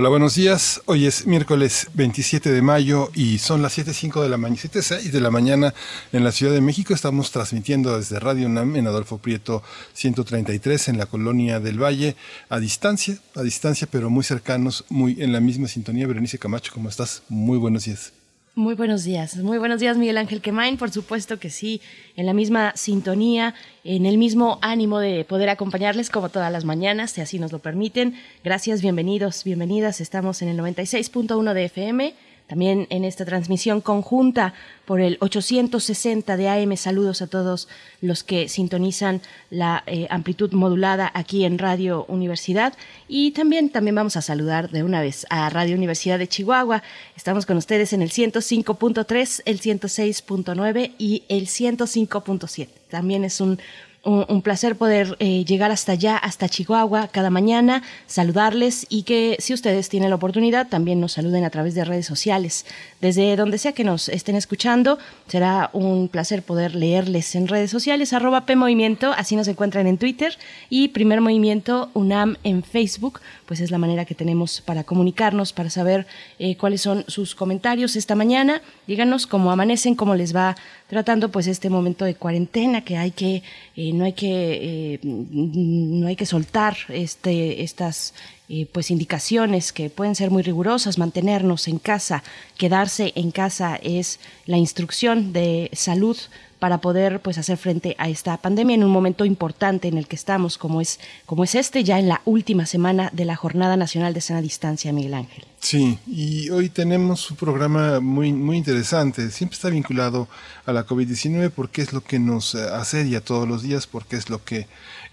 Hola, buenos días. Hoy es miércoles 27 de mayo y son las 7.05 de la mañana, 7.06 de la mañana en la Ciudad de México. Estamos transmitiendo desde Radio UNAM en Adolfo Prieto 133 en la colonia del Valle, a distancia, a distancia, pero muy cercanos, muy en la misma sintonía. Berenice Camacho, ¿cómo estás? Muy buenos días. Muy buenos días, muy buenos días Miguel Ángel Quemain, por supuesto que sí, en la misma sintonía, en el mismo ánimo de poder acompañarles como todas las mañanas, si así nos lo permiten. Gracias, bienvenidos, bienvenidas, estamos en el 96.1 de FM también en esta transmisión conjunta por el 860 de AM. Saludos a todos los que sintonizan la eh, amplitud modulada aquí en Radio Universidad y también también vamos a saludar de una vez a Radio Universidad de Chihuahua. Estamos con ustedes en el 105.3, el 106.9 y el 105.7. También es un un, placer poder eh, llegar hasta allá, hasta Chihuahua, cada mañana, saludarles y que si ustedes tienen la oportunidad también nos saluden a través de redes sociales. Desde donde sea que nos estén escuchando, será un placer poder leerles en redes sociales, arroba PMovimiento, así nos encuentran en Twitter, y Primer Movimiento UNAM en Facebook, pues es la manera que tenemos para comunicarnos, para saber eh, cuáles son sus comentarios esta mañana. Díganos cómo amanecen, cómo les va tratando pues este momento de cuarentena que hay que eh, no hay que eh, no hay que soltar este estas eh, pues indicaciones que pueden ser muy rigurosas mantenernos en casa quedarse en casa es la instrucción de salud para poder pues hacer frente a esta pandemia en un momento importante en el que estamos como es como es este ya en la última semana de la Jornada Nacional de Sana Distancia Miguel Ángel. Sí, y hoy tenemos un programa muy, muy interesante. Siempre está vinculado a la COVID-19 porque es lo que nos asedia todos los días, porque es lo que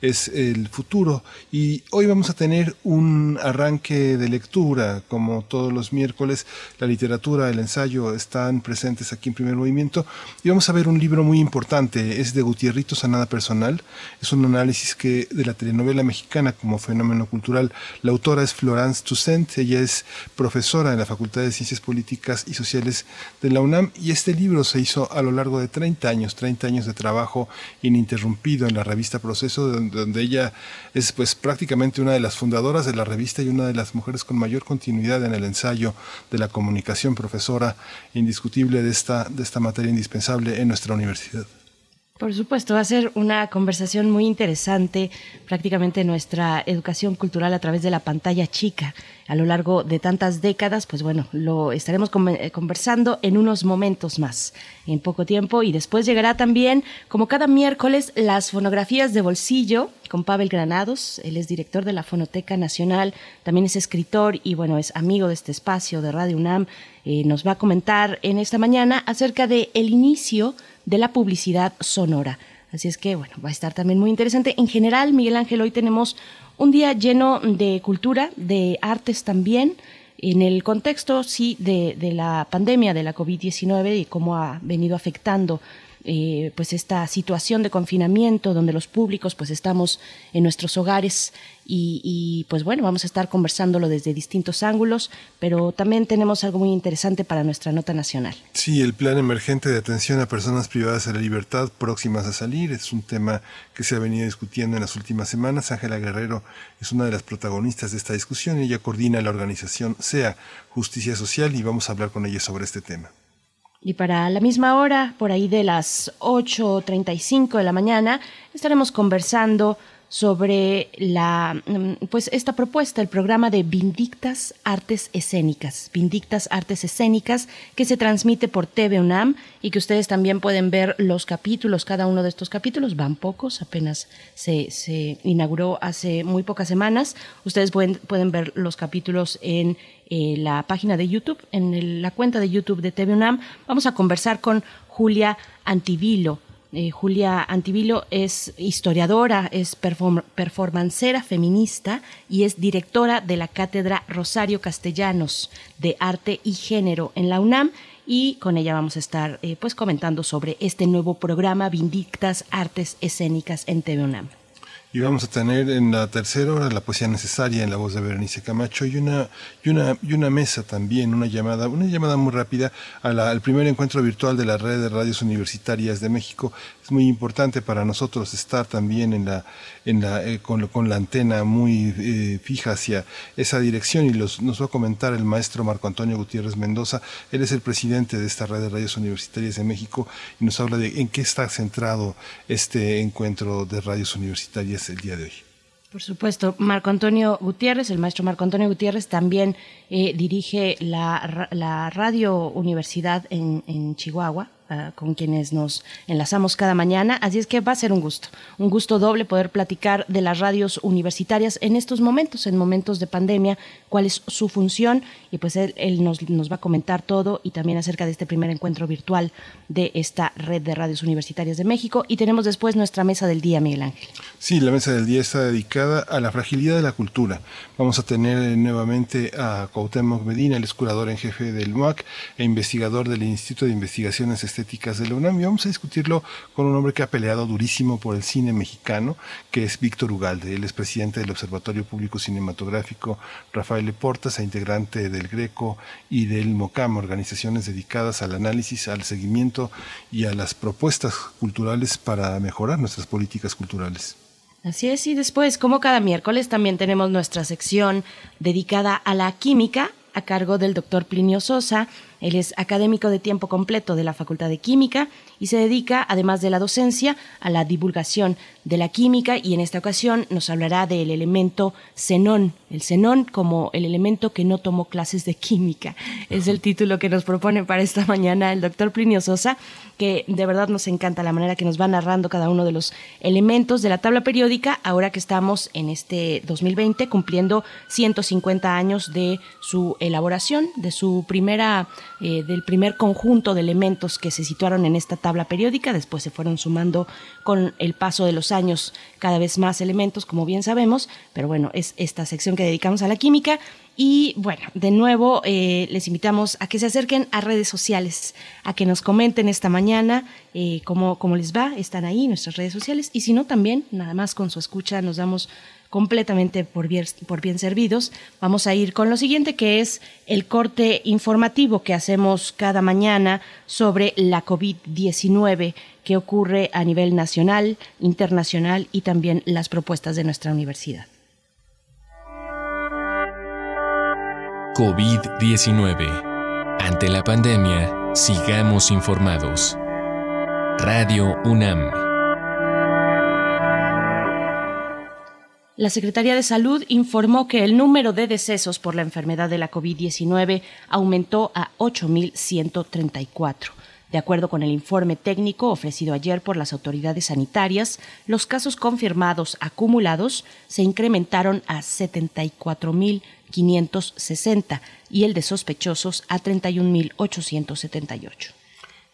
es el futuro. Y hoy vamos a tener un arranque de lectura, como todos los miércoles. La literatura, el ensayo están presentes aquí en Primer Movimiento. Y vamos a ver un libro muy importante. Es de Gutierrito Sanada Personal. Es un análisis que de la telenovela mexicana como fenómeno cultural. La autora es Florence Toussaint. Ella es profesora en la Facultad de Ciencias Políticas y Sociales de la UNAM. Y este libro se hizo a lo largo de 30 años, 30 años de trabajo ininterrumpido en la revista Proceso, donde ella es pues prácticamente una de las fundadoras de la revista y una de las mujeres con mayor continuidad en el ensayo de la comunicación, profesora indiscutible de esta, de esta materia indispensable en nuestra universidad. Por supuesto, va a ser una conversación muy interesante, prácticamente nuestra educación cultural a través de la pantalla chica a lo largo de tantas décadas, pues bueno, lo estaremos eh, conversando en unos momentos más, en poco tiempo, y después llegará también, como cada miércoles, las fonografías de bolsillo con Pavel Granados, él es director de la Fonoteca Nacional, también es escritor y bueno, es amigo de este espacio de Radio UNAM, eh, nos va a comentar en esta mañana acerca de el inicio de la publicidad sonora. Así es que, bueno, va a estar también muy interesante. En general, Miguel Ángel, hoy tenemos un día lleno de cultura, de artes también, en el contexto, sí, de, de la pandemia de la COVID-19 y cómo ha venido afectando eh, pues esta situación de confinamiento donde los públicos pues estamos en nuestros hogares y, pues bueno, vamos a estar conversándolo desde distintos ángulos, pero también tenemos algo muy interesante para nuestra nota nacional. Sí, el plan emergente de atención a personas privadas de la libertad próximas a salir es un tema que se ha venido discutiendo en las últimas semanas. Ángela Guerrero es una de las protagonistas de esta discusión ella coordina la organización SEA, Justicia Social, y vamos a hablar con ella sobre este tema. Y para la misma hora, por ahí de las 8.35 de la mañana, estaremos conversando sobre la mm, pues esta propuesta, el programa de Vindictas Artes Escénicas, Vindictas Artes Escénicas, que se transmite por TV UNAM y que ustedes también pueden ver los capítulos, cada uno de estos capítulos, van pocos, apenas se, se inauguró hace muy pocas semanas. Ustedes pueden, pueden ver los capítulos en eh, la página de YouTube, en la cuenta de YouTube de TV UNAM. Vamos a conversar con Julia Antivilo Eh, Julia Antivilo es historiadora, es performancera feminista y es directora de la Cátedra Rosario Castellanos de Arte y Género en la UNAM y con ella vamos a estar eh, pues comentando sobre este nuevo programa Vindictas Artes Escénicas en TV UNAM. Y vamos a tener en la tercera hora la poesía necesaria en la voz de Berenice Camacho y una, y una, y una mesa también, una llamada, una llamada muy rápida al primer encuentro virtual de la red de radios universitarias de México. Es muy importante para nosotros estar también en la, en la, eh, con, con, la antena muy eh, fija hacia esa dirección y los, nos va a comentar el maestro Marco Antonio Gutiérrez Mendoza. Él es el presidente de esta red de radios universitarias de México y nos habla de en qué está centrado este encuentro de radios universitarias el día de hoy. Por supuesto, Marco Antonio Gutiérrez, el maestro Marco Antonio Gutiérrez también eh, dirige la, la, Radio Universidad en, en Chihuahua, Ah, con quienes nos enlazamos cada mañana. Así es que va a ser un gusto, un gusto doble poder platicar de las radios universitarias en estos momentos, en momentos de pandemia, cuál es su función y pues él, nos, nos, va a comentar todo y también acerca de este primer encuentro virtual de esta red de radios universitarias de México. Y tenemos después nuestra mesa del día, Miguel Ángel. Sí, la mesa del día está dedicada a la fragilidad de la cultura. Vamos a tener nuevamente a Cuauhtémoc Medina, el curador en jefe del MUAC e investigador del Instituto de Investigaciones estéticas de la UNAM y vamos a discutirlo con un hombre que ha peleado durísimo por el cine mexicano, que es Víctor Ugalde. Él es presidente del Observatorio Público Cinematográfico Rafael Portas, e integrante del Greco y del MOCAM, organizaciones dedicadas al análisis, al seguimiento y a las propuestas culturales para mejorar nuestras políticas culturales. Así es, y después, como cada miércoles, también tenemos nuestra sección dedicada a la química a cargo del doctor Plinio Sosa, él es académico de tiempo completo de la Facultad de Química y se dedica, además de la docencia, a la divulgación de la química y en esta ocasión nos hablará del elemento xenón, el xenón como el elemento que no tomó clases de química. Es el título que nos propone para esta mañana el doctor Plinio Sosa, que de verdad nos encanta la manera que nos va narrando cada uno de los elementos de la tabla periódica, ahora que estamos en este 2020 cumpliendo 150 años de su elaboración, de su primera eh, del primer conjunto de elementos que se situaron en esta tabla periódica, después se fueron sumando con el paso de los años cada vez más elementos, como bien sabemos, pero bueno, es esta sección que dedicamos a la química. Y bueno, de nuevo eh, les invitamos a que se acerquen a redes sociales, a que nos comenten esta mañana eh, cómo, cómo les va, están ahí nuestras redes sociales, y si no también, nada más con su escucha nos damos completamente por bien, servidos. Vamos a ir con lo siguiente, que es el corte informativo que hacemos cada mañana sobre la COVID-19 que ocurre a nivel nacional, internacional y también las propuestas de nuestra universidad. COVID-19. Ante la pandemia, sigamos informados. Radio UNAM. La Secretaría de Salud informó que el número de decesos por la enfermedad de la COVID-19 aumentó a 8.134. De acuerdo con el informe técnico ofrecido ayer por las autoridades sanitarias, los casos confirmados acumulados se incrementaron a 74.560 y el de sospechosos a 31.878.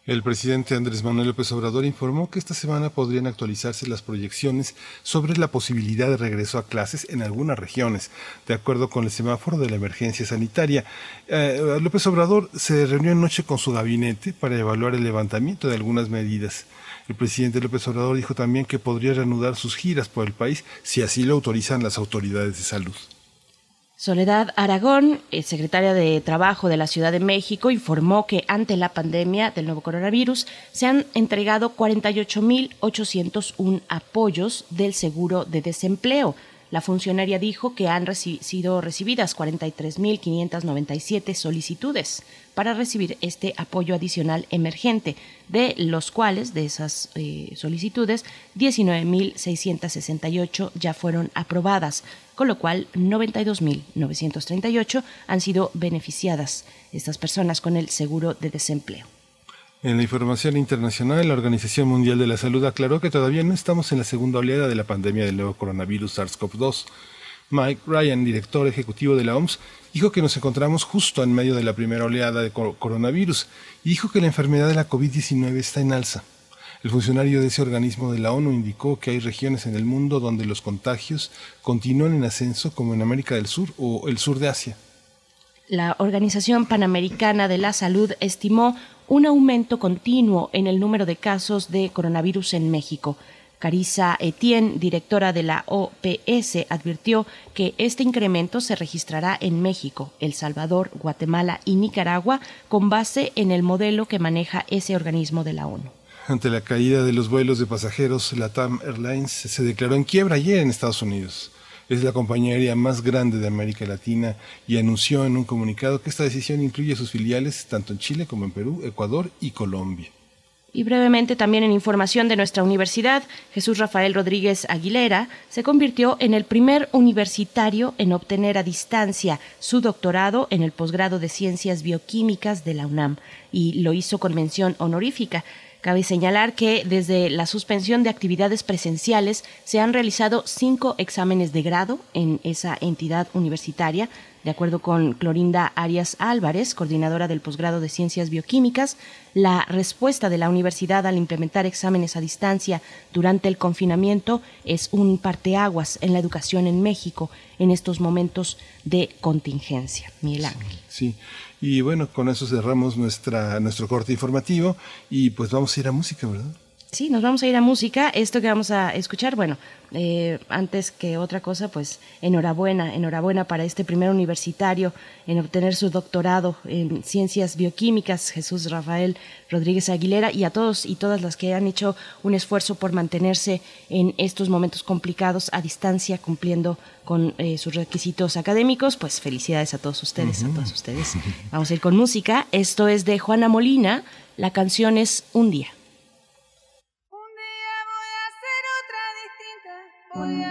El presidente Andrés Manuel López Obrador informó que esta semana podrían actualizarse las proyecciones sobre la posibilidad de regreso a clases en algunas regiones, de acuerdo con el semáforo de la emergencia sanitaria. Eh, López Obrador se reunió anoche con su gabinete para evaluar el levantamiento de algunas medidas. El presidente López Obrador dijo también que podría reanudar sus giras por el país si así lo autorizan las autoridades de salud. Soledad Aragón, eh, secretaria de Trabajo de la Ciudad de México, informó que ante la pandemia del nuevo coronavirus se han entregado 48.801 apoyos del seguro de desempleo. La funcionaria dijo que han sido recibidas 43.597 solicitudes para recibir este apoyo adicional emergente, de los cuales, de esas eh, solicitudes, 19.668 ya fueron aprobadas, con lo cual 92.938 han sido beneficiadas estas personas con el seguro de desempleo. En la información internacional, la Organización Mundial de la Salud aclaró que todavía no estamos en la segunda oleada de la pandemia del nuevo coronavirus SARS-CoV-2. Mike Ryan, director ejecutivo de la OMS, dijo que nos encontramos justo en medio de la primera oleada de coronavirus y dijo que la enfermedad de la COVID-19 está en alza. El funcionario de ese organismo de la ONU indicó que hay regiones en el mundo donde los contagios continúan en ascenso, como en América del Sur o el sur de Asia. La Organización Panamericana de la Salud estimó un aumento continuo en el número de casos de coronavirus en México. Carissa Etienne, directora de la OPS, advirtió que este incremento se registrará en México, El Salvador, Guatemala y Nicaragua con base en el modelo que maneja ese organismo de la ONU. Ante la caída de los vuelos de pasajeros, LATAM Airlines se declaró en quiebra ayer en Estados Unidos. Es la compañía aérea más grande de América Latina y anunció en un comunicado que esta decisión incluye sus filiales tanto en Chile como en Perú, Ecuador y Colombia. Y brevemente también en información de nuestra universidad, Jesús Rafael Rodríguez Aguilera se convirtió en el primer universitario en obtener a distancia su doctorado en el posgrado de Ciencias Bioquímicas de la UNAM y lo hizo con mención honorífica. Cabe señalar que desde la suspensión de actividades presenciales se han realizado cinco exámenes de grado en esa entidad universitaria, de acuerdo con Clorinda Arias Álvarez, coordinadora del posgrado de Ciencias Bioquímicas, la respuesta de la universidad al implementar exámenes a distancia durante el confinamiento es un parteaguas en la educación en México en estos momentos de contingencia. Miguel Ángel. Sí, y bueno, con eso cerramos nuestra, nuestro corte informativo y pues vamos a ir a música, ¿verdad? Sí, nos vamos a ir a música. Esto que vamos a escuchar, bueno, eh, antes que otra cosa, pues enhorabuena, enhorabuena para este primer universitario en obtener su doctorado en ciencias bioquímicas, Jesús Rafael Rodríguez Aguilera, y a todos y todas las que han hecho un esfuerzo por mantenerse en estos momentos complicados a distancia, cumpliendo con eh, sus requisitos académicos. Pues felicidades a todos ustedes, a todos ustedes. Vamos a ir con música. Esto es de Juana Molina. La canción es Un día. Voy a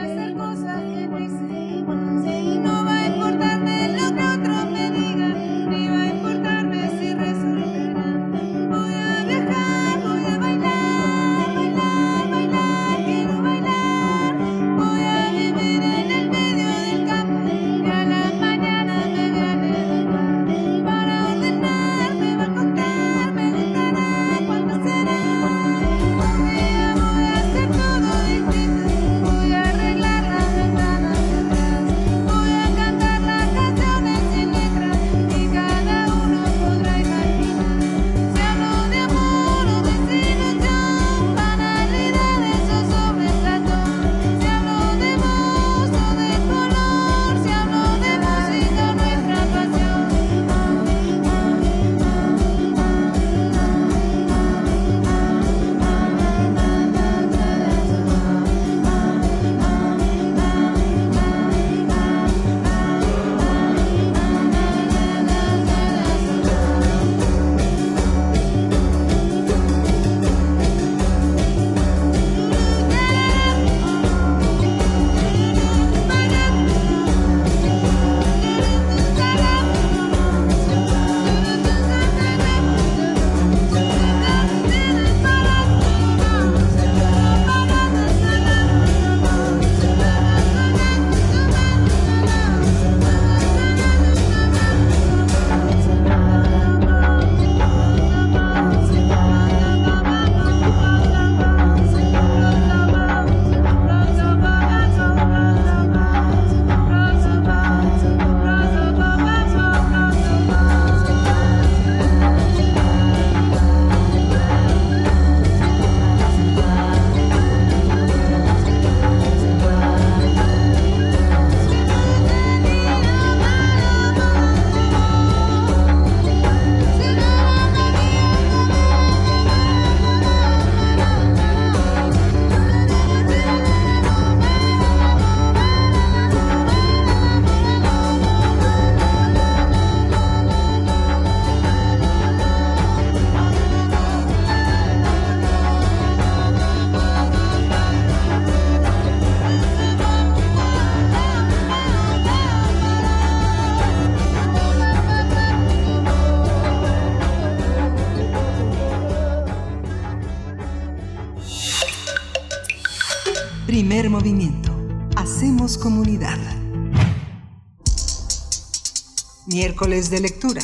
De lectura.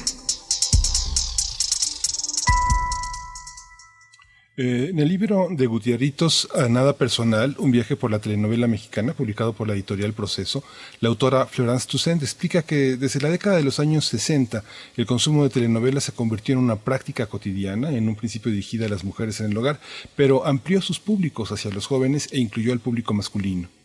Eh, en el libro de Gutierritos, a Nada Personal, un viaje por la telenovela mexicana, publicado por la editorial Proceso, la autora Florence Toussaint explica que desde la década de los años 60 el consumo de telenovelas se convirtió en una práctica cotidiana, en un principio dirigida a las mujeres en el hogar, pero amplió sus públicos hacia los jóvenes e incluyó al público masculino.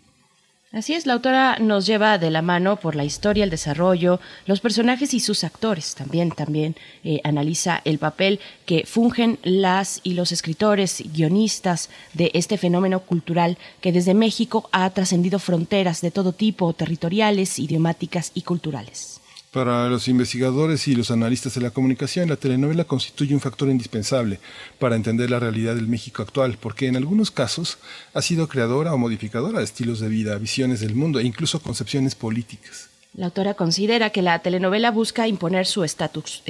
Así es, la autora nos lleva de la mano por la historia, el desarrollo, los personajes y sus actores. También, también eh, analiza el papel que fungen las y los escritores, guionistas de este fenómeno cultural que desde México ha trascendido fronteras de todo tipo, territoriales, idiomáticas y culturales. Para los investigadores y los analistas de la comunicación, la telenovela constituye un factor indispensable para entender la realidad del México actual, porque en algunos casos ha sido creadora o modificadora de estilos de vida, visiones del mundo e incluso concepciones políticas. La autora considera que la telenovela busca imponer su status,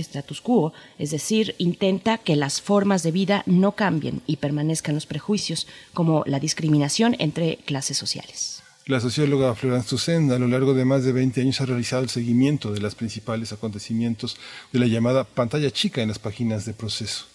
quo, es decir, intenta que las formas de vida no cambien y permanezcan los prejuicios, como la discriminación entre clases sociales. La socióloga Florence Toussaint a lo largo de más de 20 años ha realizado el seguimiento de los principales acontecimientos de la llamada pantalla chica en las páginas de proceso.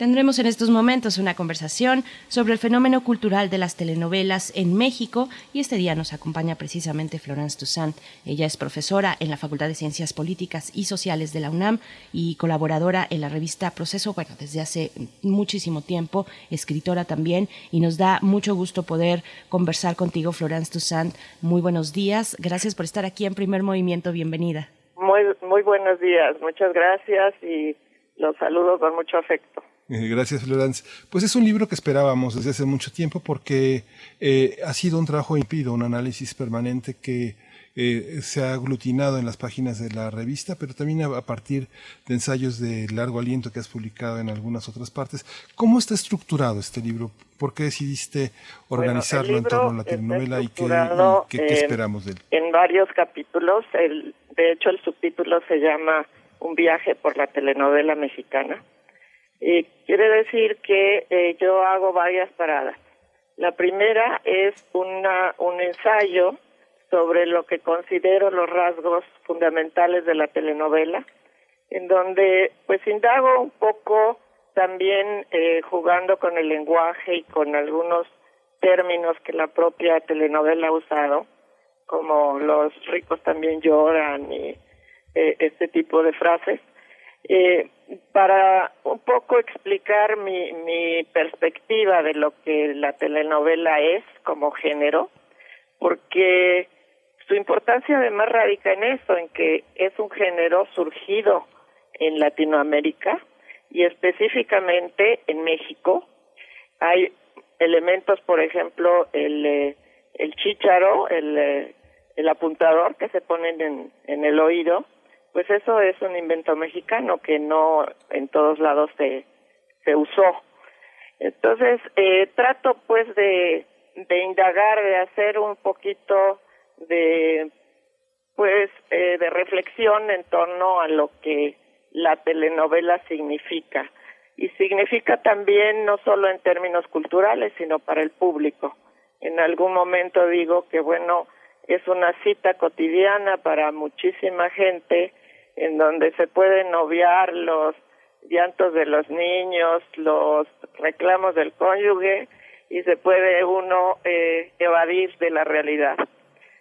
Tendremos en estos momentos una conversación sobre el fenómeno cultural de las telenovelas en México y este día nos acompaña precisamente Florence Toussaint. Ella es profesora en la Facultad de Ciencias Políticas y Sociales de la UNAM y colaboradora en la revista Proceso, bueno, desde hace muchísimo tiempo, escritora también y nos da mucho gusto poder conversar contigo, Florence Toussaint. Muy buenos días, gracias por estar aquí en Primer Movimiento, bienvenida. Muy, muy buenos días, muchas gracias y los saludo con mucho afecto. Eh, Gracias, Florence. Pues es un libro que esperábamos desde hace mucho tiempo porque eh, ha sido un trabajo impido, un análisis permanente que eh, se ha aglutinado en las páginas de la revista, pero también a, partir de ensayos de largo aliento que has publicado en algunas otras partes. ¿Cómo está estructurado este libro? ¿Por qué decidiste organizarlo Bueno, en torno a la telenovela y qué, y qué- qué eh, esperamos de él? En varios capítulos, el, de hecho el subtítulo se llama Un viaje por la telenovela mexicana. Y quiere decir que eh, yo hago varias paradas. La primera es una, un ensayo sobre lo que considero los rasgos fundamentales de la telenovela, en donde pues indago un poco también eh, jugando con el lenguaje y con algunos términos que la propia telenovela ha usado, como los ricos también lloran y eh, este tipo de frases, eh, para un poco explicar mi, mi perspectiva de lo que la telenovela es como género, porque su importancia además radica en eso, en que es un género surgido en Latinoamérica y específicamente en México. Hay elementos, por ejemplo, el, eh, el chícharo, el, eh, el apuntador que se ponen en, en el oído, pues eso es un invento mexicano que no en todos lados se, se usó. Entonces, eh, trato pues de, de indagar, de hacer un poquito de, pues, eh, de reflexión en torno a lo que la telenovela significa. Y significa también no solo en términos culturales, sino para el público. En algún momento digo que, bueno, es una cita cotidiana para muchísima gente en donde se pueden obviar los llantos de los niños, los reclamos del cónyuge y se puede uno eh, evadir de la realidad.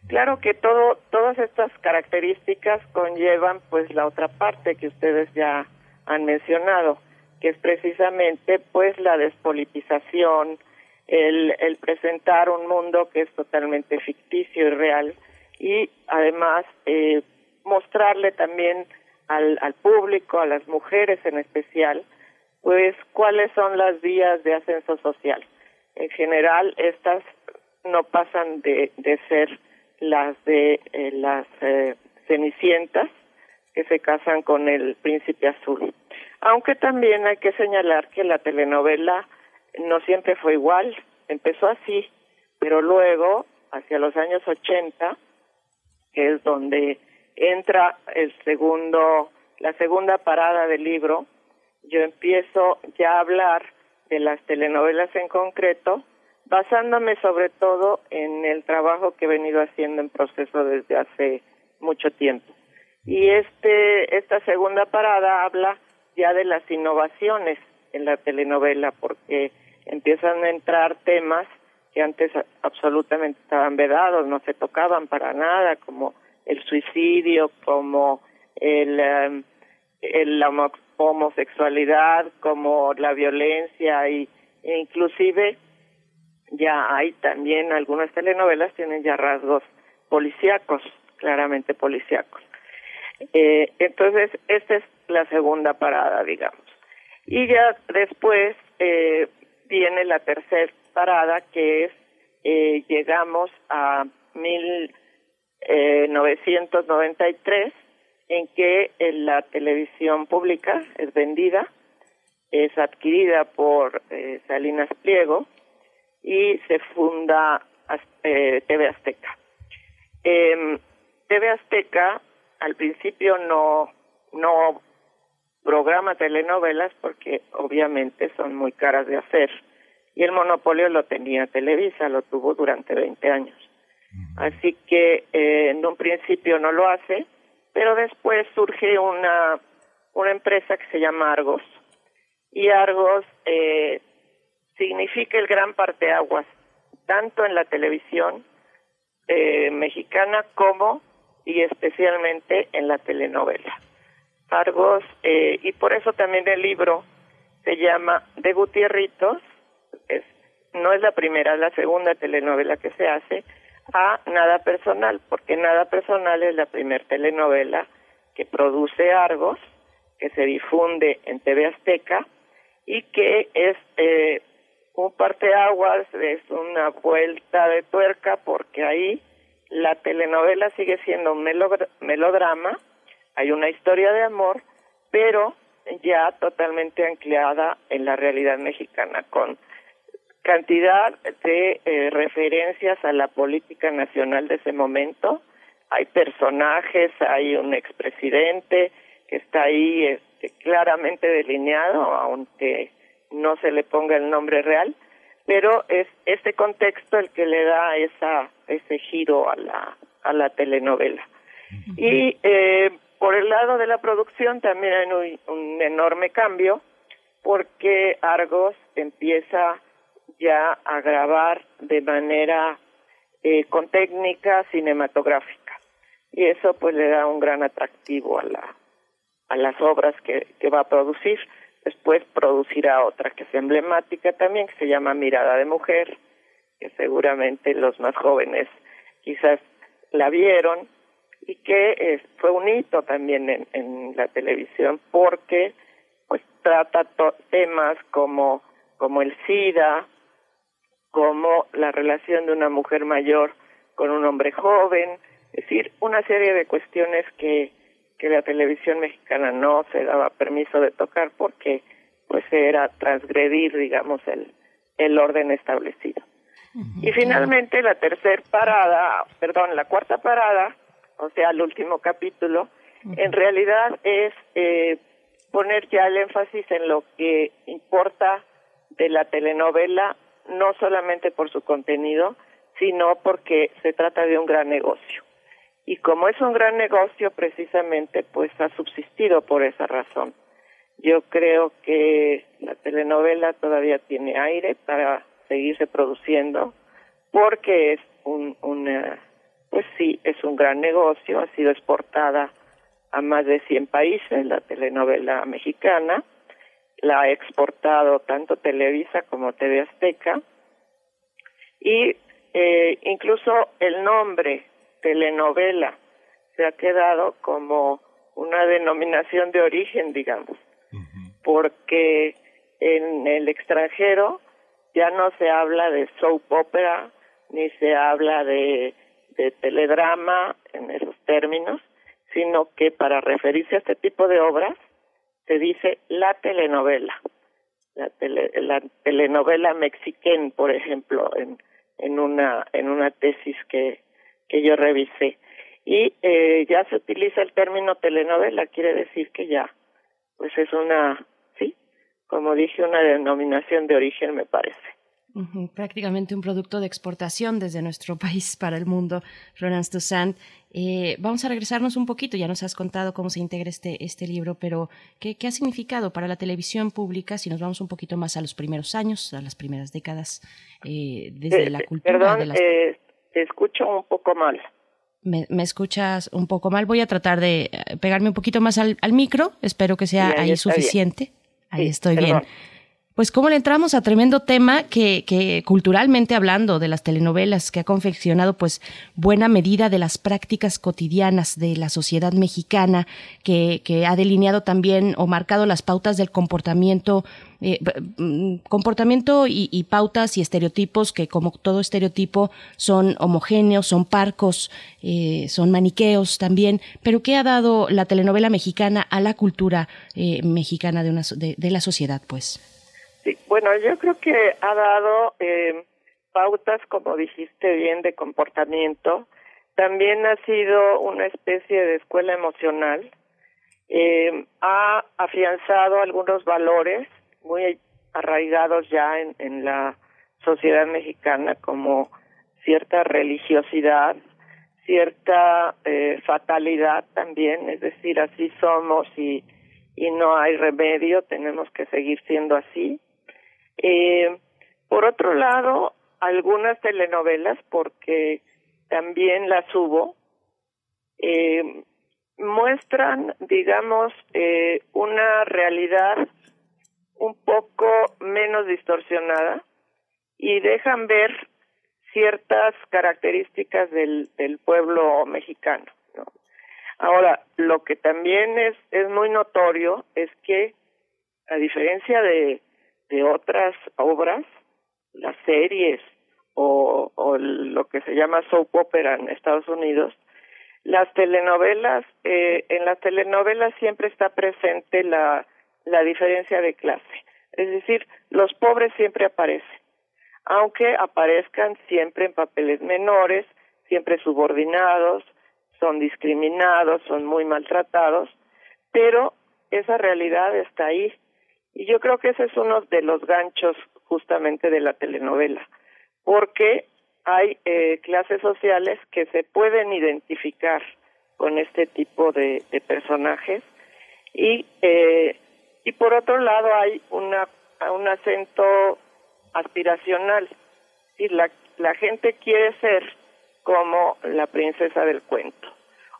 Claro que todo, todas estas características conllevan pues la otra parte que ustedes ya han mencionado, que es precisamente pues la despolitización, el, el presentar un mundo que es totalmente ficticio y real y además eh, mostrarle también al, público, a las mujeres en especial, pues cuáles son las vías de ascenso social. En general, estas no pasan de, de ser las de eh, las eh, cenicientas que se casan con el príncipe azul. Aunque también hay que señalar que la telenovela no siempre fue igual, empezó así, pero luego, hacia los años 80, que es donde entra el segundo, la segunda parada del libro, yo empiezo ya a hablar de las telenovelas en concreto, basándome sobre todo en el trabajo que he venido haciendo en proceso desde hace mucho tiempo. Y este, esta segunda parada habla ya de las innovaciones en la telenovela, porque empiezan a entrar temas que antes absolutamente estaban vedados, no se tocaban para nada, como el suicidio, como el, em, la homo- homosexualidad, como la violencia y e inclusive ya hay también algunas telenovelas tienen ya rasgos policíacos, claramente policíacos. Eh, entonces, esta es la segunda parada, digamos. Y ya después eh, viene la tercera parada, que es, eh, llegamos a 1993, en que eh, la televisión pública es vendida, es adquirida por eh, Salinas Pliego y se funda eh, TV Azteca. Em, TV Azteca al principio no no programa telenovelas porque obviamente son muy caras de hacer y el monopolio lo tenía Televisa, lo tuvo durante 20 años. Así que eh, en un principio no lo hace, pero después surge una una empresa que se llama Argos y Argos eh, significa el gran parteaguas tanto en la televisión eh, mexicana como y especialmente en la telenovela. Argos, eh, y por eso también el libro se llama De Gutierritos, es, no es la primera, es la segunda telenovela que se hace, a Nada Personal, porque Nada Personal es la primera telenovela que produce Argos, que se difunde en TV Azteca y que es eh, un parteaguas, es una vuelta de tuerca porque ahí la telenovela sigue siendo un melodra- melodrama, hay una historia de amor, pero ya totalmente anclada en la realidad mexicana, con cantidad de eh, referencias a la política nacional de ese momento. Hay personajes, hay un expresidente que está ahí este, claramente delineado, aunque no se le ponga el nombre real, pero es este contexto el que le da esa ese giro a la a la telenovela. Y eh, por el lado de la producción también hay un, un enorme cambio porque Argos empieza ya a grabar de manera eh, con técnica cinematográfica y eso pues le da un gran atractivo a la a las obras que, que va a producir. Después producirá otra que es emblemática también, que se llama Mirada de Mujer, que seguramente los más jóvenes quizás la vieron y que eh, fue un hito también en, la televisión porque pues trata temas como como el SIDA, como la relación de una mujer mayor con un hombre joven, es decir, una serie de cuestiones que que la televisión mexicana no se daba permiso de tocar porque pues era transgredir digamos el el orden establecido. Y finalmente la tercera parada, perdón, la cuarta parada, o sea, el último capítulo, en realidad es eh, poner ya el énfasis en lo que importa de la telenovela, no solamente por su contenido, sino porque se trata de un gran negocio. Y como es un gran negocio, precisamente, pues ha subsistido por esa razón. Yo creo que la telenovela todavía tiene aire para seguirse produciendo, porque es un, pues sí, es un gran negocio, ha sido exportada a más de 100 países, la telenovela mexicana, la ha exportado tanto Televisa como TV Azteca, y eh, incluso el nombre telenovela se ha quedado como una denominación de origen, digamos, porque en el extranjero ya no se habla de soap opera ni se habla de, de teledrama en esos términos, sino que para referirse a este tipo de obras se dice la telenovela, la, tele- la telenovela mexiquén, por ejemplo, en, en una en una tesis que que yo revisé y eh, ya se utiliza el término telenovela, quiere decir que ya pues es una sí, como dije, una denominación de origen me parece. Prácticamente un producto de exportación desde nuestro país para el mundo, Florence Toussaint. Eh, vamos a regresarnos un poquito, ya nos has contado cómo se integra este, este libro, pero ¿qué, ¿qué, ha significado para la televisión pública si nos vamos un poquito más a los primeros años, a las primeras décadas, eh, desde Eh, la cultura? Perdón, de las... eh, te escucho un poco mal. me, me escuchas un poco mal, voy a tratar de eh, pegarme un poquito más al, al micro, espero que sea ahí ahí está bien. suficiente. Ahí Sí, estoy perdón. bien. Pues cómo le entramos a tremendo tema que, culturalmente hablando de las telenovelas que ha confeccionado pues buena medida de las prácticas cotidianas de la sociedad mexicana que, que ha delineado también o marcado las pautas del comportamiento eh, mm, comportamiento y, pautas y estereotipos que como todo estereotipo son homogéneos, son parcos, eh, son maniqueos también, pero ¿qué ha dado la telenovela mexicana a la cultura eh, mexicana de, una, de la sociedad pues? Sí, bueno, yo creo que ha dado eh, pautas, como dijiste bien, de comportamiento. También ha sido una especie de escuela emocional. Eh, ha afianzado algunos valores muy arraigados ya en, la sociedad mexicana, como cierta religiosidad, cierta eh, fatalidad también, es decir, así somos y, y no hay remedio, tenemos que seguir siendo así. Eh, por otro lado, algunas telenovelas, porque también las hubo, eh, muestran, digamos, eh, una realidad un poco menos distorsionada y dejan ver ciertas características del, pueblo mexicano. ¿no? Ahora, lo que también es muy notorio es que, a diferencia de, de otras obras, las series o, lo que se llama soap opera en Estados Unidos, las telenovelas, eh, en las telenovelas siempre está presente la, la diferencia de clase. Es decir, los pobres siempre aparecen, aunque aparezcan siempre en papeles menores, siempre subordinados, son discriminados, son muy maltratados, pero esa realidad está ahí. Y yo creo que ese es uno de los ganchos justamente de la telenovela, porque hay eh, clases sociales que se pueden identificar con este tipo de, personajes y eh, y por otro lado hay una un acento aspiracional. Y la la gente quiere ser como la princesa del cuento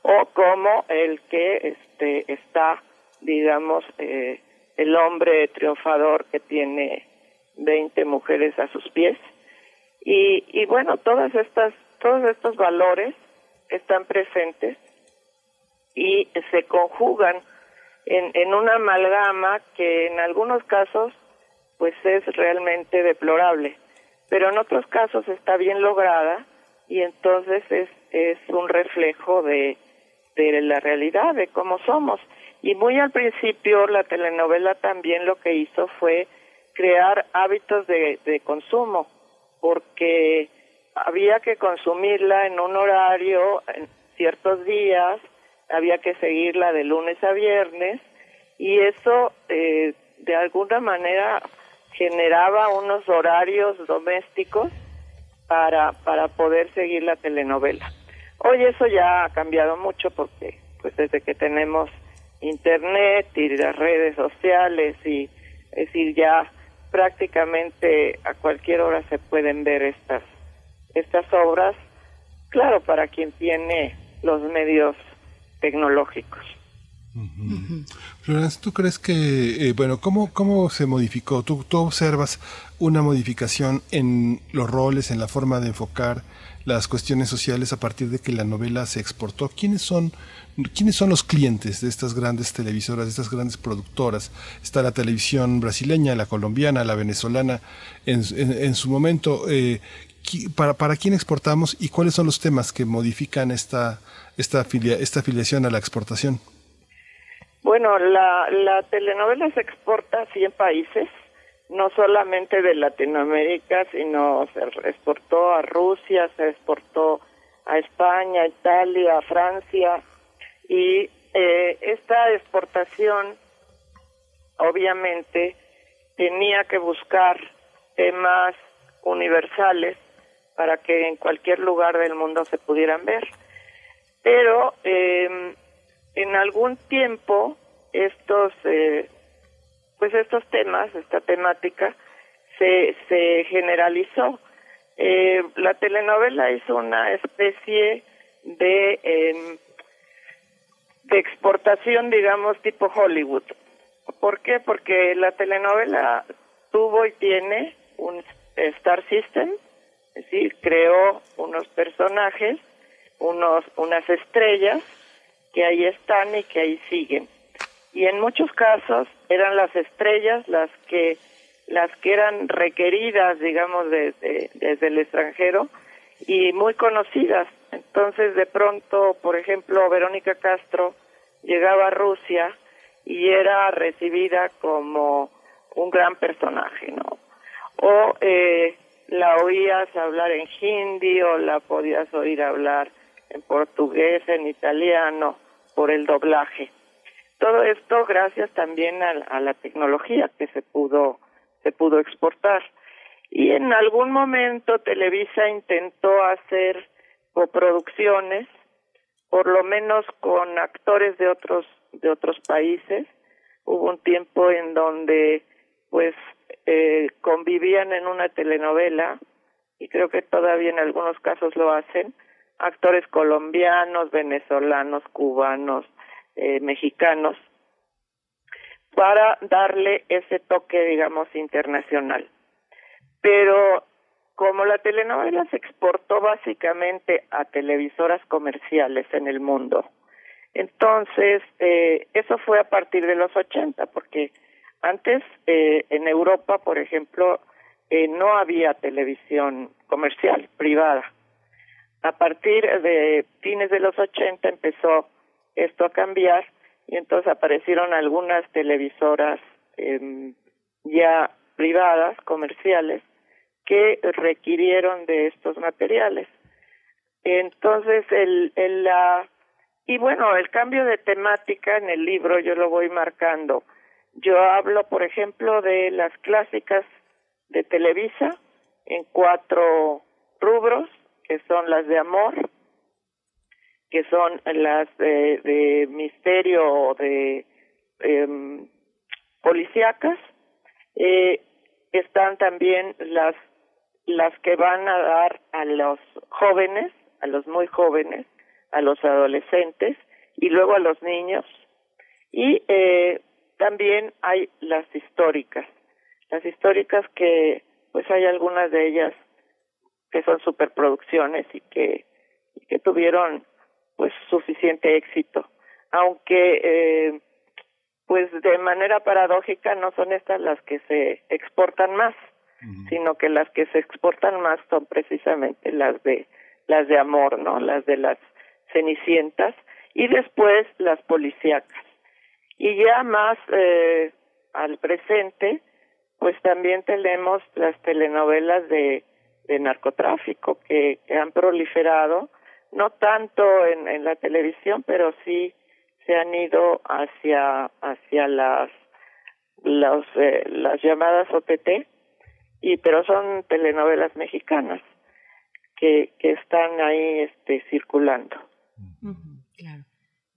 o como el que este está digamos eh, el hombre triunfador que tiene 20 mujeres a sus pies y, y bueno, todas estas, todos estos valores están presentes y se conjugan en, en una amalgama que en algunos casos pues es realmente deplorable, pero en otros casos está bien lograda y entonces es, es un reflejo de, de la realidad, de cómo somos. Y muy al principio la telenovela también lo que hizo fue crear hábitos de, de consumo porque había que consumirla en un horario, en ciertos días, había que seguirla de lunes a viernes y eso eh, de alguna manera generaba unos horarios domésticos para, para poder seguir la telenovela. Hoy eso ya ha cambiado mucho porque pues desde que tenemos internet y las redes sociales y es decir ya prácticamente a cualquier hora se pueden ver estas estas obras claro para quien tiene los medios tecnológicos Florence, ¿tú crees que, eh, bueno, ¿cómo, cómo se modificó? ¿Tú, ¿Tú observas una modificación en los roles, en la forma de enfocar las cuestiones sociales a partir de que la novela se exportó? ¿Quiénes son, quiénes son los clientes de estas grandes televisoras, de estas grandes productoras? Está la televisión brasileña, la colombiana, la venezolana. En, en- su momento, eh, para, ¿para quién exportamos y cuáles son los temas que modifican esta, esta, filia- esta afiliación a la exportación? Bueno, la, la telenovela se exporta a 100 países, no solamente de Latinoamérica, sino se exportó a Rusia, se exportó a España, Italia, Francia, y eh, esta exportación obviamente tenía que buscar temas universales para que en cualquier lugar del mundo se pudieran ver. pero eh, en algún tiempo estos eh, pues estos temas esta temática se se generalizó eh, la telenovela es una especie de em, de exportación digamos tipo Hollywood ¿por qué? porque la telenovela tuvo y tiene un Star System es decir creó unos personajes unos unas estrellas que ahí están y que ahí siguen. Y en muchos casos eran las estrellas las que las que eran requeridas, digamos, de- de- desde el extranjero y muy conocidas. Entonces, de pronto, por ejemplo, Verónica Castro llegaba a Rusia y era recibida como un gran personaje, ¿no? O eh, la oías hablar en hindi o la podías oír hablar en portugués, en italiano, por el doblaje. Todo esto gracias también a, a la tecnología que se pudo se pudo exportar. Y en algún momento Televisa intentó hacer coproducciones, por lo menos con actores de otros de otros países. Hubo un tiempo en donde pues eh, convivían en una telenovela y creo que todavía en algunos casos lo hacen actores colombianos, venezolanos, cubanos, eh, mexicanos para darle ese toque, digamos, internacional. Pero como la telenovela se exportó básicamente a televisoras comerciales en el mundo, entonces eh, eso fue a partir de los 80, porque antes eh, en Europa, por ejemplo, no había televisión comercial privada. A partir de fines de los 80 empezó esto a cambiar y entonces aparecieron algunas televisoras em, ya privadas, comerciales, que requirieron de estos materiales. Entonces, el, el, la, y bueno, el cambio de temática en el libro yo lo voy marcando. Yo hablo, por ejemplo, de las clásicas de Televisa en cuatro rubros, que son las de amor, que son las de, misterio o de eh, policíacas. Eh, están también las las que van a dar a los jóvenes, a los muy jóvenes, a los adolescentes y luego a los niños. Y eh, también hay las históricas. Las históricas que, pues hay algunas de ellas que son superproducciones y que, y que tuvieron pues suficiente éxito. Aunque eh, pues de manera paradójica no son estas las que se exportan más, sino que las que se exportan más son precisamente las de las de amor, ¿no? Las de las cenicientas y después las policíacas. Y ya más eh, al presente, pues también tenemos las telenovelas de, de narcotráfico que, que han proliferado, no tanto en, en la televisión, pero sí se han ido hacia hacia las eh, las llamadas OTT y pero son telenovelas mexicanas que que están ahí este circulando claro.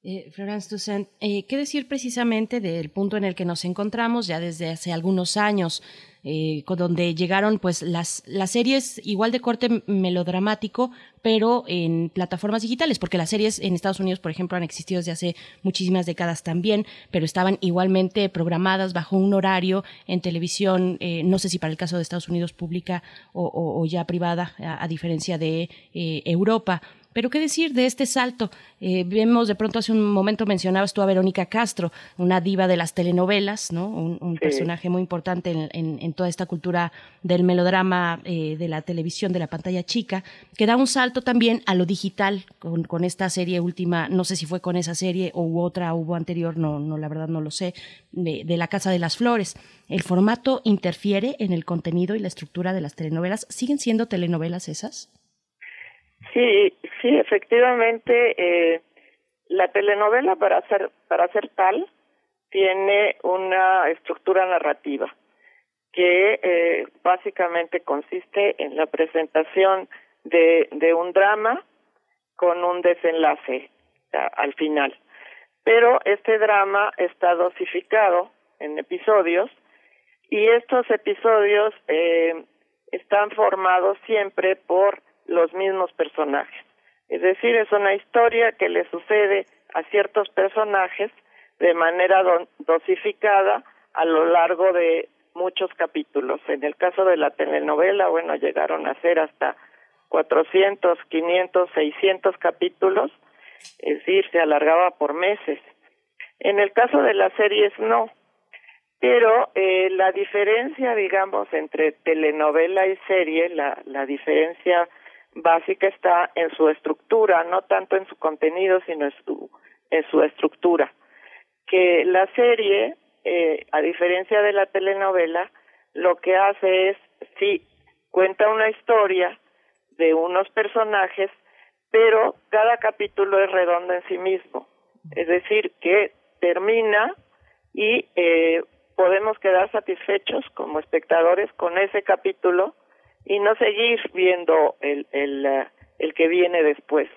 Eh, Florence Toussaint, eh, ¿qué decir precisamente del punto en el que nos encontramos ya desde hace algunos años, eh, donde llegaron pues las, las series igual de corte melodramático, pero en plataformas digitales, porque las series en Estados Unidos, por ejemplo, han existido desde hace muchísimas décadas también, pero estaban igualmente programadas bajo un horario en televisión, eh, no sé si para el caso de Estados Unidos pública o, o- o ya privada, a, a diferencia de eh, Europa. Pero qué decir de este salto. Eh, vemos de pronto hace un momento mencionabas tú a Verónica Castro, una diva de las telenovelas, ¿no? Un, un Sí. personaje muy importante en, en- en toda esta cultura del melodrama eh, de la televisión, de la pantalla chica, que da un salto también a lo digital con, con esta serie última, no sé si fue con esa serie o hubo otra, hubo anterior, no, no la verdad no lo sé, de, de la Casa de las Flores. ¿El formato interfiere en el contenido y la estructura de las telenovelas? ¿Siguen siendo telenovelas esas? Sí, sí, efectivamente, eh, la telenovela para ser para ser tal tiene una estructura narrativa que eh, básicamente consiste en la presentación de, de un drama con un desenlace al final. Pero este drama está dosificado en episodios y estos episodios eh, están formados siempre por los mismos personajes. Es decir, es una historia que le sucede a ciertos personajes de manera do- dosificada a lo largo de muchos capítulos. En el caso de la telenovela, bueno, llegaron a ser hasta 400, 500, 600 capítulos, es decir, se alargaba por meses. En el caso de las series, no. Pero eh, la diferencia, digamos, entre telenovela y serie, la diferencia básica está en su estructura, no tanto en su contenido, sino en su, en su estructura. Que la serie, eh, a diferencia de la telenovela, lo que hace es, sí, cuenta una historia de unos personajes, pero cada capítulo es redondo en sí mismo. Es decir, que termina y eh, podemos quedar satisfechos como espectadores con ese capítulo y no seguir viendo el, el, eh, el que viene después.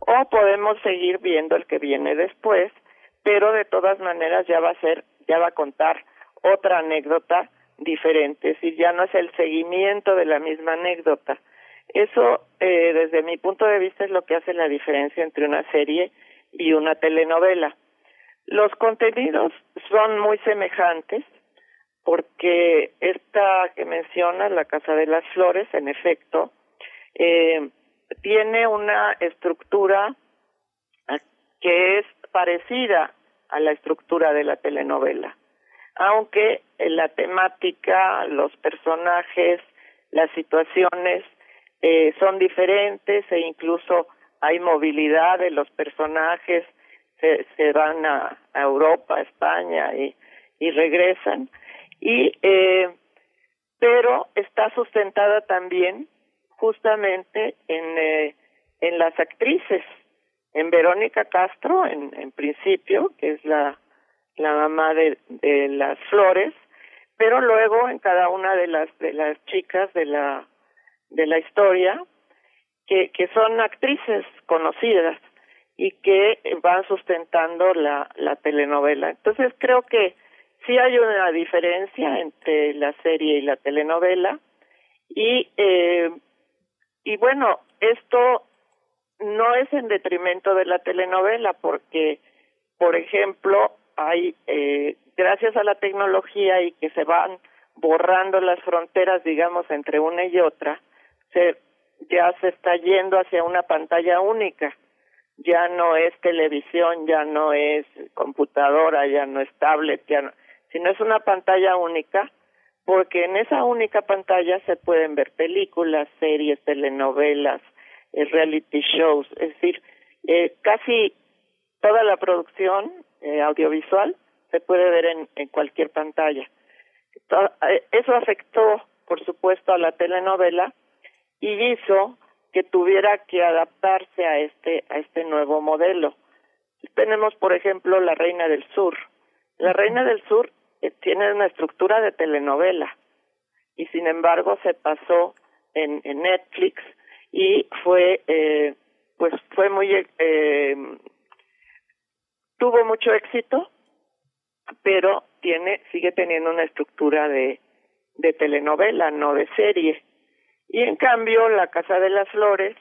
O podemos seguir viendo el que viene después, pero de todas maneras ya va a ser, ya va a contar otra anécdota diferente, decir, ya no es el seguimiento de la misma anécdota. Eso, eh, desde mi punto de vista, es lo que hace la diferencia entre una serie y una telenovela. Los contenidos son muy semejantes porque esta que mencionas, La Casa de las Flores, en efecto, eh, tiene una estructura ah, que es parecida a la estructura de la telenovela, aunque la temática, los personajes, las situaciones eh, son diferentes e incluso hay movilidad de los personajes, se, se van a, Europa, a España y regresan. Y, eh, pero está sustentada también justamente en, eh, en las actrices, en Verónica Castro, en, en principio, que es la, la mamá de, de las flores, pero luego en cada una de las de las chicas de la de la historia que, que son actrices conocidas y que van sustentando la, la telenovela. Entonces creo que sí hay una diferencia entre la serie y la telenovela y eh, y bueno esto no es en detrimento de la telenovela porque por ejemplo hay eh, gracias a la tecnología y que se van borrando las fronteras digamos entre una y otra se ya se está yendo hacia una pantalla única. Ya no es televisión ya no es computadora ya no es tablet ya no, sino es una pantalla única porque en esa única pantalla se pueden ver películas, series, telenovelas, eh, reality shows, es decir, eh, casi toda la producción eh, audiovisual se puede ver en, en cualquier pantalla. Eso afectó, por supuesto, a la telenovela y hizo que tuviera que adaptarse a este a este nuevo modelo. Tenemos, por ejemplo, La Reina del Sur. La Reina del Sur eh, tiene una estructura de telenovela. Y sin embargo se pasó en, Netflix y fue eh, pues fue muy eh, tuvo mucho éxito pero tiene sigue teniendo una estructura de telenovela no de serie. Y en cambio la Casa de las Flores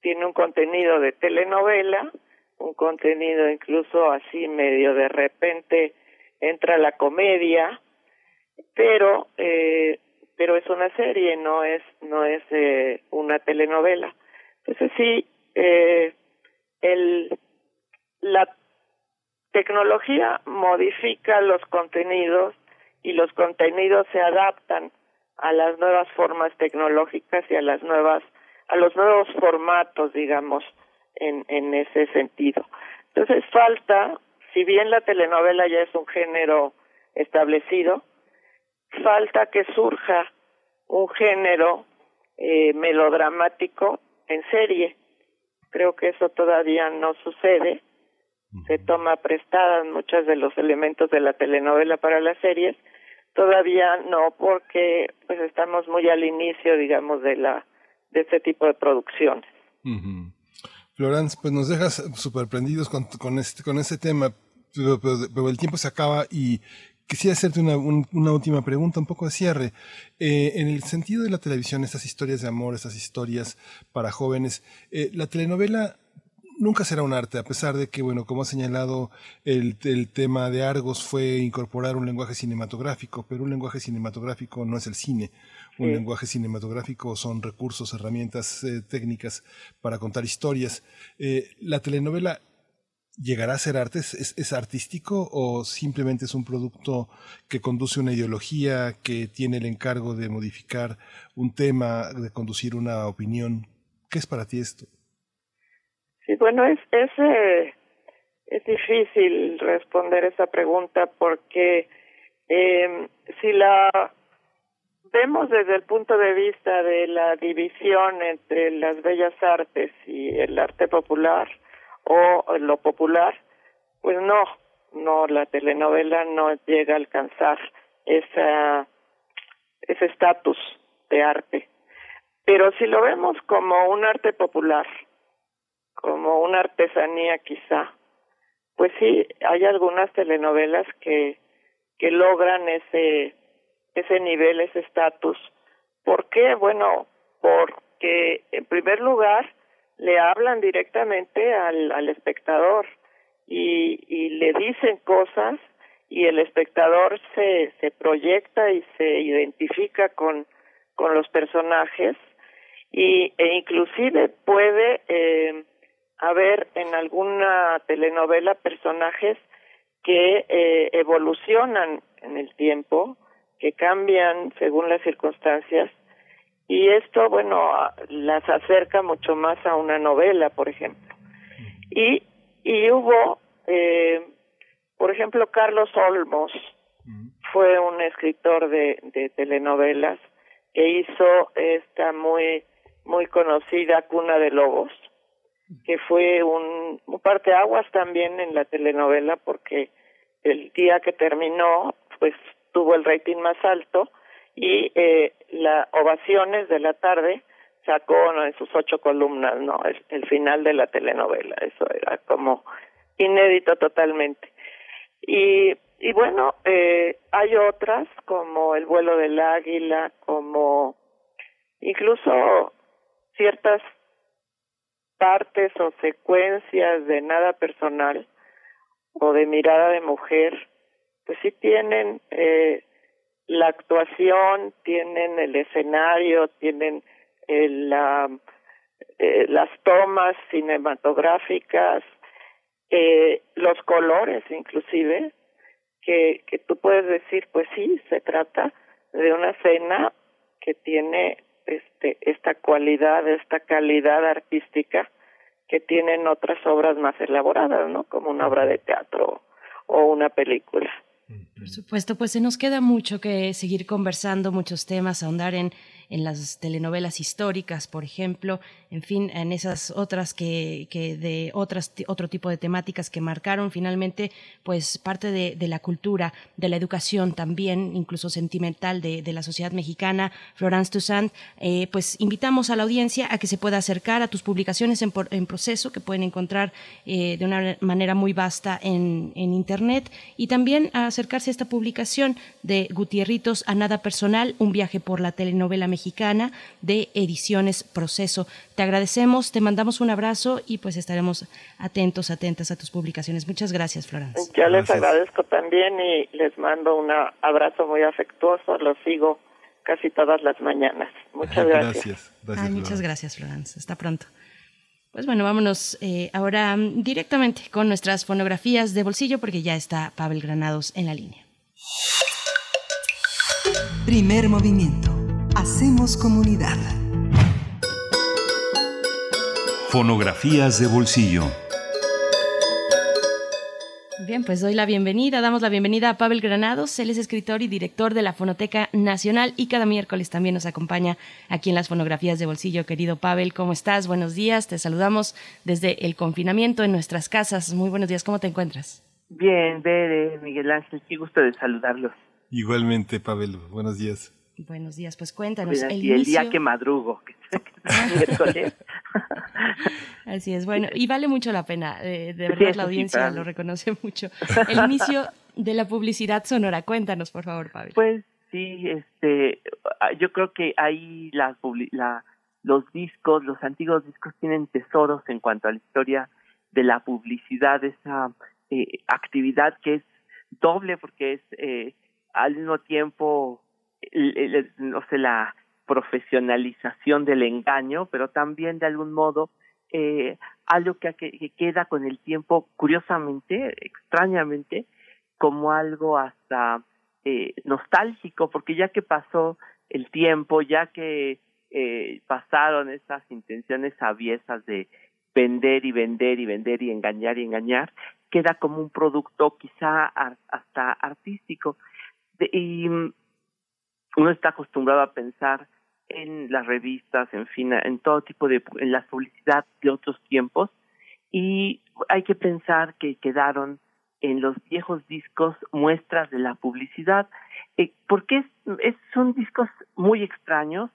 tiene un contenido de telenovela un contenido incluso así medio de repente entra la comedia pero eh, pero es una serie no es no es eh, una telenovela. Entonces sí eh, el la tecnología modifica los contenidos y los contenidos se adaptan a las nuevas formas tecnológicas y a las nuevas a los nuevos formatos digamos en en ese sentido. Entonces falta si bien la telenovela ya es un género establecido falta que surja un género eh, melodramático en serie. Creo que eso todavía no sucede. Se toma prestadas muchos de los elementos de la telenovela para las series. Todavía no porque pues estamos muy al inicio digamos de la de este tipo de producciones. Florence, pues nos dejas sorprendidos con, con, este, con este tema, pero, pero- pero el tiempo se acaba y quisiera hacerte una, un- una última pregunta, un poco de cierre. Eh, en el sentido de la televisión, estas historias de amor, estas historias para jóvenes, eh, la telenovela nunca será un arte, a pesar de que, bueno, como ha señalado, el, el tema de Argos fue incorporar un lenguaje cinematográfico, pero un lenguaje cinematográfico no es el cine. Un Sí. lenguaje cinematográfico son recursos, herramientas eh, técnicas para contar historias. Eh, ¿La telenovela llegará a ser arte? ¿Es, es- artístico o simplemente es un producto que conduce una ideología, que tiene el encargo de modificar un tema, de conducir una opinión? ¿Qué es para ti esto? Sí, bueno, es, es, eh, es difícil responder esa pregunta porque eh, si la vemos desde el punto de vista de la división entre las bellas artes y el arte popular o lo popular, pues no, no, la telenovela no llega a alcanzar esa, ese estatus de arte. Pero si lo vemos como un arte popular, como una artesanía quizá, pues sí, hay algunas telenovelas que, que logran ese, ese nivel, ese estatus. ¿Por qué? Bueno, porque en primer lugar le hablan directamente al, al espectador y, y le dicen cosas y el espectador se, se proyecta y se identifica con, con los personajes y, e inclusive puede eh, haber en alguna telenovela personajes que eh, evolucionan en el tiempo, que cambian según las circunstancias y esto, bueno, las acerca mucho más a una novela, por ejemplo. Y, y hubo, eh, por ejemplo, Carlos Olmos fue un escritor de, de telenovelas que hizo esta muy muy conocida Cuna de Lobos, que fue un, un parteaguas también en la telenovela porque el día que terminó, pues tuvo el rating más alto y eh, las ovaciones de la tarde sacó en sus ocho columnas, no, el, el final de la telenovela, eso era como inédito totalmente. Y, y bueno, eh, hay otras como El vuelo del águila, como incluso ciertas partes o secuencias de nada personal o de mirada de mujer, pues sí tienen eh, la actuación, tienen el escenario, tienen el, la, eh, las tomas cinematográficas, eh, los colores inclusive, que, que tú puedes decir, pues sí, se trata de una escena que tiene este, esta cualidad, esta calidad artística que tienen otras obras más elaboradas, ¿no? Como una obra de teatro o una película. Por supuesto, pues se nos queda mucho que seguir conversando, muchos temas, ahondar en, en las telenovelas históricas, por ejemplo, en fin, en esas otras que, que de otras, otro tipo de temáticas que marcaron finalmente, pues parte de, de la cultura, de la educación también, incluso sentimental de, de la sociedad mexicana. Florence Toussaint, eh, pues invitamos a la audiencia a que se pueda acercar a tus publicaciones en, en proceso, que pueden encontrar eh, de una manera muy vasta en, en Internet, y también a acercarse a esta publicación de Gutierritos a Nada Personal, un viaje por la telenovela mexicana de Ediciones Proceso. Te agradecemos, te mandamos un abrazo y pues estaremos atentos, atentas a tus publicaciones. Muchas gracias, Florence. Yo les Gracias. agradezco también y les mando un abrazo muy afectuoso, los sigo casi todas las mañanas. Muchas gracias. Gracias. gracias Ay, muchas gracias, Florence. Hasta pronto. Pues bueno, vámonos eh, ahora mm, directamente con nuestras fonografías de bolsillo porque ya está Pavel Granados en la línea. Primer movimiento. Hacemos comunidad. Fonografías de bolsillo. Bien, pues doy la bienvenida, damos la bienvenida a Pavel Granados. Él es escritor y director de la Fonoteca Nacional y cada miércoles también nos acompaña aquí en las fonografías de bolsillo. Querido Pavel, ¿cómo estás? Buenos días, te saludamos desde el confinamiento en nuestras casas. Muy buenos días, ¿cómo te encuentras? Bien, Bere, Miguel Ángel, qué gusto de saludarlos. Igualmente, Pavel, buenos días. Buenos días, pues cuéntanos. Mira, El y el inicio... día que madrugo. Así es, bueno, y vale mucho la pena, eh, de verdad la audiencia lo reconoce mucho. El inicio de la publicidad sonora, cuéntanos por favor, Pavel. Pues sí, este, ah, yo creo que ahí publi- la, los discos, los antiguos discos tienen tesoros en cuanto a la historia de la publicidad, esa eh, actividad que es doble porque es eh, al mismo tiempo, no sé, la profesionalización del engaño, pero también de algún modo eh, algo que, que- que queda con el tiempo, curiosamente, extrañamente, como algo hasta eh, nostálgico, porque ya que pasó el tiempo, ya que eh, pasaron esas intenciones aviesas de vender y vender y vender y engañar y engañar, queda como un producto quizá hasta artístico. Y uno está acostumbrado a pensar en las revistas, en fin, en todo tipo de, en la publicidad de otros tiempos, y hay que pensar que quedaron en los viejos discos muestras de la publicidad, eh, porque es, es- son discos muy extraños,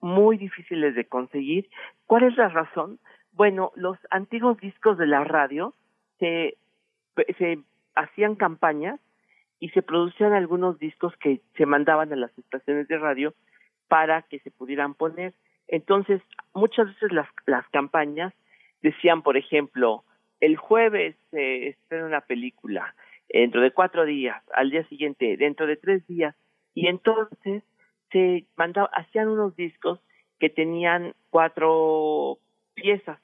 muy difíciles de conseguir. ¿Cuál es la razón? Bueno, los antiguos discos de la radio se, se hacían campañas y se producían algunos discos que se mandaban a las estaciones de radio para que se pudieran poner. Entonces, muchas veces las, las campañas decían, por ejemplo, el jueves se estrena una película, dentro de cuatro días, al día siguiente, dentro de tres días, y entonces se mandaba, hacían unos discos que tenían cuatro piezas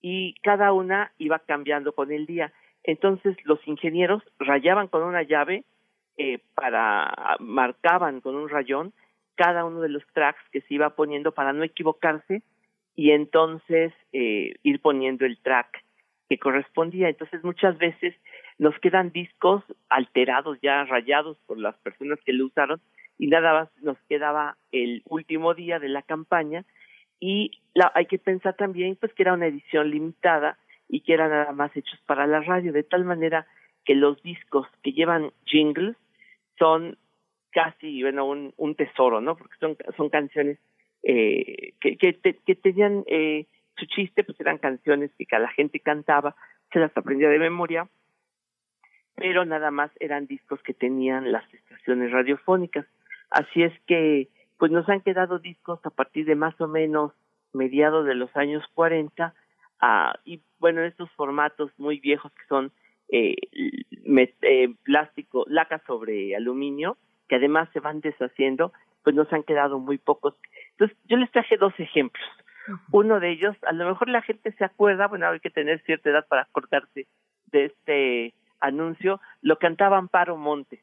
y cada una iba cambiando con el día. Entonces los ingenieros rayaban con una llave eh, para marcaban con un rayón cada uno de los tracks que se iba poniendo para no equivocarse y entonces eh, ir poniendo el track que correspondía. Entonces muchas veces nos quedan discos alterados ya rayados por las personas que lo usaron y nada más nos quedaba el último día de la campaña y la, hay que pensar también pues que era una edición limitada y que eran nada más hechos para la radio de tal manera que los discos que llevan jingles son casi bueno un, un tesoro no porque son son canciones eh, que que, te- que tenían eh, su chiste pues eran canciones que la gente cantaba se las aprendía de memoria pero nada más eran discos que tenían las estaciones radiofónicas. Así es que pues nos han quedado discos a partir de más o menos mediados de los años 40 ah, y bueno estos formatos muy viejos que son eh, eh, plástico laca sobre aluminio que además se van deshaciendo pues nos han quedado muy pocos entonces yo les traje dos ejemplos uno de ellos a lo mejor la gente se acuerda bueno hay que tener cierta edad para acordarse de este anuncio lo cantaba Amparo Montes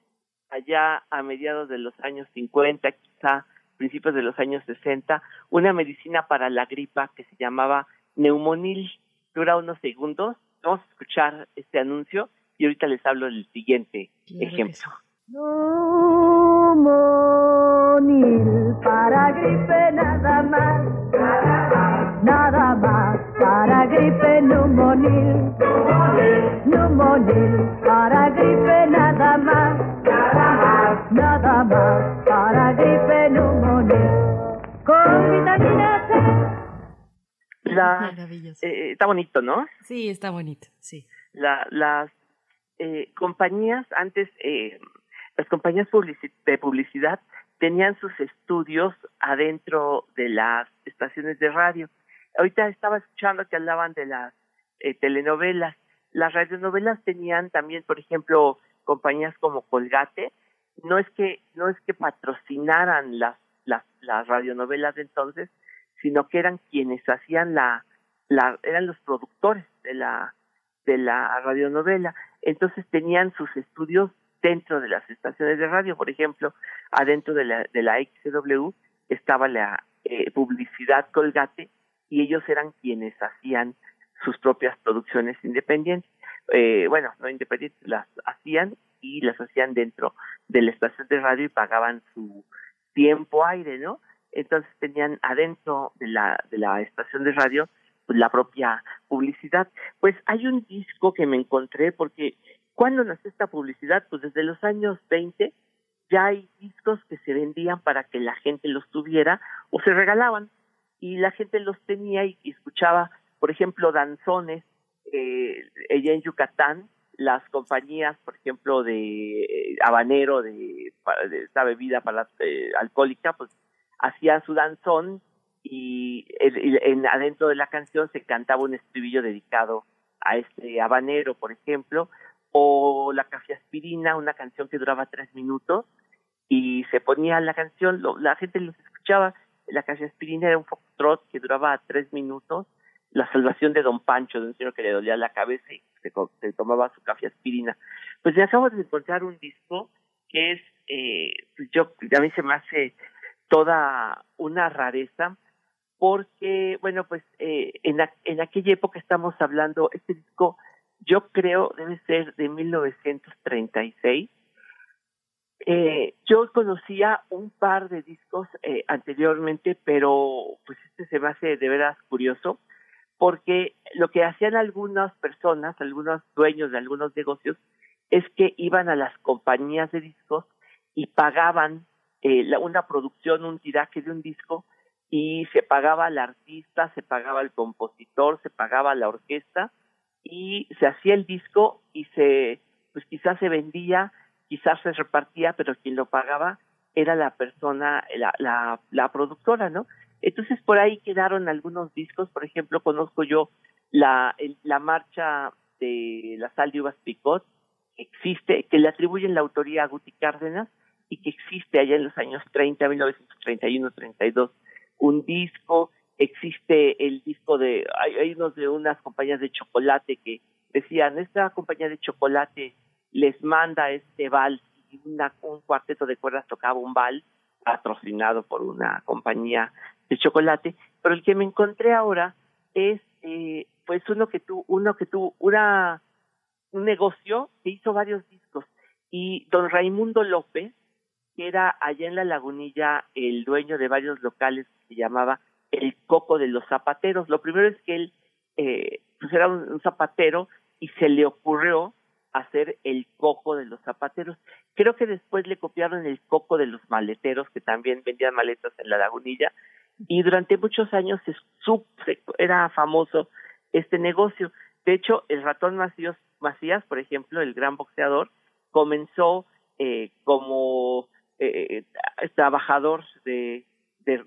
allá a mediados de los años 50, quizá principios de los años 60, una medicina para la gripa que se llamaba Neumonil. Dura unos segundos. Vamos a escuchar este anuncio y ahorita les hablo del siguiente Claro ejemplo. Neumonil para gripe nada más, nada más para gripe neumonil, neumonil para gripe nada más, nada más para gripe neumonil, La, eh, está bonito, ¿no? Sí, está bonito, sí. La, las eh, compañías antes, eh, las compañías publici- de publicidad tenían sus estudios adentro de las estaciones de radio. Ahorita estaba escuchando que hablaban de las eh, telenovelas. Las radionovelas tenían también, por ejemplo, compañías como Colgate. No es que no es que patrocinaran las las, las radionovelas de entonces, sino que eran quienes hacían la, la eran los productores de la de la radionovela. Entonces tenían sus estudios dentro de las estaciones de radio, por ejemplo, adentro de la, de la XW estaba la eh, publicidad Colgate y ellos eran quienes hacían sus propias producciones independientes. Eh, bueno, no independientes, las hacían y las hacían dentro de la estación de radio y pagaban su tiempo aire, ¿no? Entonces tenían adentro de la, de la estación de radio pues, la propia publicidad. Pues hay un disco que me encontré porque ¿cuándo nació esta publicidad? Pues desde los años 20 ya hay discos que se vendían para que la gente los tuviera o se regalaban. y la gente los tenía y, escuchaba, por ejemplo, danzones, eh, ella en Yucatán, las compañías, por ejemplo, de eh, habanero, de, de esta bebida para eh, alcohólica, pues hacían su danzón y en, adentro de la canción se cantaba un estribillo dedicado a este habanero, por ejemplo, o la café aspirina, una canción que duraba tres minutos y se ponía la canción, lo- la gente los escuchaba, la café aspirina era un fox trot que duraba tres minutos, la salvación de Don Pancho, de un señor que le dolía la cabeza y se, se tomaba su café aspirina. Pues me acabo de encontrar un disco que es, eh, pues yo, a mí se me hace toda una rareza, porque, bueno, pues eh, en, en aquella época estamos hablando, este disco yo creo debe ser de 1936. Eh, yo conocía un par de discos eh, anteriormente, pero pues este se me hace de veras curioso, porque lo que hacían algunas personas, algunos dueños de algunos negocios, es que iban a las compañías de discos y pagaban eh, la- una producción, un tiraje de un disco, y se pagaba al artista, se pagaba al compositor, se pagaba a la orquesta, y se hacía el disco y se, pues quizás se vendía, quizás se repartía, pero quien lo pagaba era la persona, la, la, productora, ¿no? Entonces por ahí quedaron algunos discos, por ejemplo, conozco yo la, la marcha de la sal de uvas picot, que existe, que le atribuyen la autoría a Guti Cárdenas y que existe allá en los años 30, 1931, 32, un disco, existe el disco de, hay, unos de unas compañías de chocolate que decían, esta compañía de chocolate les manda este vals y una, un cuarteto de cuerdas tocaba un vals patrocinado por una compañía de chocolate, pero el que me encontré ahora es eh, pues uno que tuvo, uno que tuvo una un negocio que hizo varios discos y don Raimundo López, que era allá en la lagunilla el dueño de varios locales que se llamaba el Coco de los Zapateros. Lo primero es que él eh, pues era un, zapatero y se le ocurrió hacer el Coco de los Zapateros. Creo que después le copiaron el Coco de los Maleteros, que también vendían maletas en la lagunilla, y durante muchos años se, sup- se- era famoso este negocio. De hecho, el ratón Macías, Macías, por ejemplo, el gran boxeador, comenzó eh, como eh, trabajador de,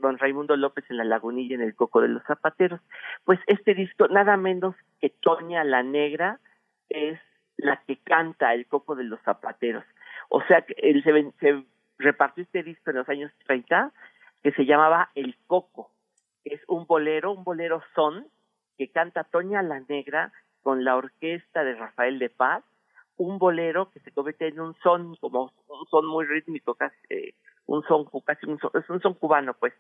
don Raimundo López en la lagunilla en el Coco de los Zapateros. Pues este disco, nada menos que Toña la Negra, es la que canta el Coco de los Zapateros. O sea, que se, se repartió este disco en los años 30 que se llamaba El Coco. Es un bolero, un bolero son, que canta Toña la Negra con la orquesta de Rafael de Paz, un bolero que se convierte en un son, como un son muy rítmico, casi, eh, un son, casi un son, es un son cubano, pues.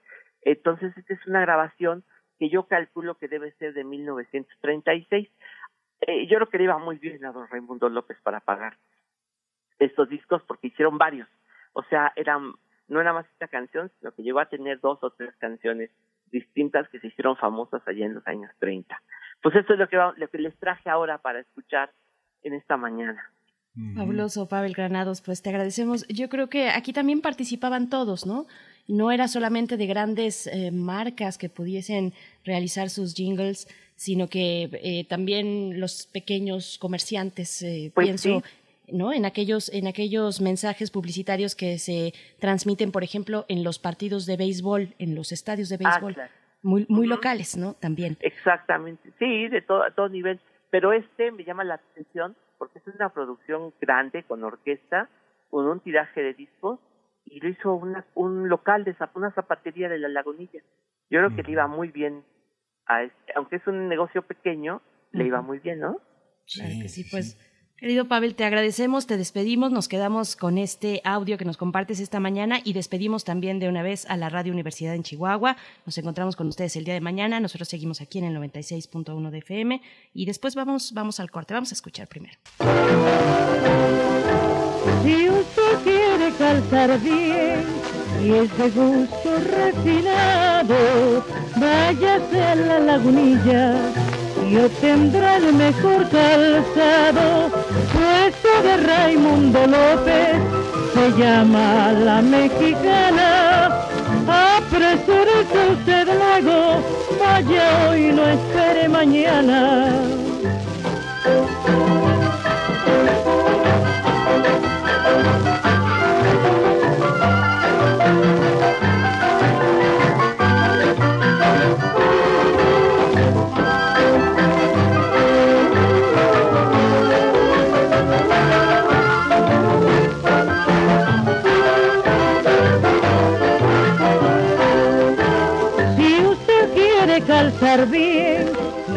Entonces, esta es una grabación que yo calculo que debe ser de 1936. Eh, yo creo que le iba muy bien a don Raimundo López para pagar estos discos porque hicieron varios. O sea, eran no era más esta canción, sino que llegó a tener dos o tres canciones distintas que se hicieron famosas allá en los años 30. Pues esto es lo que, va- lo que les traje ahora para escuchar en esta mañana. Fabuloso, Pavel Granados, pues te agradecemos. Yo creo que aquí también participaban todos, ¿no? No era solamente de grandes eh, marcas que pudiesen realizar sus jingles, sino que eh, también los pequeños comerciantes, eh, Pues pienso, sí. ¿no? En aquellos, en aquellos mensajes publicitarios que se transmiten, por ejemplo, en los partidos de béisbol, en los estadios de Ah, béisbol, claro. muy, muy locales, ¿no? También. Exactamente, sí, de todo, a todo nivel. Pero este me llama la atención porque es una producción grande con orquesta, con un tiraje de discos y lo hizo una, un local de zap- una zapatería de la Lagunilla. Yo creo que le iba muy bien a este, aunque es un negocio pequeño, le iba muy bien, ¿no? Claro que sí, pues. Querido Pavel, te agradecemos, te despedimos, nos quedamos con este audio que nos compartes esta mañana y despedimos también de una vez a la Radio Universidad en Chihuahua. Nos encontramos con ustedes el día de mañana, nosotros seguimos aquí en el 96.1 de FM y después vamos, vamos al corte, vamos a escuchar primero. Si usted quiere calzar bien y es de gusto refinado, váyase a la lagunilla y obtendrá el mejor calzado. Puesto de Raimundo López se llama la mexicana. Apresúrese usted luego, vaya hoy, no espere mañana.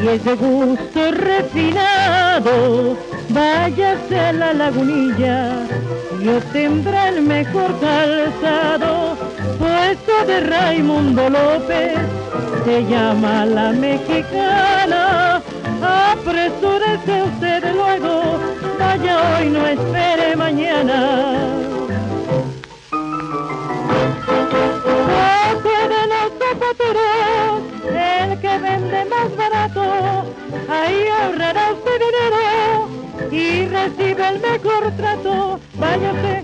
Y es de gusto refinado, váyase a la lagunilla y obtendrá el mejor calzado. Puesto de Raimundo López se llama la mexicana. Apresúrese usted luego, vaya hoy, no espere mañana. Recibe el mejor trato. Váyase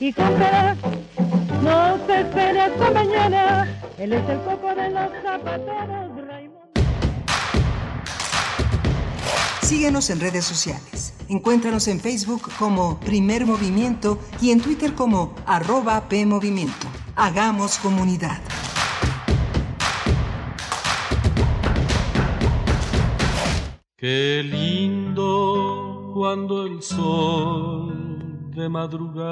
y comprará, no se espere hasta mañana, él es el coco de los zapateros, Raimundo. Síguenos en redes sociales. Encuéntranos en Facebook como Primer Movimiento y en Twitter como arroba PMovimiento. Hagamos comunidad. Qué lindo cuando el sol de madrugada.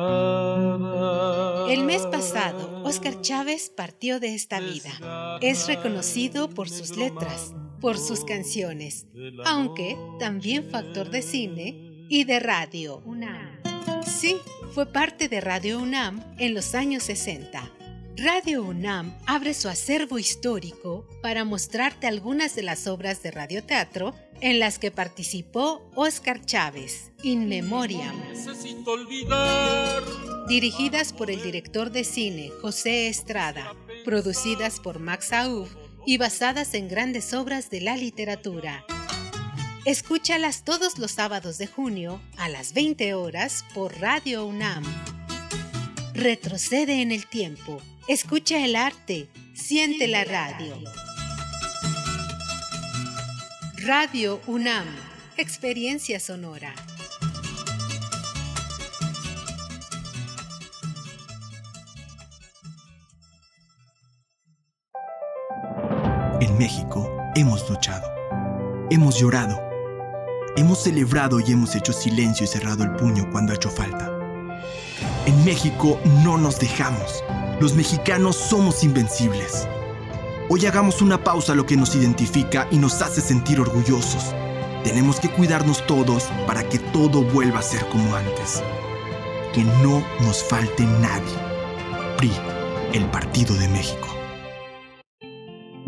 El mes pasado, Oscar Chávez partió de esta vida. Es reconocido por sus letras, por sus canciones, aunque también fue actor de cine y de radio. UNAM. Sí, fue parte de Radio UNAM en los años 60. Radio UNAM abre su acervo histórico para mostrarte algunas de las obras de radioteatro en las que participó Oscar Chávez, In Memoriam. Necesito olvidar. Dirigidas por el director de cine José Estrada, producidas por Max Aub y basadas en grandes obras de la literatura. Escúchalas todos los sábados de junio a las 20 horas por Radio UNAM. Retrocede en el tiempo. Escucha el arte. Siente la radio. Radio UNAM. Experiencia sonora. En México hemos luchado, hemos llorado, hemos celebrado y hemos hecho silencio y cerrado el puño cuando ha hecho falta. En México no nos dejamos. Los mexicanos somos invencibles. Hoy hagamos una pausa a lo que nos identifica y nos hace sentir orgullosos. Tenemos que cuidarnos todos para que todo vuelva a ser como antes. Que no nos falte nadie. PRI, el Partido de México.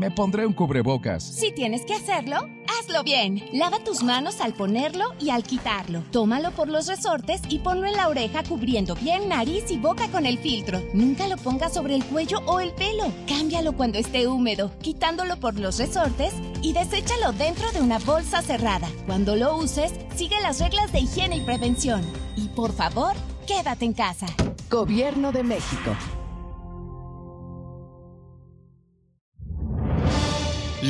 Me pondré un cubrebocas. Si tienes que hacerlo, hazlo bien. Lava tus manos al ponerlo y al quitarlo. Tómalo por los resortes y ponlo en la oreja cubriendo bien nariz y boca con el filtro. Nunca lo pongas sobre el cuello o el pelo. Cámbialo cuando esté húmedo, quitándolo por los resortes y deséchalo dentro de una bolsa cerrada. Cuando lo uses, sigue las reglas de higiene y prevención. Y por favor, quédate en casa. Gobierno de México.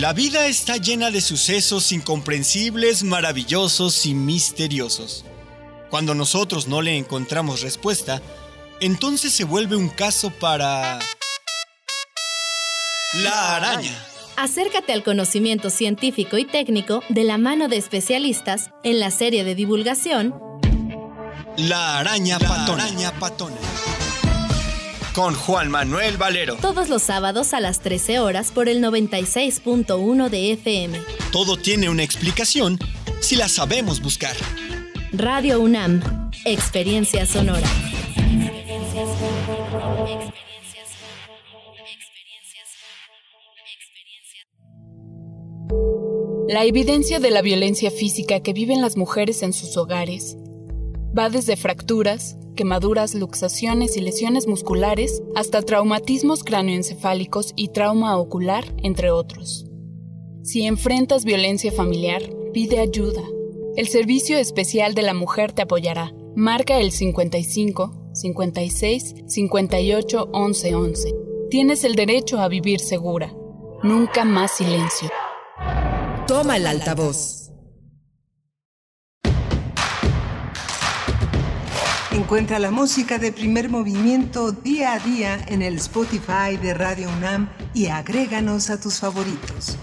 La vida está llena de sucesos incomprensibles, maravillosos y misteriosos. Cuando nosotros no le encontramos respuesta, entonces se vuelve un caso para... La araña. Acércate al conocimiento científico y técnico de la mano de especialistas en la serie de divulgación La araña patona. araña patona. Con Juan Manuel Valero. todos los sábados a las 13 horas por el 96.1 de FM. Todo tiene una explicación si la sabemos buscar. Radio UNAM, Experiencia Sonora. La evidencia de la violencia física que viven las mujeres en sus hogares va desde fracturas, quemaduras, luxaciones y lesiones musculares hasta traumatismos cráneoencefálicos y trauma ocular, entre otros. Si enfrentas violencia familiar, pide ayuda. El Servicio Especial de la Mujer te apoyará. Marca el 55 56 58 11 11. Tienes el derecho a vivir segura. Nunca más silencio. Toma el altavoz. Encuentra la música de primer movimiento día a día en el Spotify de Radio UNAM y agréganos a tus favoritos.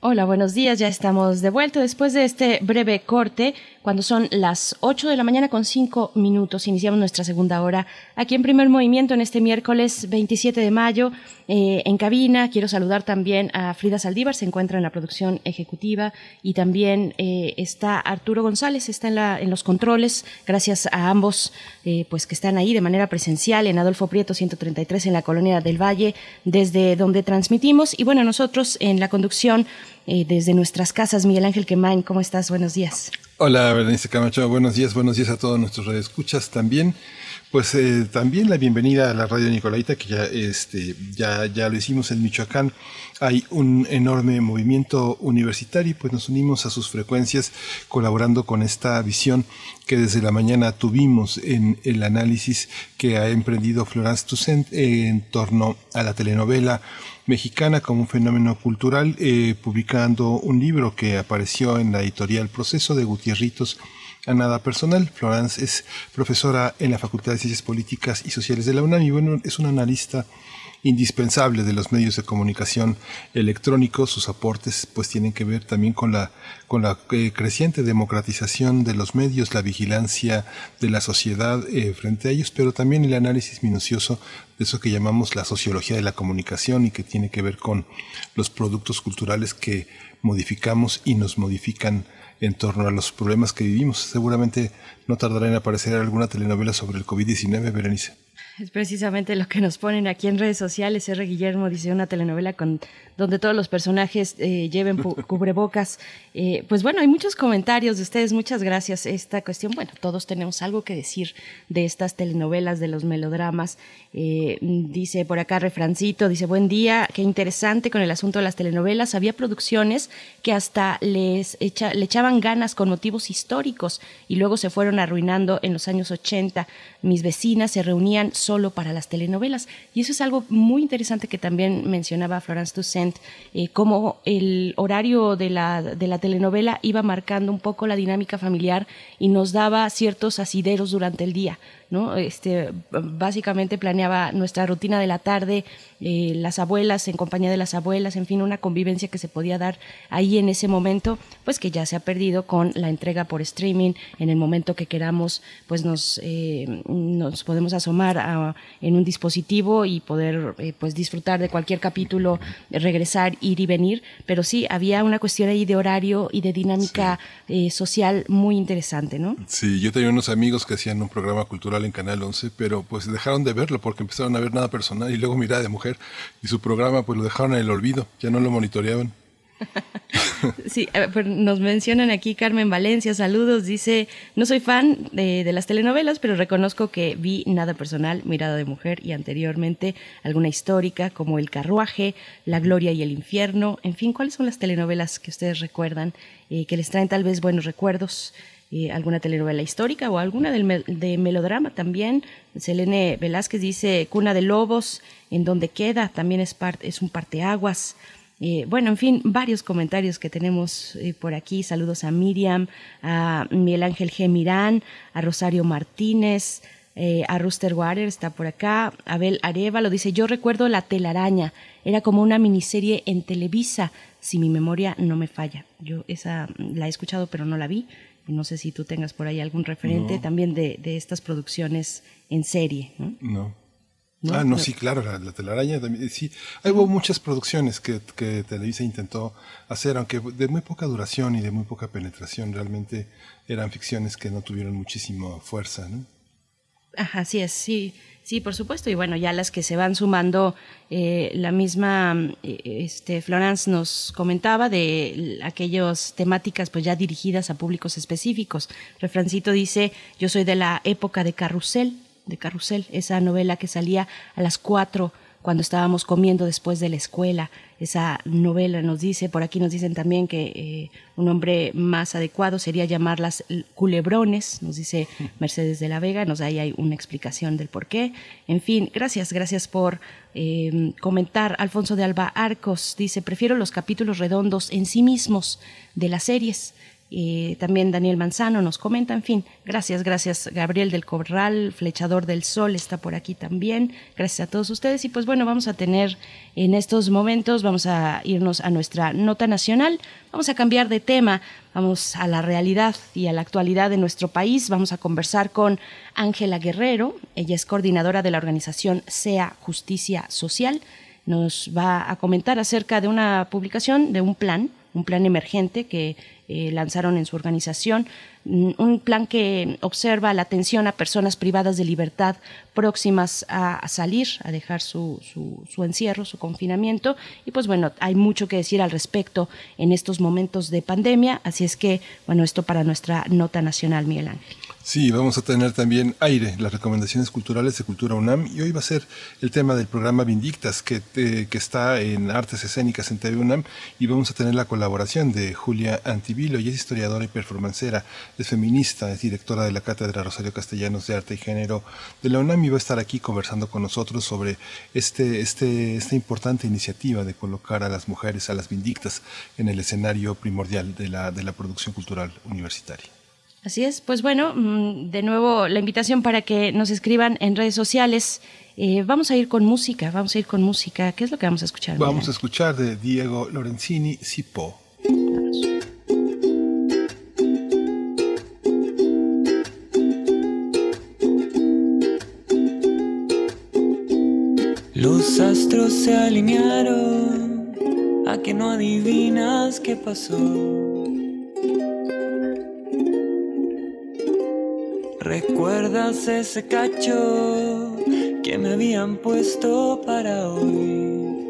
Hola, buenos días. Ya estamos de vuelta después de este breve corte. Cuando son las 8 de la mañana con 5 minutos, iniciamos nuestra segunda hora aquí en Primer Movimiento en este miércoles 27 de mayo. Eh, en cabina quiero saludar también a Frida Saldívar, se encuentra en la producción ejecutiva y también eh, está Arturo González, está en, la, en los controles. Gracias a ambos, eh, pues que están ahí de manera presencial en Adolfo Prieto 133 en la colonia del Valle, desde donde transmitimos. Y bueno, nosotros en la conducción eh, desde nuestras casas. Miguel Ángel Quemain, ¿cómo estás? Buenos días. Hola, Berenice Camacho, buenos días, buenos días a todos nuestros radioescuchas también. Pues eh, también la bienvenida a la radio Nicolaita, que ya, este, ya, ya lo hicimos en Michoacán. Hay un enorme movimiento universitario y pues nos unimos a sus frecuencias colaborando con esta visión que desde la mañana tuvimos en el análisis que ha emprendido Florence Toussaint en torno a la telenovela mexicana como un fenómeno cultural, eh, publicando un libro que apareció en la editorial Proceso de Gutierritos a nada personal. Florence es profesora en la Facultad de Ciencias Políticas y Sociales de la UNAM y bueno, es una analista indispensable de los medios de comunicación electrónicos. Sus aportes pues tienen que ver también con la, con la eh, creciente democratización de los medios, la vigilancia de la sociedad eh, frente a ellos, pero también el análisis minucioso de eso que llamamos la sociología de la comunicación y que tiene que ver con los productos culturales que modificamos y nos modifican en torno a los problemas que vivimos. Seguramente no tardará en aparecer alguna telenovela sobre el COVID-19, Berenice. Es precisamente lo que nos ponen aquí en redes sociales. R. Guillermo dice una telenovela con donde todos los personajes eh, lleven cubrebocas. Eh, pues bueno, hay muchos comentarios de ustedes. Muchas gracias. Esta cuestión, bueno, todos tenemos algo que decir de estas telenovelas, de los melodramas. Eh, dice por acá Refrancito, dice buen día, qué interesante con el asunto de las telenovelas. Había producciones que hasta les echa, le echaban ganas con motivos históricos y luego se fueron arruinando en los años 80. Mis vecinas se reunían solo para las telenovelas. Y eso es algo muy interesante que también mencionaba Florence Toussaint, eh, cómo el horario de la, de la telenovela iba marcando un poco la dinámica familiar y nos daba ciertos asideros durante el día. ¿No? Este, básicamente planeaba nuestra rutina de la tarde, eh, las abuelas, en compañía de las abuelas, en fin, una convivencia que se podía dar ahí en ese momento, pues que ya se ha perdido con la entrega por streaming, en el momento que queramos, pues nos, eh, nos podemos asomar a, en un dispositivo y poder eh, pues disfrutar de cualquier capítulo, regresar, ir y venir, pero sí, había una cuestión ahí de horario y de dinámica sí. social muy interesante, ¿no? Sí, yo tenía unos amigos que hacían un programa cultural en Canal 11, pero pues dejaron de verlo porque empezaron a ver nada personal y luego mirada de mujer y su programa pues lo dejaron en el olvido, ya no lo monitoreaban. Sí, nos mencionan aquí Carmen Valencia, saludos, dice, no soy fan de, de, las telenovelas, pero reconozco que vi Nada Personal, Mirada de Mujer y anteriormente alguna histórica como El Carruaje, La Gloria y el Infierno, en fin, ¿cuáles son las telenovelas que ustedes recuerdan, eh, que les traen tal vez buenos recuerdos? Eh, alguna telenovela histórica o alguna del de melodrama también. Selene Velázquez dice Cuna de Lobos, en donde queda, también es, es un parteaguas. Eh, bueno, en fin, varios comentarios que tenemos eh, por aquí. Saludos a Miriam, a Miguel Ángel G. Mirán, a Rosario Martínez, a Rooster Water está por acá. Abel Areva lo dice, yo recuerdo La telaraña, era como una miniserie en Televisa, si mi memoria no me falla. Yo esa la he escuchado pero no la vi. No sé si tú tengas por ahí algún referente no. también de, de, estas producciones en serie. No. no. ¿No? Ah, no, sí, claro, la, la telaraña también, sí. Hubo muchas producciones que, que, Televisa intentó hacer, aunque de muy poca duración y de muy poca penetración, realmente eran ficciones que no tuvieron muchísima fuerza, ¿no? Ajá, así es, sí, sí, por supuesto. Y bueno, ya las que se van sumando, eh, la misma este, Florence nos comentaba de aquellas temáticas pues ya dirigidas a públicos específicos. Refrancito dice, yo soy de la época de Carrusel, de Carrusel, esa novela que salía a las 4 cuando estábamos comiendo después de la escuela. Esa novela nos dice, por aquí nos dicen también que eh, un nombre más adecuado sería llamarlas culebrones, nos dice Mercedes de la Vega, nos da ahí hay una explicación del por qué. En fin, gracias, gracias por eh, comentar. Alfonso de Alba Arcos dice, prefiero los capítulos redondos en sí mismos de las series. Eh, también Daniel Manzano nos comenta, en fin, gracias, gracias Gabriel del Corral, Flechador del Sol está por aquí también, gracias a todos ustedes. Y pues bueno, vamos a tener en estos momentos, vamos a irnos a nuestra nota nacional, vamos a cambiar de tema, vamos a la realidad y a la actualidad de nuestro país, vamos a conversar con Ángela Guerrero, ella es coordinadora de la organización SEA Justicia Social, nos va a comentar acerca de una publicación, de un plan, un plan emergente que eh, lanzaron en su organización, un plan que observa la atención a personas privadas de libertad próximas a, salir, a dejar su, su, encierro, su confinamiento. Y pues bueno, hay mucho que decir al respecto en estos momentos de pandemia, así es que, bueno, esto para nuestra nota nacional, Miguel Ángel. Sí, vamos a tener también aire, las recomendaciones culturales de Cultura UNAM y hoy va a ser el tema del programa Vindictas que, te- que está en Artes Escénicas en TV UNAM y vamos a tener la colaboración de Julia Antivilo, ella es historiadora y performancera, es feminista, es directora de la Cátedra Rosario Castellanos de Arte y Género de la UNAM y va a estar aquí conversando con nosotros sobre este, este, esta importante iniciativa de colocar a las mujeres, a las Vindictas, en el escenario primordial de la, de la producción cultural universitaria. Así es, pues bueno, mm, de nuevo la invitación para que nos escriban en redes sociales. Eh, vamos a ir con música, vamos a ir con música. ¿Qué es lo que vamos a escuchar? Vamos a escuchar de Diego Lorenzini, Sipo. Los astros se alinearon a que no adivinas qué pasó. ¿Recuerdas ese cacho que me habían puesto para hoy?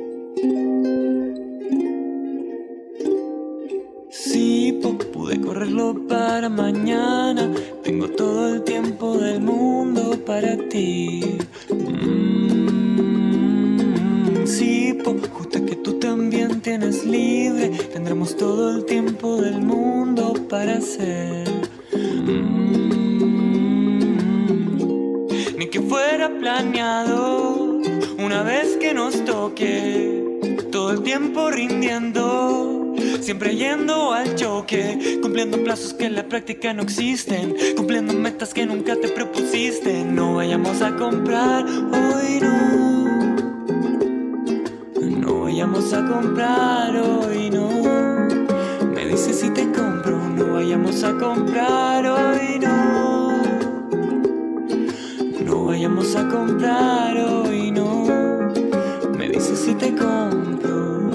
Sí, pude correrlo para mañana. Tengo todo el tiempo del mundo para ti. Mm, sí, po, justo que tú también tienes libre. Tendremos todo el tiempo del mundo para hacer. Mm, ni que fuera planeado. Una vez que nos toque, todo el tiempo rindiendo. Siempre yendo al choque, cumpliendo plazos que en la práctica no existen, cumpliendo metas que nunca te propusiste. No vayamos a comprar hoy, no. No vayamos a comprar hoy, no. Me dices si te compro, no vayamos a comprar hoy, no. No vayamos a comprar hoy, no. Me dices si te compro.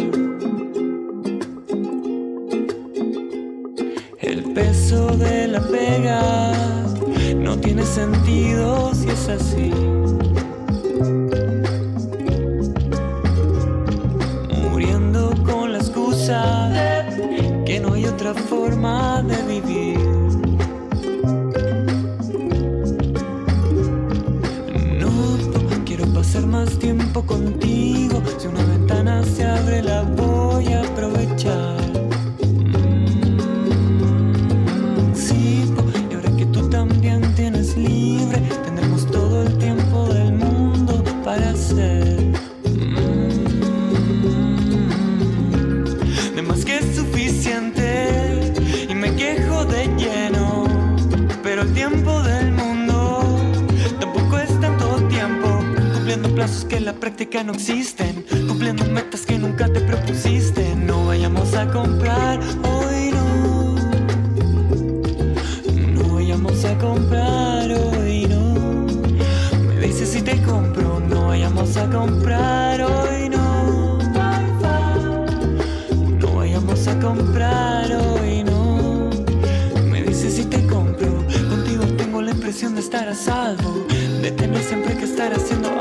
El peso de la pega no tiene sentido si es así. Que no hay otra forma de vivir. No quiero pasar más tiempo contigo. Si una ventana se abre, la voy plazos que en la práctica no existen, cumpliendo metas que nunca te propusiste. No vayamos a comprar hoy, no. No vayamos a comprar hoy, no. Me dices si te compro, no vayamos a comprar hoy, no. No vayamos a comprar hoy, no. Me dices si te compro, contigo tengo la impresión de estar a salvo, de tener siempre que estar haciendo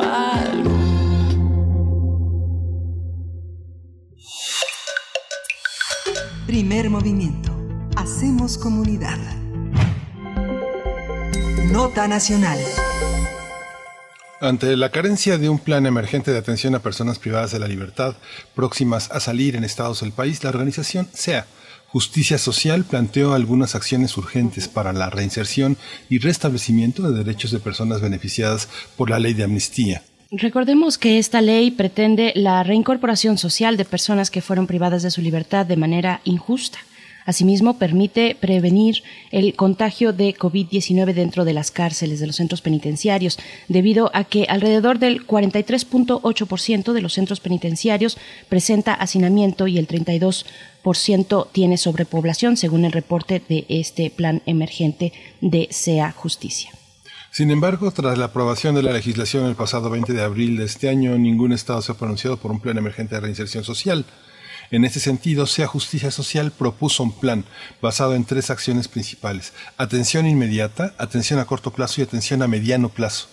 movimiento. Hacemos comunidad. Nota nacional. Ante la carencia de un plan emergente de atención a personas privadas de la libertad próximas a salir en estados del país, la organización SEA, Justicia Social, planteó algunas acciones urgentes para la reinserción y restablecimiento de derechos de personas beneficiadas por la ley de amnistía. Recordemos que esta ley pretende la reincorporación social de personas que fueron privadas de su libertad de manera injusta. Asimismo, permite prevenir el contagio de COVID-19 dentro de las cárceles, de los centros penitenciarios, debido a que alrededor del 43.8% de los centros penitenciarios presenta hacinamiento y el 32% tiene sobrepoblación, según el reporte de este plan emergente de SEA Justicia. Sin embargo, tras la aprobación de la legislación el pasado 20 de abril de este año, ningún Estado se ha pronunciado por un plan emergente de reinserción social. En este sentido, SEA Justicia Social propuso un plan basado en tres acciones principales. Atención inmediata, atención a corto plazo y atención a mediano plazo.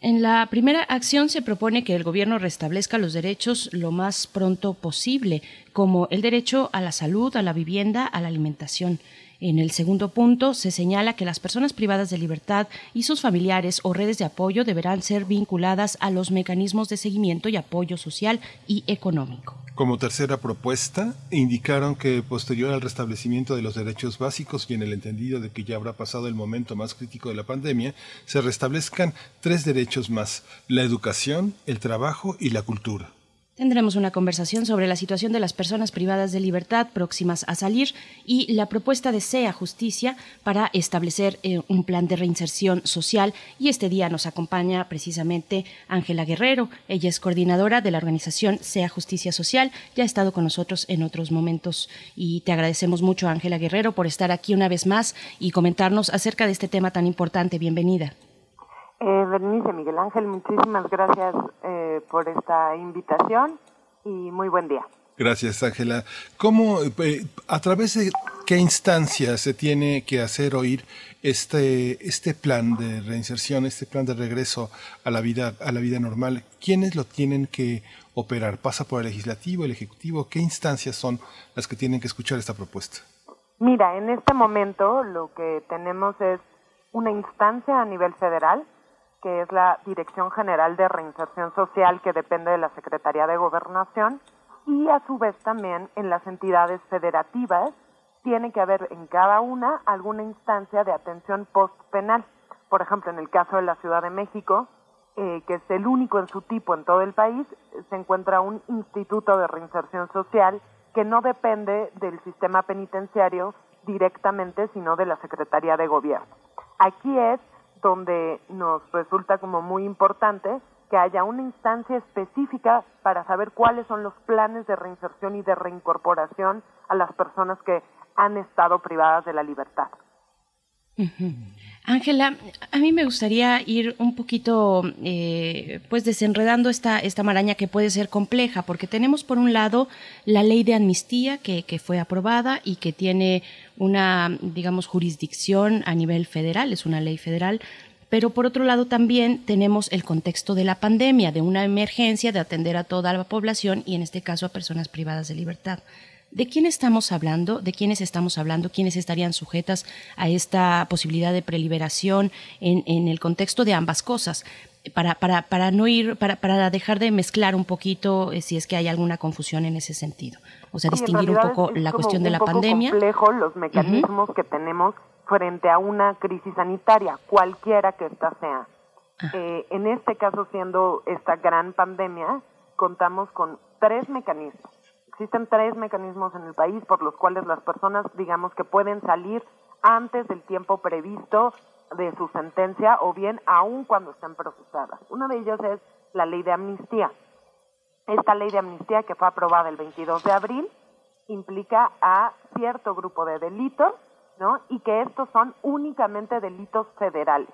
En la primera acción se propone que el gobierno restablezca los derechos lo más pronto posible, como el derecho a la salud, a la vivienda, a la alimentación. En el segundo punto se señala que las personas privadas de libertad y sus familiares o redes de apoyo deberán ser vinculadas a los mecanismos de seguimiento y apoyo social y económico. Como tercera propuesta, indicaron que posterior al restablecimiento de los derechos básicos y en el entendido de que ya habrá pasado el momento más crítico de la pandemia, se restablezcan tres derechos más, la educación, el trabajo y la cultura. Tendremos una conversación sobre la situación de las personas privadas de libertad próximas a salir y la propuesta de SEA Justicia para establecer eh, un plan de reinserción social. Y este día nos acompaña precisamente Ángela Guerrero. Ella es coordinadora de la organización SEA Justicia Social. Ya ha estado con nosotros en otros momentos y te agradecemos mucho, Ángela Guerrero, por estar aquí una vez más y comentarnos acerca de este tema tan importante. Bienvenida. Eh, Bernice Miguel Ángel, muchísimas gracias eh, por esta invitación y muy buen día. Gracias, Ángela. ¿Cómo, eh, a través de qué instancias se tiene que hacer oír este, este plan de reinserción, este plan de regreso a la vida, a la vida normal? ¿Quiénes lo tienen que operar? ¿Pasa por el legislativo, el ejecutivo? ¿Qué instancias son las que tienen que escuchar esta propuesta? Mira, en este momento lo que tenemos es una instancia a nivel federal que es la Dirección General de Reinserción Social, que depende de la Secretaría de Gobernación, y a su vez también en las entidades federativas tiene que haber en cada una alguna instancia de atención post-penal. Por ejemplo, en el caso de la Ciudad de México, eh, que es el único en su tipo en todo el país, se encuentra un instituto de reinserción social que no depende del sistema penitenciario directamente, sino de la Secretaría de Gobierno. Aquí es donde nos resulta como muy importante que haya una instancia específica para saber cuáles son los planes de reinserción y de reincorporación a las personas que han estado privadas de la libertad. Ángela, a mí me gustaría ir un poquito, eh, pues desenredando esta, esta maraña que puede ser compleja, porque tenemos por un lado la ley de amnistía que, que fue aprobada y que tiene una, digamos, jurisdicción a nivel federal, es una ley federal, pero por otro lado también tenemos el contexto de la pandemia, de una emergencia de atender a toda la población y en este caso a personas privadas de libertad. ¿De quién estamos hablando? ¿De quiénes estamos hablando? ¿Quiénes estarían sujetas a esta posibilidad de preliberación en, en el contexto de ambas cosas? Para, para, para no ir, para, para dejar de mezclar un poquito eh, si es que hay alguna confusión en ese sentido. O sea, distinguir un poco es- es la cuestión de la poco pandemia. complejo los mecanismos que tenemos frente a una crisis sanitaria, cualquiera que ésta sea. Eh, en este caso, siendo esta gran pandemia, contamos con tres mecanismos. Existen tres mecanismos en el país por los cuales las personas, digamos, que pueden salir antes del tiempo previsto de su sentencia o bien aún cuando estén procesadas. Uno de ellos es la ley de amnistía. Esta ley de amnistía que fue aprobada el 22 de abril implica a cierto grupo de delitos, ¿no? Y que estos son únicamente delitos federales,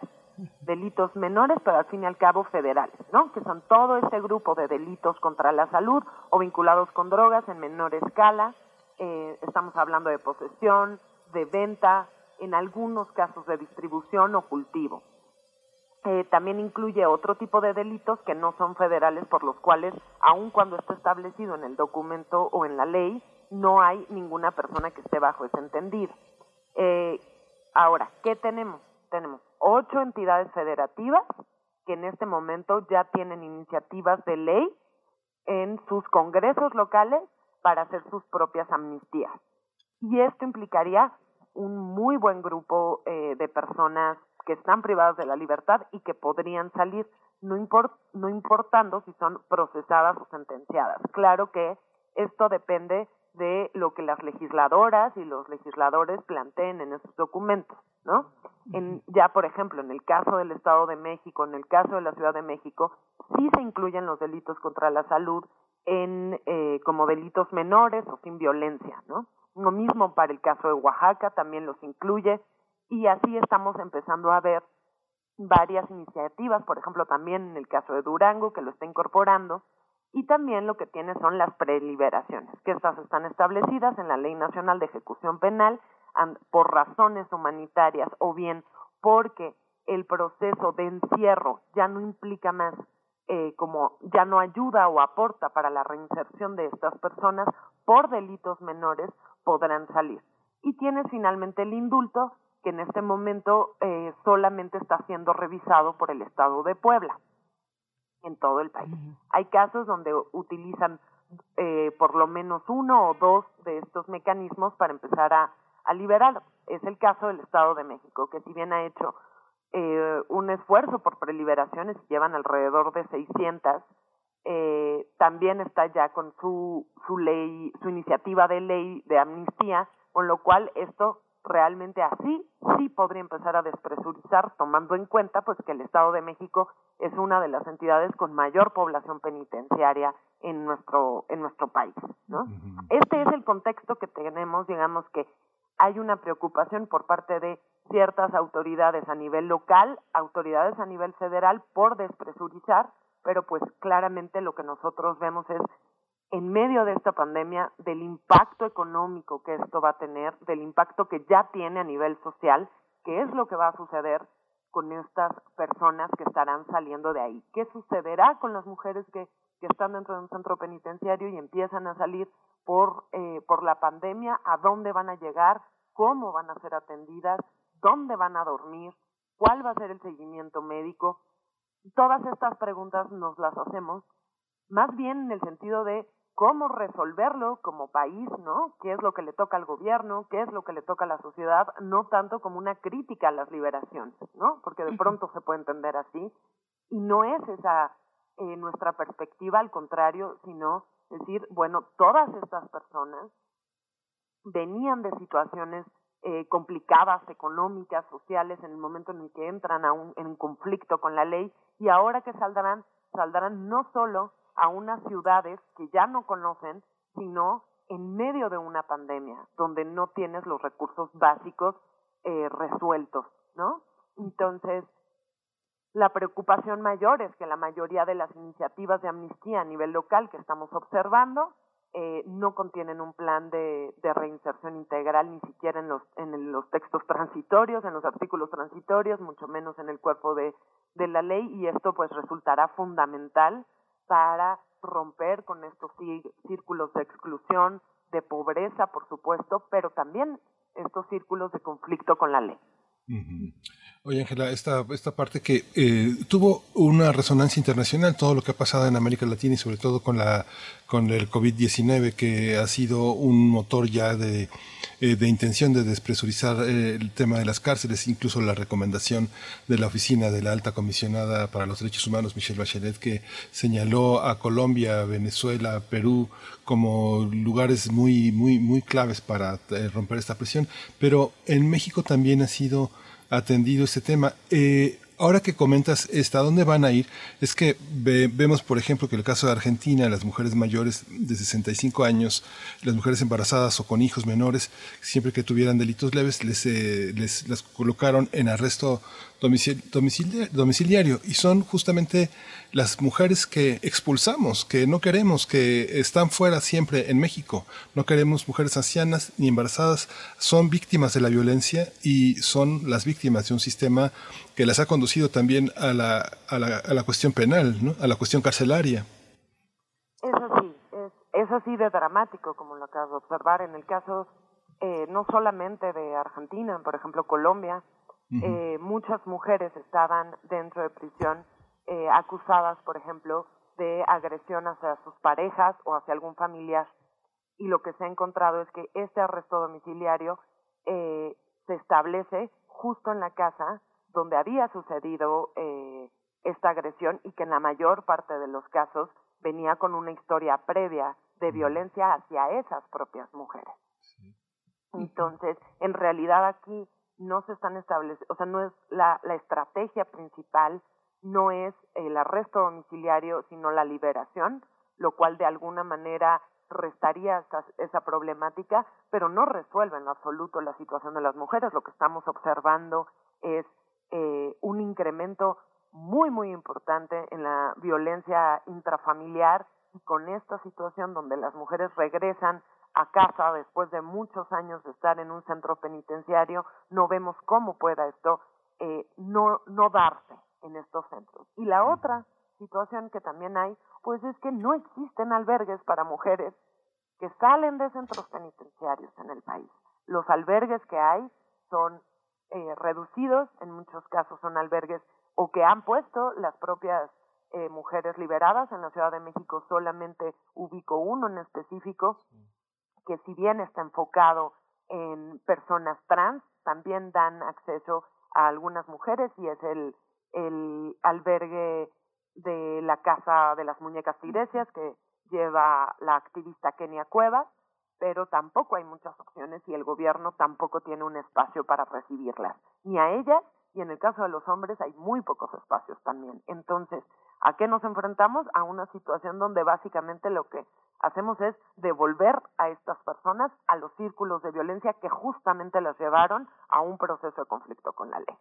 delitos menores, pero al fin y al cabo federales, ¿no? Que son todo ese grupo de delitos contra la salud o vinculados con drogas en menor escala. Eh, estamos hablando de posesión, de venta, en algunos casos de distribución o cultivo. Eh, también incluye otro tipo de delitos que no son federales, por los cuales, aun cuando esté establecido en el documento o en la ley, no hay ninguna persona que esté bajo ese entendido. Eh, ahora, ¿qué tenemos? Tenemos ocho entidades federativas que en este momento ya tienen iniciativas de ley en sus congresos locales para hacer sus propias amnistías. Y esto implicaría un muy buen grupo eh, de personas que están privadas de la libertad y que podrían salir, no, import, no importando si son procesadas o sentenciadas. Claro que esto depende de lo que las legisladoras y los legisladores planteen en esos documentos, ¿no? En, ya, por ejemplo, en el caso del Estado de México, en el caso de la Ciudad de México, sí se incluyen los delitos contra la salud en eh, como delitos menores o sin violencia, ¿no? Lo mismo para el caso de Oaxaca, también los incluye, y así estamos empezando a ver varias iniciativas, por ejemplo, también en el caso de Durango, que lo está incorporando, y también lo que tiene son las preliberaciones, que estas están establecidas en la Ley Nacional de Ejecución Penal por razones humanitarias o bien porque el proceso de encierro ya no implica más eh, como ya no ayuda o aporta para la reinserción de estas personas por delitos menores podrán salir. Y tienes finalmente el indulto que en este momento eh, solamente está siendo revisado por el Estado de Puebla en todo el país. Hay casos donde utilizan eh, por lo menos uno o dos de estos mecanismos para empezar a, a liberar. Es el caso del Estado de México, que si bien ha hecho eh, un esfuerzo por preliberaciones, llevan alrededor de 600, eh, también está ya con su, su ley, su iniciativa de ley de amnistía, con lo cual esto realmente así sí podría empezar a despresurizar, tomando en cuenta pues que el Estado de México es una de las entidades con mayor población penitenciaria en nuestro en nuestro país, ¿no? Este es el contexto que tenemos, digamos que hay una preocupación por parte de ciertas autoridades a nivel local, autoridades a nivel federal por despresurizar, pero pues claramente lo que nosotros vemos es en medio de esta pandemia, del impacto económico que esto va a tener, del impacto que ya tiene a nivel social, qué es lo que va a suceder con estas personas que estarán saliendo de ahí. ¿Qué sucederá con las mujeres que, están dentro de un centro penitenciario y empiezan a salir por, eh, por la pandemia? ¿A dónde van a llegar? ¿Cómo van a ser atendidas? ¿Dónde van a dormir? ¿Cuál va a ser el seguimiento médico? Todas estas preguntas nos las hacemos más bien en el sentido de cómo resolverlo como país, ¿no? ¿Qué es lo que le toca al gobierno? ¿Qué es lo que le toca a la sociedad? No tanto como una crítica a las liberaciones, ¿no? Porque de pronto se puede entender así. Y no es esa eh, nuestra perspectiva, al contrario, sino decir, bueno, todas estas personas venían de situaciones eh, complicadas, económicas, sociales, en el momento en el que entran a un, en conflicto con la ley y ahora que saldrán, saldrán no solo a unas ciudades que ya no conocen, sino en medio de una pandemia, donde no tienes los recursos básicos eh, resueltos, ¿no? Entonces, la preocupación mayor es que la mayoría de las iniciativas de amnistía a nivel local que estamos observando eh, no contienen un plan de, reinserción integral ni siquiera en los, en los textos transitorios, en los artículos transitorios, mucho menos en el cuerpo de, de la ley y esto pues resultará fundamental para romper con estos círculos de exclusión, de pobreza, por supuesto, pero también estos círculos de conflicto con la ley. Oye, Ángela, esta, esta parte que eh, tuvo una resonancia internacional, todo lo que ha pasado en América Latina y sobre todo con, la, con el COVID-19, que ha sido un motor ya de, eh, de intención de despresurizar eh, el tema de las cárceles, incluso la recomendación de la oficina de la alta comisionada para los derechos humanos, Michelle Bachelet, que señaló a Colombia, Venezuela, Perú como lugares muy, muy, muy claves para romper esta presión. Pero en México también ha sido atendido este tema. Eh, ahora que comentas esta, ¿dónde van a ir? Es que vemos, por ejemplo, que el caso de Argentina, las mujeres mayores de 65 años, las mujeres embarazadas o con hijos menores, siempre que tuvieran delitos leves, les, eh, les las colocaron en arresto domiciliario y son justamente las mujeres que expulsamos, que no queremos, que están fuera siempre en México. No queremos mujeres ancianas ni embarazadas, son víctimas de la violencia y son las víctimas de un sistema que las ha conducido también a la, a la, a la cuestión penal, ¿no? a la cuestión carcelaria. Es así, es, es así de dramático como lo acabo de observar en el caso eh, no solamente de Argentina, por ejemplo Colombia, eh, muchas mujeres estaban dentro de prisión eh, acusadas, por ejemplo, de agresión hacia sus parejas o hacia algún familiar. Y lo que se ha encontrado es que este arresto domiciliario eh, se establece justo en la casa donde había sucedido eh, esta agresión y que en la mayor parte de los casos venía con una historia previa de violencia hacia esas propias mujeres. Entonces, en realidad aquí no se están estableciendo, o sea, no es la, la estrategia principal, no es el arresto domiciliario, sino la liberación, lo cual de alguna manera restaría esa, esa problemática, pero no resuelve en absoluto la situación de las mujeres. Lo que estamos observando es eh, un incremento muy, muy importante en la violencia intrafamiliar y con esta situación donde las mujeres regresan a casa después de muchos años de estar en un centro penitenciario, no vemos cómo pueda esto eh, no, no darse en estos centros. Y la otra situación que también hay, pues es que no existen albergues para mujeres que salen de centros penitenciarios en el país. Los albergues que hay son eh, reducidos, en muchos casos son albergues o que han puesto las propias eh, mujeres liberadas. En la Ciudad de México solamente ubico uno en específico, que si bien está enfocado en personas trans, también dan acceso a algunas mujeres y es el, el albergue de la Casa de las Muñecas Tiresias que lleva la activista Kenia Cuevas, pero tampoco hay muchas opciones y el gobierno tampoco tiene un espacio para recibirlas, ni a ellas, y en el caso de los hombres hay muy pocos espacios también. Entonces, ¿a qué nos enfrentamos? A una situación donde básicamente lo que hacemos es devolver a estas personas a los círculos de violencia que justamente las llevaron a un proceso de conflicto con la ley.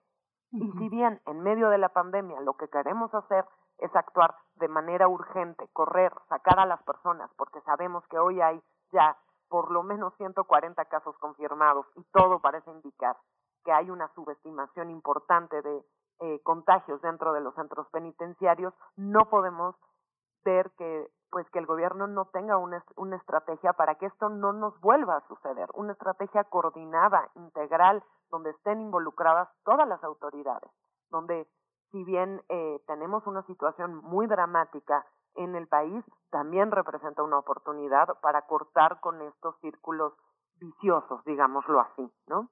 Y si bien en medio de la pandemia lo que queremos hacer es actuar de manera urgente, correr, sacar a las personas, porque sabemos que hoy hay ya por lo menos 140 casos confirmados y todo parece indicar que hay una subestimación importante de eh, contagios dentro de los centros penitenciarios, no podemos ver que pues que el gobierno no tenga una, una estrategia para que esto no nos vuelva a suceder, una estrategia coordinada, integral, donde estén involucradas todas las autoridades, donde si bien eh, tenemos una situación muy dramática en el país, también representa una oportunidad para cortar con estos círculos viciosos, digámoslo así, ¿no?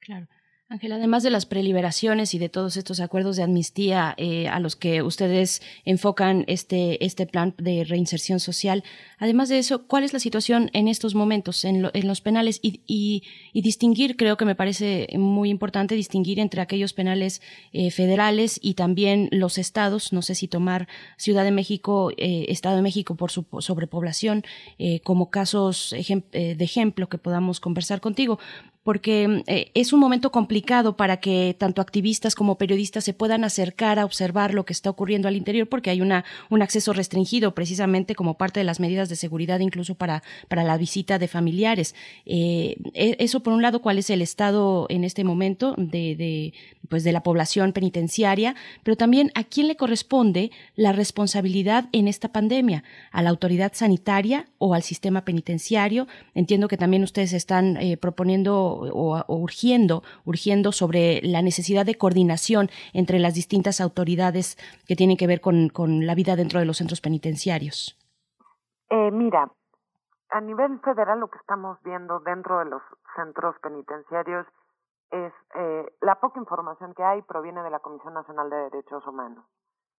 Claro. Ángela, además de las preliberaciones y de todos estos acuerdos de amnistía eh, a los que ustedes enfocan este, este plan de reinserción social, además de eso, ¿cuál es la situación en estos momentos en, los penales? Y, distinguir, creo que me parece muy importante distinguir entre aquellos penales eh, federales y también los estados, no sé si tomar Ciudad de México, eh, Estado de México por su sobrepoblación como casos de ejemplo que podamos conversar contigo porque eh, es un momento complicado para que tanto activistas como periodistas se puedan acercar a observar lo que está ocurriendo al interior, porque hay una, un acceso restringido precisamente como parte de las medidas de seguridad, incluso para, para la visita de familiares. Eh, eso, por un lado, cuál es el estado en este momento de, de, pues de la población penitenciaria, pero también a quién le corresponde la responsabilidad en esta pandemia, a la autoridad sanitaria o al sistema penitenciario. Entiendo que también ustedes están eh, proponiendo o, o, urgiendo, urgiendo sobre la necesidad de coordinación entre las distintas autoridades que tienen que ver con, con la vida dentro de los centros penitenciarios? Eh, mira, a nivel federal lo que estamos viendo dentro de los centros penitenciarios es eh, la poca información que hay proviene de la Comisión Nacional de Derechos Humanos.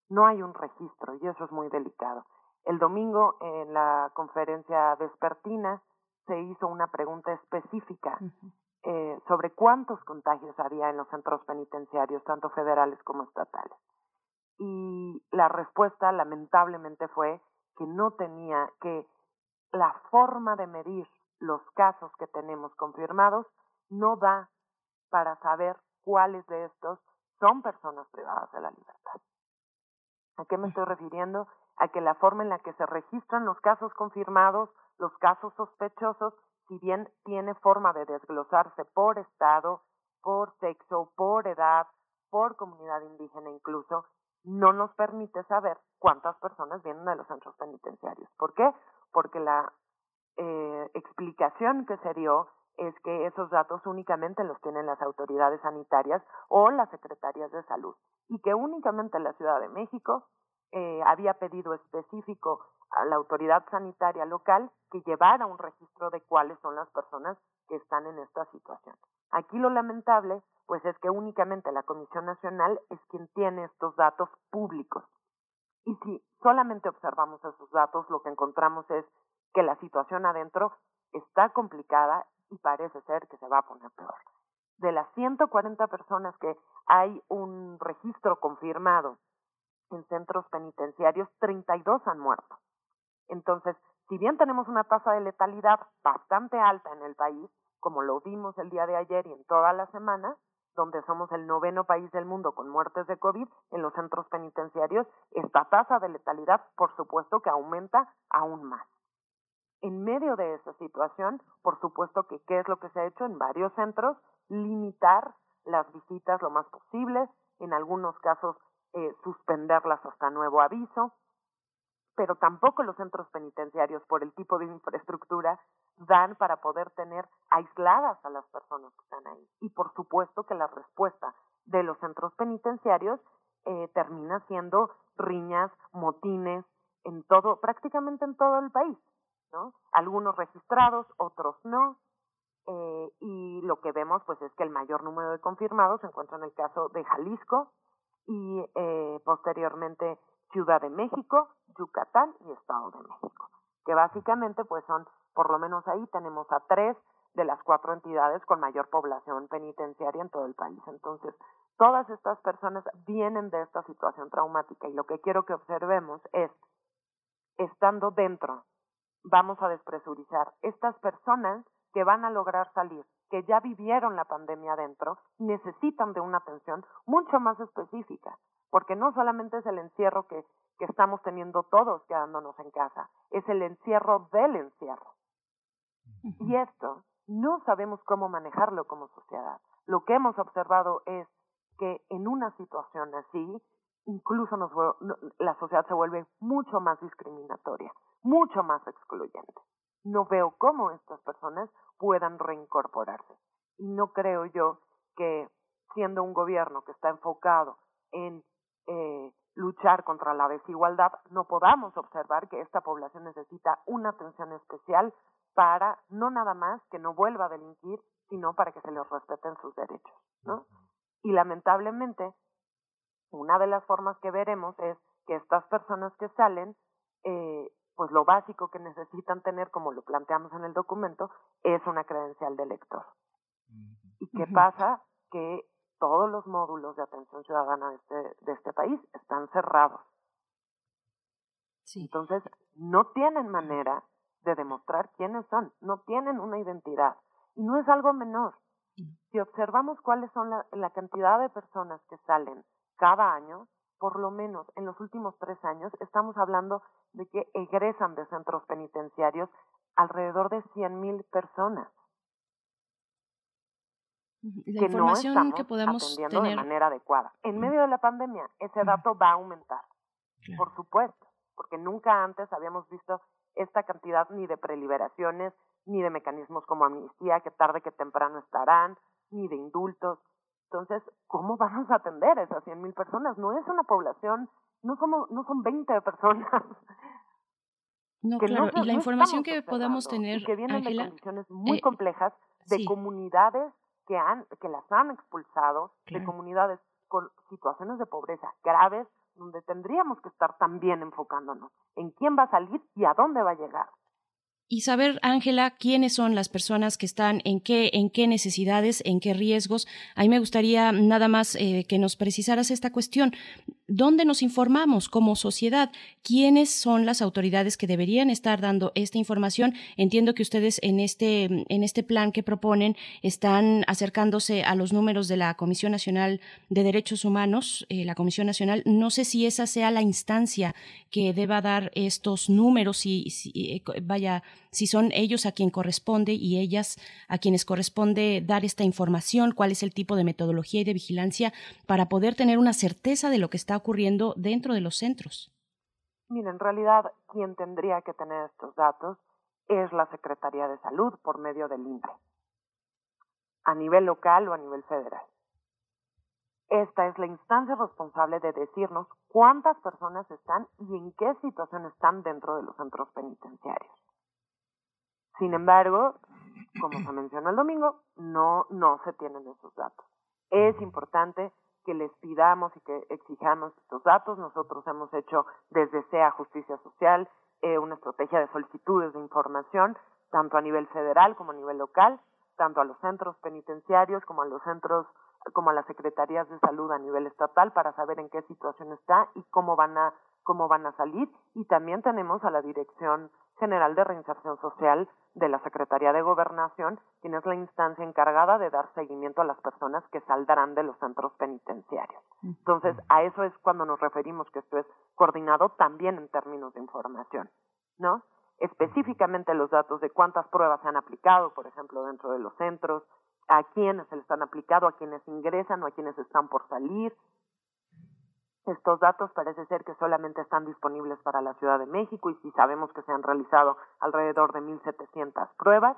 No hay un registro y eso es muy delicado. El domingo en la conferencia vespertina se hizo una pregunta específica uh -huh. Eh, sobre cuántos contagios había en los centros penitenciarios, tanto federales como estatales. Y la respuesta lamentablemente fue que no tenía, que la forma de medir los casos que tenemos confirmados no da para saber cuáles de estos son personas privadas de la libertad. ¿A qué me estoy refiriendo? A que la forma en la que se registran los casos confirmados los casos sospechosos, si bien tiene forma de desglosarse por estado, por sexo, por edad, por comunidad indígena incluso, no nos permite saber cuántas personas vienen de los centros penitenciarios. ¿Por qué? Porque la eh, explicación que se dio es que esos datos únicamente los tienen las autoridades sanitarias o las secretarías de salud y que únicamente la Ciudad de México eh, había pedido específico a la autoridad sanitaria local que llevara un registro de cuáles son las personas que están en esta situación. Aquí lo lamentable, pues es que únicamente la Comisión Nacional es quien tiene estos datos públicos. Y si solamente observamos esos datos, lo que encontramos es que la situación adentro está complicada y parece ser que se va a poner peor. De las 140 personas que hay un registro confirmado en centros penitenciarios, 32 han muerto. Entonces, si bien tenemos una tasa de letalidad bastante alta en el país, como lo vimos el día de ayer y en toda la semana, donde somos el noveno país del mundo con muertes de COVID en los centros penitenciarios, esta tasa de letalidad, por supuesto, que aumenta aún más. En medio de esa situación, por supuesto que qué es lo que se ha hecho en varios centros, limitar las visitas lo más posible, en algunos casos eh, suspenderlas hasta nuevo aviso, pero tampoco los centros penitenciarios, por el tipo de infraestructura, dan para poder tener aisladas a las personas que están ahí. Y por supuesto que la respuesta de los centros penitenciarios eh, termina siendo riñas, motines, en todo, prácticamente en todo el país, ¿no? Algunos registrados, otros no. Eh, y lo que vemos, pues, es que el mayor número de confirmados se encuentra en el caso de Jalisco y eh, posteriormente Ciudad de México, Yucatán y Estado de México, que básicamente, pues, son, por lo menos ahí tenemos a tres de las cuatro entidades con mayor población penitenciaria en todo el país. Entonces, todas estas personas vienen de esta situación traumática y lo que quiero que observemos es, estando dentro, vamos a despresurizar. Estas personas que van a lograr salir, que ya vivieron la pandemia dentro, necesitan de una atención mucho más específica, porque no solamente es el encierro que, que estamos teniendo todos quedándonos en casa, es el encierro del encierro. Y esto no sabemos cómo manejarlo como sociedad. Lo que hemos observado es que en una situación así, incluso nos, la sociedad se vuelve mucho más discriminatoria, mucho más excluyente. No veo cómo estas personas puedan reincorporarse. Y no creo yo que siendo un gobierno que está enfocado en eh, luchar contra la desigualdad, no podamos observar que esta población necesita una atención especial para no nada más que no vuelva a delinquir, sino para que se les respeten sus derechos, ¿no? Y lamentablemente, una de las formas que veremos es que estas personas que salen, eh, pues lo básico que necesitan tener, como lo planteamos en el documento, es una credencial de lector. ¿Y qué pasa? Que todos los módulos de atención ciudadana de este, de este país están cerrados. Entonces, no tienen manera de demostrar quiénes son, no tienen una identidad. Y no es algo menor. Si observamos cuáles son la, la cantidad de personas que salen cada año, por lo menos en los últimos tres años, estamos hablando de que egresan de centros penitenciarios alrededor de 100.000 personas. La que información no estamos que podemos atendiendo tener. de manera adecuada. En medio de la pandemia, ese dato va a aumentar, por supuesto, porque nunca antes habíamos visto esta cantidad ni de preliberaciones, ni de mecanismos como amnistía, que tarde que temprano estarán, ni de indultos. Entonces, ¿cómo vamos a atender a esas 100.000 personas? No es una población, no somos, no son 20 personas. No, que claro, no- y la no información que podamos tener, y que vienen de condiciones muy eh, complejas de sí. comunidades que han que las han expulsado, de comunidades con situaciones de pobreza graves, donde tendríamos que estar también enfocándonos en quién va a salir y a dónde va a llegar. Y saber, Ángela, quiénes son las personas que están, en qué, en qué necesidades, en qué riesgos. A mí me gustaría nada más eh, que nos precisaras esta cuestión. ¿Dónde nos informamos como sociedad? ¿Quiénes son las autoridades que deberían estar dando esta información? Entiendo que ustedes en este, en este plan que proponen están acercándose a los números de la Comisión Nacional de Derechos Humanos, eh, la Comisión Nacional. No sé si esa sea la instancia que deba dar estos números y, si, eh, vaya, si son ellos a quien corresponde y ellas a quienes corresponde dar esta información, cuál es el tipo de metodología y de vigilancia para poder tener una certeza de lo que está ocurriendo dentro de los centros. Mira, en realidad quien tendría que tener estos datos es la Secretaría de Salud por medio del INPE. a nivel local o a nivel federal. Esta es la instancia responsable de decirnos cuántas personas están y en qué situación están dentro de los centros penitenciarios. Sin embargo, como se mencionó el domingo, no, no se tienen esos datos. Es importante que les pidamos y que exijamos estos datos. Nosotros hemos hecho desde SEA Justicia Social eh, una estrategia de solicitudes de información, tanto a nivel federal como a nivel local, tanto a los centros penitenciarios como a los centros como a las secretarías de salud a nivel estatal para saber en qué situación está y cómo van a cómo van a salir y también tenemos a la Dirección General de Reinserción Social de la Secretaría de Gobernación, quien es la instancia encargada de dar seguimiento a las personas que saldrán de los centros penitenciarios. Entonces, a eso es cuando nos referimos que esto es coordinado también en términos de información, ¿no? Específicamente los datos de cuántas pruebas se han aplicado, por ejemplo, dentro de los centros, a quiénes se les han aplicado, a quienes ingresan o a quienes están por salir. Estos datos parece ser que solamente están disponibles para la Ciudad de México y si sabemos que se han realizado alrededor de 1.700 pruebas.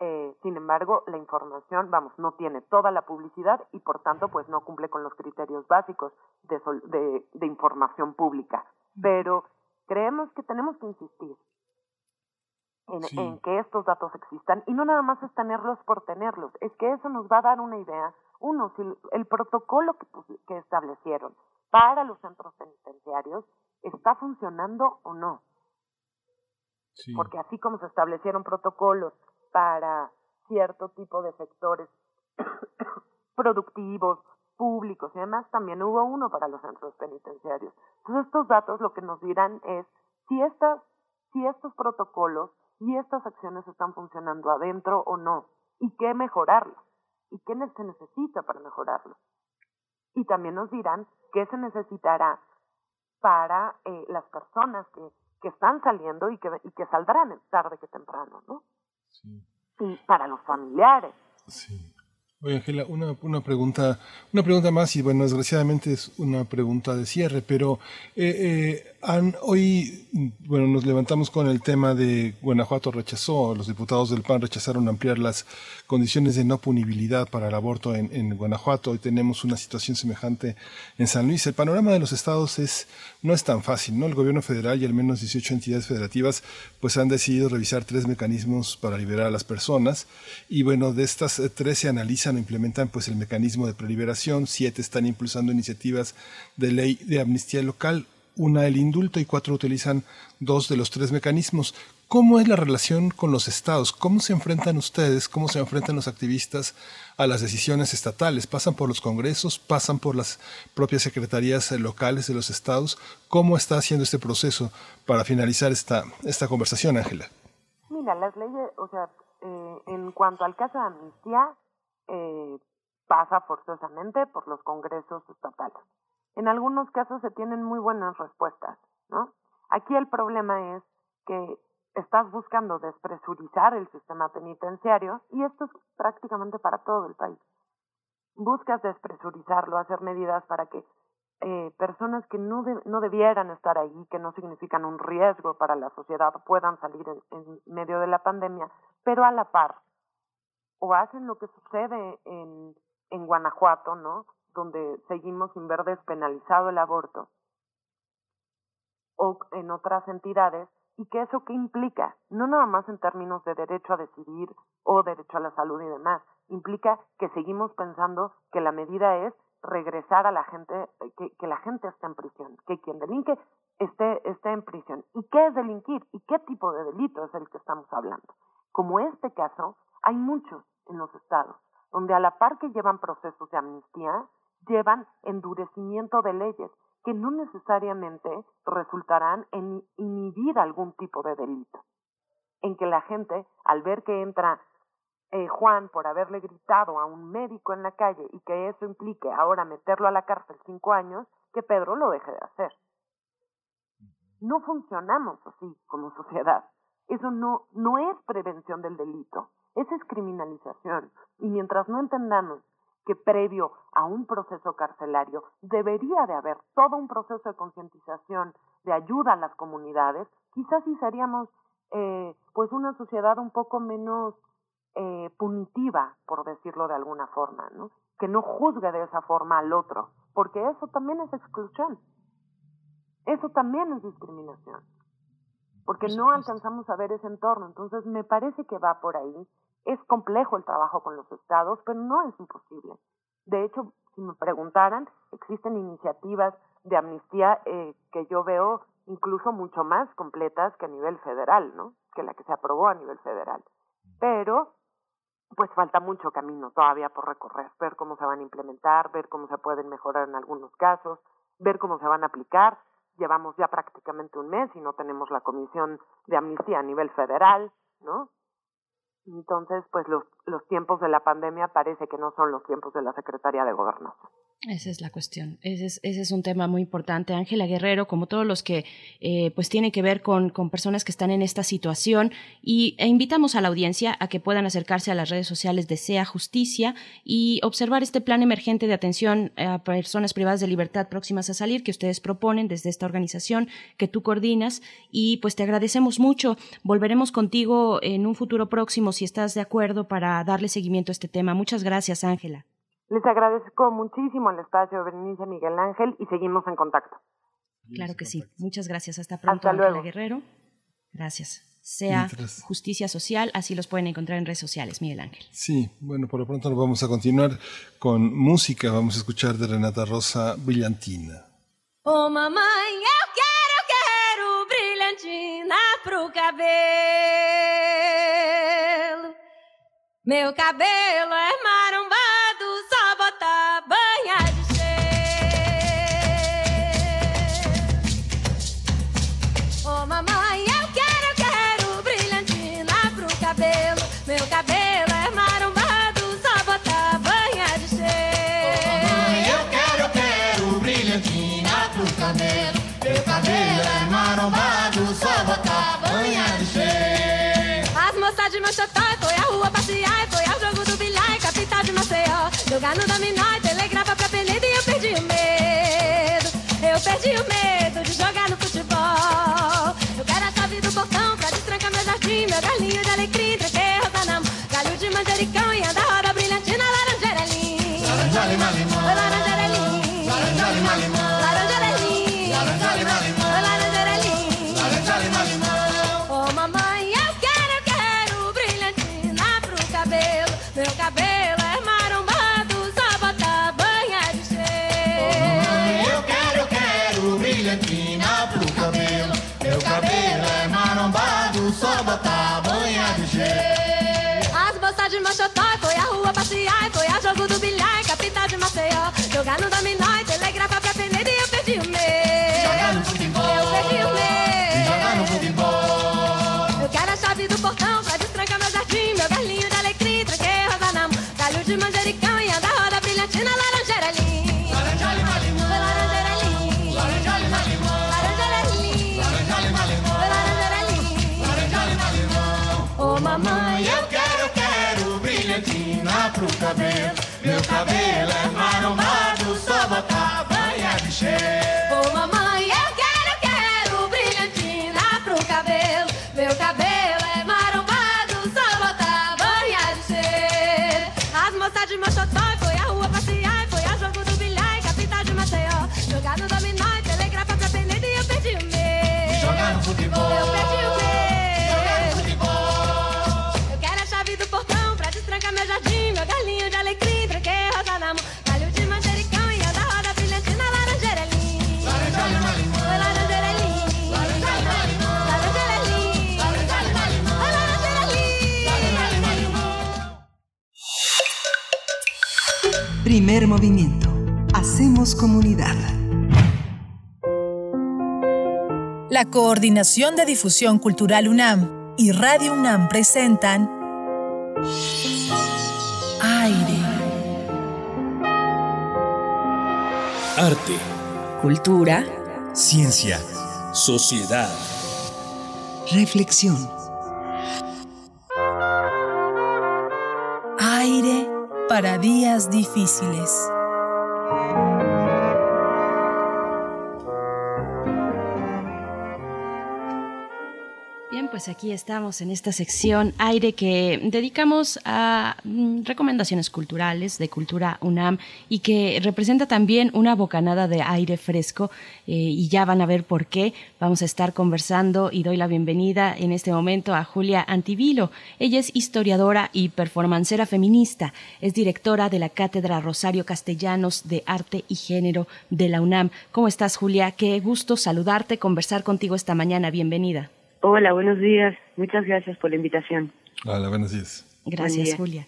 Eh, sin embargo, la información, vamos, no tiene toda la publicidad y por tanto, pues no cumple con los criterios básicos de, sol- de, de información pública. Pero creemos que tenemos que insistir en, Sí. en que estos datos existan y no nada más es tenerlos por tenerlos, es que eso nos va a dar una idea, uno, si el, protocolo que, pus- que establecieron para los centros penitenciarios está funcionando o no. Porque así como se establecieron protocolos para cierto tipo de sectores productivos, públicos y demás, también hubo uno para los centros penitenciarios. Entonces estos datos lo que nos dirán es si estas, si estos protocolos y estas acciones están funcionando adentro o no, y qué mejorarlo, y qué se necesita para mejorarlo. Y también nos dirán qué se necesitará para eh, las personas que, que están saliendo y que, y que saldrán tarde que temprano, ¿no? Y para los familiares. Oye, Ángela, una, una pregunta, una pregunta más y bueno, desgraciadamente es una pregunta de cierre, pero eh, eh, hoy, bueno, nos levantamos con el tema de Guanajuato rechazó, los diputados del PAN rechazaron ampliar las condiciones de no punibilidad para el aborto en, en Guanajuato. Hoy tenemos una situación semejante en San Luis. El panorama de los estados es no es tan fácil, ¿no? El gobierno federal y al menos 18 entidades federativas pues han decidido revisar tres mecanismos para liberar a las personas y bueno, de estas eh, tres se analizan implementan pues el mecanismo de preliberación, siete están impulsando iniciativas de ley de amnistía local, una el indulto y cuatro utilizan dos de los tres mecanismos. ¿Cómo es la relación con los estados? ¿Cómo se enfrentan ustedes? ¿Cómo se enfrentan los activistas a las decisiones estatales? ¿Pasan por los congresos? ¿Pasan por las propias secretarías eh, locales de los estados? ¿Cómo está haciendo este proceso para finalizar esta, esta conversación, Ángela? Mira, las leyes, o sea, eh, en cuanto al caso de amnistía, eh, pasa forzosamente por los congresos estatales. En algunos casos se tienen muy buenas respuestas, ¿no? Aquí el problema es que estás buscando despresurizar el sistema penitenciario y esto es prácticamente para todo el país. Buscas despresurizarlo, hacer medidas para que eh, personas que no, no debieran estar ahí, que no significan un riesgo para la sociedad, puedan salir en, en medio de la pandemia, pero a la par, o hacen lo que sucede en, en Guanajuato, ¿no? Donde seguimos sin ver despenalizado el aborto, o en otras entidades, y que eso qué implica, no nada más en términos de derecho a decidir o derecho a la salud y demás, implica que seguimos pensando que la medida es regresar a la gente, que, que la gente esté en prisión, que quien delinque esté, esté en prisión. ¿Y qué es delinquir? ¿Y qué tipo de delito es el que estamos hablando? Como este caso, hay muchos en los estados, donde a la par que llevan procesos de amnistía, llevan endurecimiento de leyes que no necesariamente resultarán en inhibir algún tipo de delito. En que la gente, al ver que entra eh, Juan por haberle gritado a un médico en la calle y que eso implique ahora meterlo a la cárcel cinco años, que Pedro lo deje de hacer. No funcionamos así como sociedad. Eso no, no es prevención del delito, eso es criminalización. Y mientras no entendamos que previo a un proceso carcelario debería de haber todo un proceso de concientización, de ayuda a las comunidades, quizás sí seríamos eh, pues una sociedad un poco menos eh, punitiva, por decirlo de alguna forma, ¿no? Que no juzgue de esa forma al otro, porque eso también es exclusión. Eso también es discriminación. Porque no alcanzamos a ver ese entorno. Entonces, me parece que va por ahí. Es complejo el trabajo con los estados, pero no es imposible. De hecho, si me preguntaran, existen iniciativas de amnistía eh, que yo veo incluso mucho más completas que a nivel federal, ¿no? Que la que se aprobó a nivel federal. Pero, pues falta mucho camino todavía por recorrer, ver cómo se van a implementar, ver cómo se pueden mejorar en algunos casos, ver cómo se van a aplicar. Llevamos ya prácticamente un mes y no tenemos la comisión de amnistía a nivel federal, ¿no? Entonces, pues los, los tiempos de la pandemia parece que no son los tiempos de la Secretaría de Gobernación. Esa es la cuestión. Ese es, ese es un tema muy importante. Ángela Guerrero, como todos los que eh, pues tienen que ver con, con, personas que están en esta situación, y e invitamos a la audiencia a que puedan acercarse a las redes sociales de Sea Justicia y observar este plan emergente de atención a personas privadas de libertad próximas a salir que ustedes proponen desde esta organización que tú coordinas. Y pues te agradecemos mucho. Volveremos contigo en un futuro próximo si estás de acuerdo para darle seguimiento a este tema. Muchas gracias, Ángela. Les agradezco muchísimo el espacio, Berenice Miguel Ángel, y seguimos en contacto. Claro que sí. Muchas gracias. Hasta pronto, Hasta luego. Guerrero. Gracias. Sea Mientras- Justicia Social, así los pueden encontrar en redes sociales, Miguel Ángel. Sí, bueno, por lo pronto nos vamos a continuar con música. Vamos a escuchar de Renata Rosa Brillantina. Ô mamãe, eu quero, eu quero brilhantina pro cabelo. Meu cabelo é marombado, marombado, só botar banha de cheiro. As moças de Mochotó foi à rua passear, foi ao jogo do bilhar, capital de Maceió. Jogar no dominó e telegrava pra Penedo e eu perdi o medo. Eu perdi o medo de jogar no futebol. Eu quero a chave do portão pra destrancar meu jardim, meu galinho de alecrim, tranquei rosa na mão. Galho de manjericão e anda roda brilhantina, laranjeira linda. Laranja, cabelo. Meu cabelo é marombado, só botar banha de cheiro. Movimiento. Hacemos comunidad. La Coordinación de Difusión Cultural UNAM y Radio UNAM presentan Aire. Arte, Cultura. ciencia, sociedad. Reflexión. Para días difíciles. Pues aquí estamos en esta sección aire que dedicamos a mm, recomendaciones culturales de Cultura UNAM y que representa también una bocanada de aire fresco eh, y ya van a ver por qué. Vamos a estar conversando y doy la bienvenida en este momento a Julia Antivilo. Ella es historiadora y performancera feminista. Es directora de la Cátedra Rosario Castellanos de Arte y Género de la UNAM. ¿Cómo estás, Julia? Qué gusto saludarte, conversar contigo esta mañana. Bienvenida. Hola, buenos días. Muchas gracias por la invitación. Hola, buenos días. Gracias, Julia.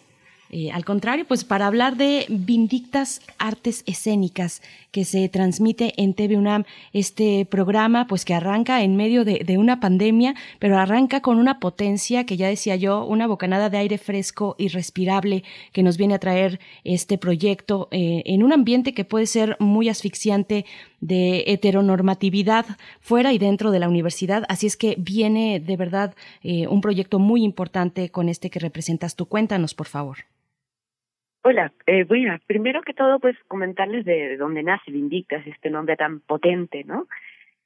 Eh, al contrario, pues para hablar de Vindictas Artes Escénicas que se transmite en TV UNAM, este programa pues que arranca en medio de, una pandemia, pero arranca con una potencia que ya decía yo, una bocanada de aire fresco y respirable que nos viene a traer este proyecto eh, en un ambiente que puede ser muy asfixiante de heteronormatividad fuera y dentro de la universidad. Así es que viene de verdad eh, un proyecto muy importante con este que representas tú. Cuéntanos, por favor. Hola, eh, bueno, primero que todo, pues comentarles de, dónde nace Vindictas, este nombre tan potente, ¿no?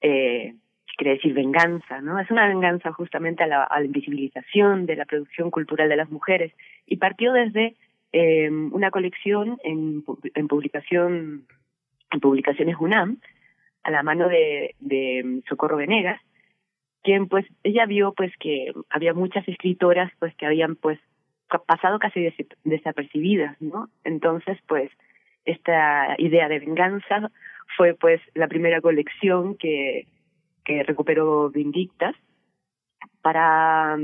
Eh, quiere decir venganza, ¿no? Es una venganza justamente a la, invisibilización de la producción cultural de las mujeres y partió desde eh, una colección en, en publicación en publicaciones UNAM a la mano de, de Socorro Venegas, quien pues ella vio pues que había muchas escritoras pues que habían pues pasado casi desapercibidas, ¿no? Entonces, pues, esta idea de venganza fue, pues, la primera colección que, que recuperó Vindictas para,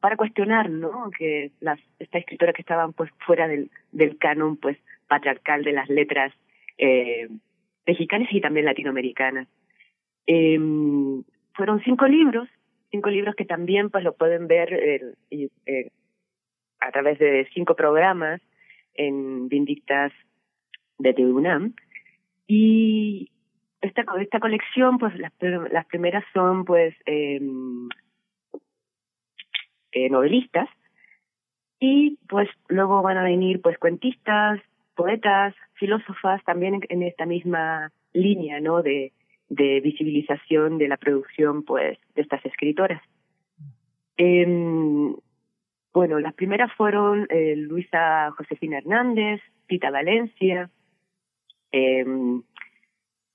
para cuestionar, ¿no? Que las, esta escritora que estaban, pues, fuera del, del canon, pues, patriarcal de las letras eh, mexicanas y también latinoamericanas. Eh, fueron cinco libros, cinco libros que también, pues, lo pueden ver eh, a través de cinco programas en Vindictas de TVUNAM. Y esta, esta colección, pues las, las primeras son pues em, eh, novelistas y pues luego van a venir pues cuentistas, poetas, filósofas también en, esta misma línea, ¿no? De, visibilización de la producción pues de estas escritoras. Eh, bueno, las primeras fueron eh, Luisa Josefina Hernández, Tita Valencia, eh,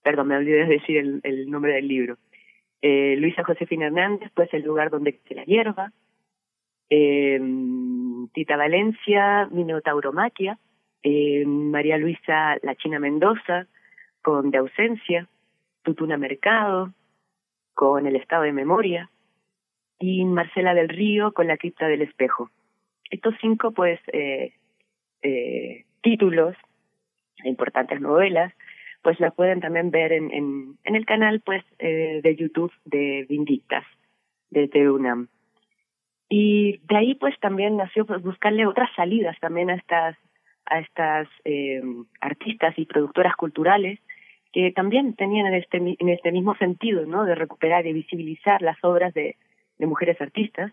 perdón, me olvidé de decir el, nombre del libro. Eh, Luisa Josefina Hernández, pues el lugar donde se la hierba. Eh, Tita Valencia, Minotauromaquia. Eh, María Luisa La China Mendoza, con De Ausencia. Tutuna Mercado, con El Estado de Memoria y Marcela del Río con La cripta del espejo. Estos cinco, pues, eh, eh, títulos, importantes novelas, pues las pueden también ver en, en, el canal, pues, eh, de YouTube de Vindictas, de TUNAM. Y de ahí, pues, también nació pues, buscarle otras salidas también a estas a estas eh, artistas y productoras culturales que también tenían en este, en este mismo sentido, ¿no? De recuperar y visibilizar las obras de, de mujeres artistas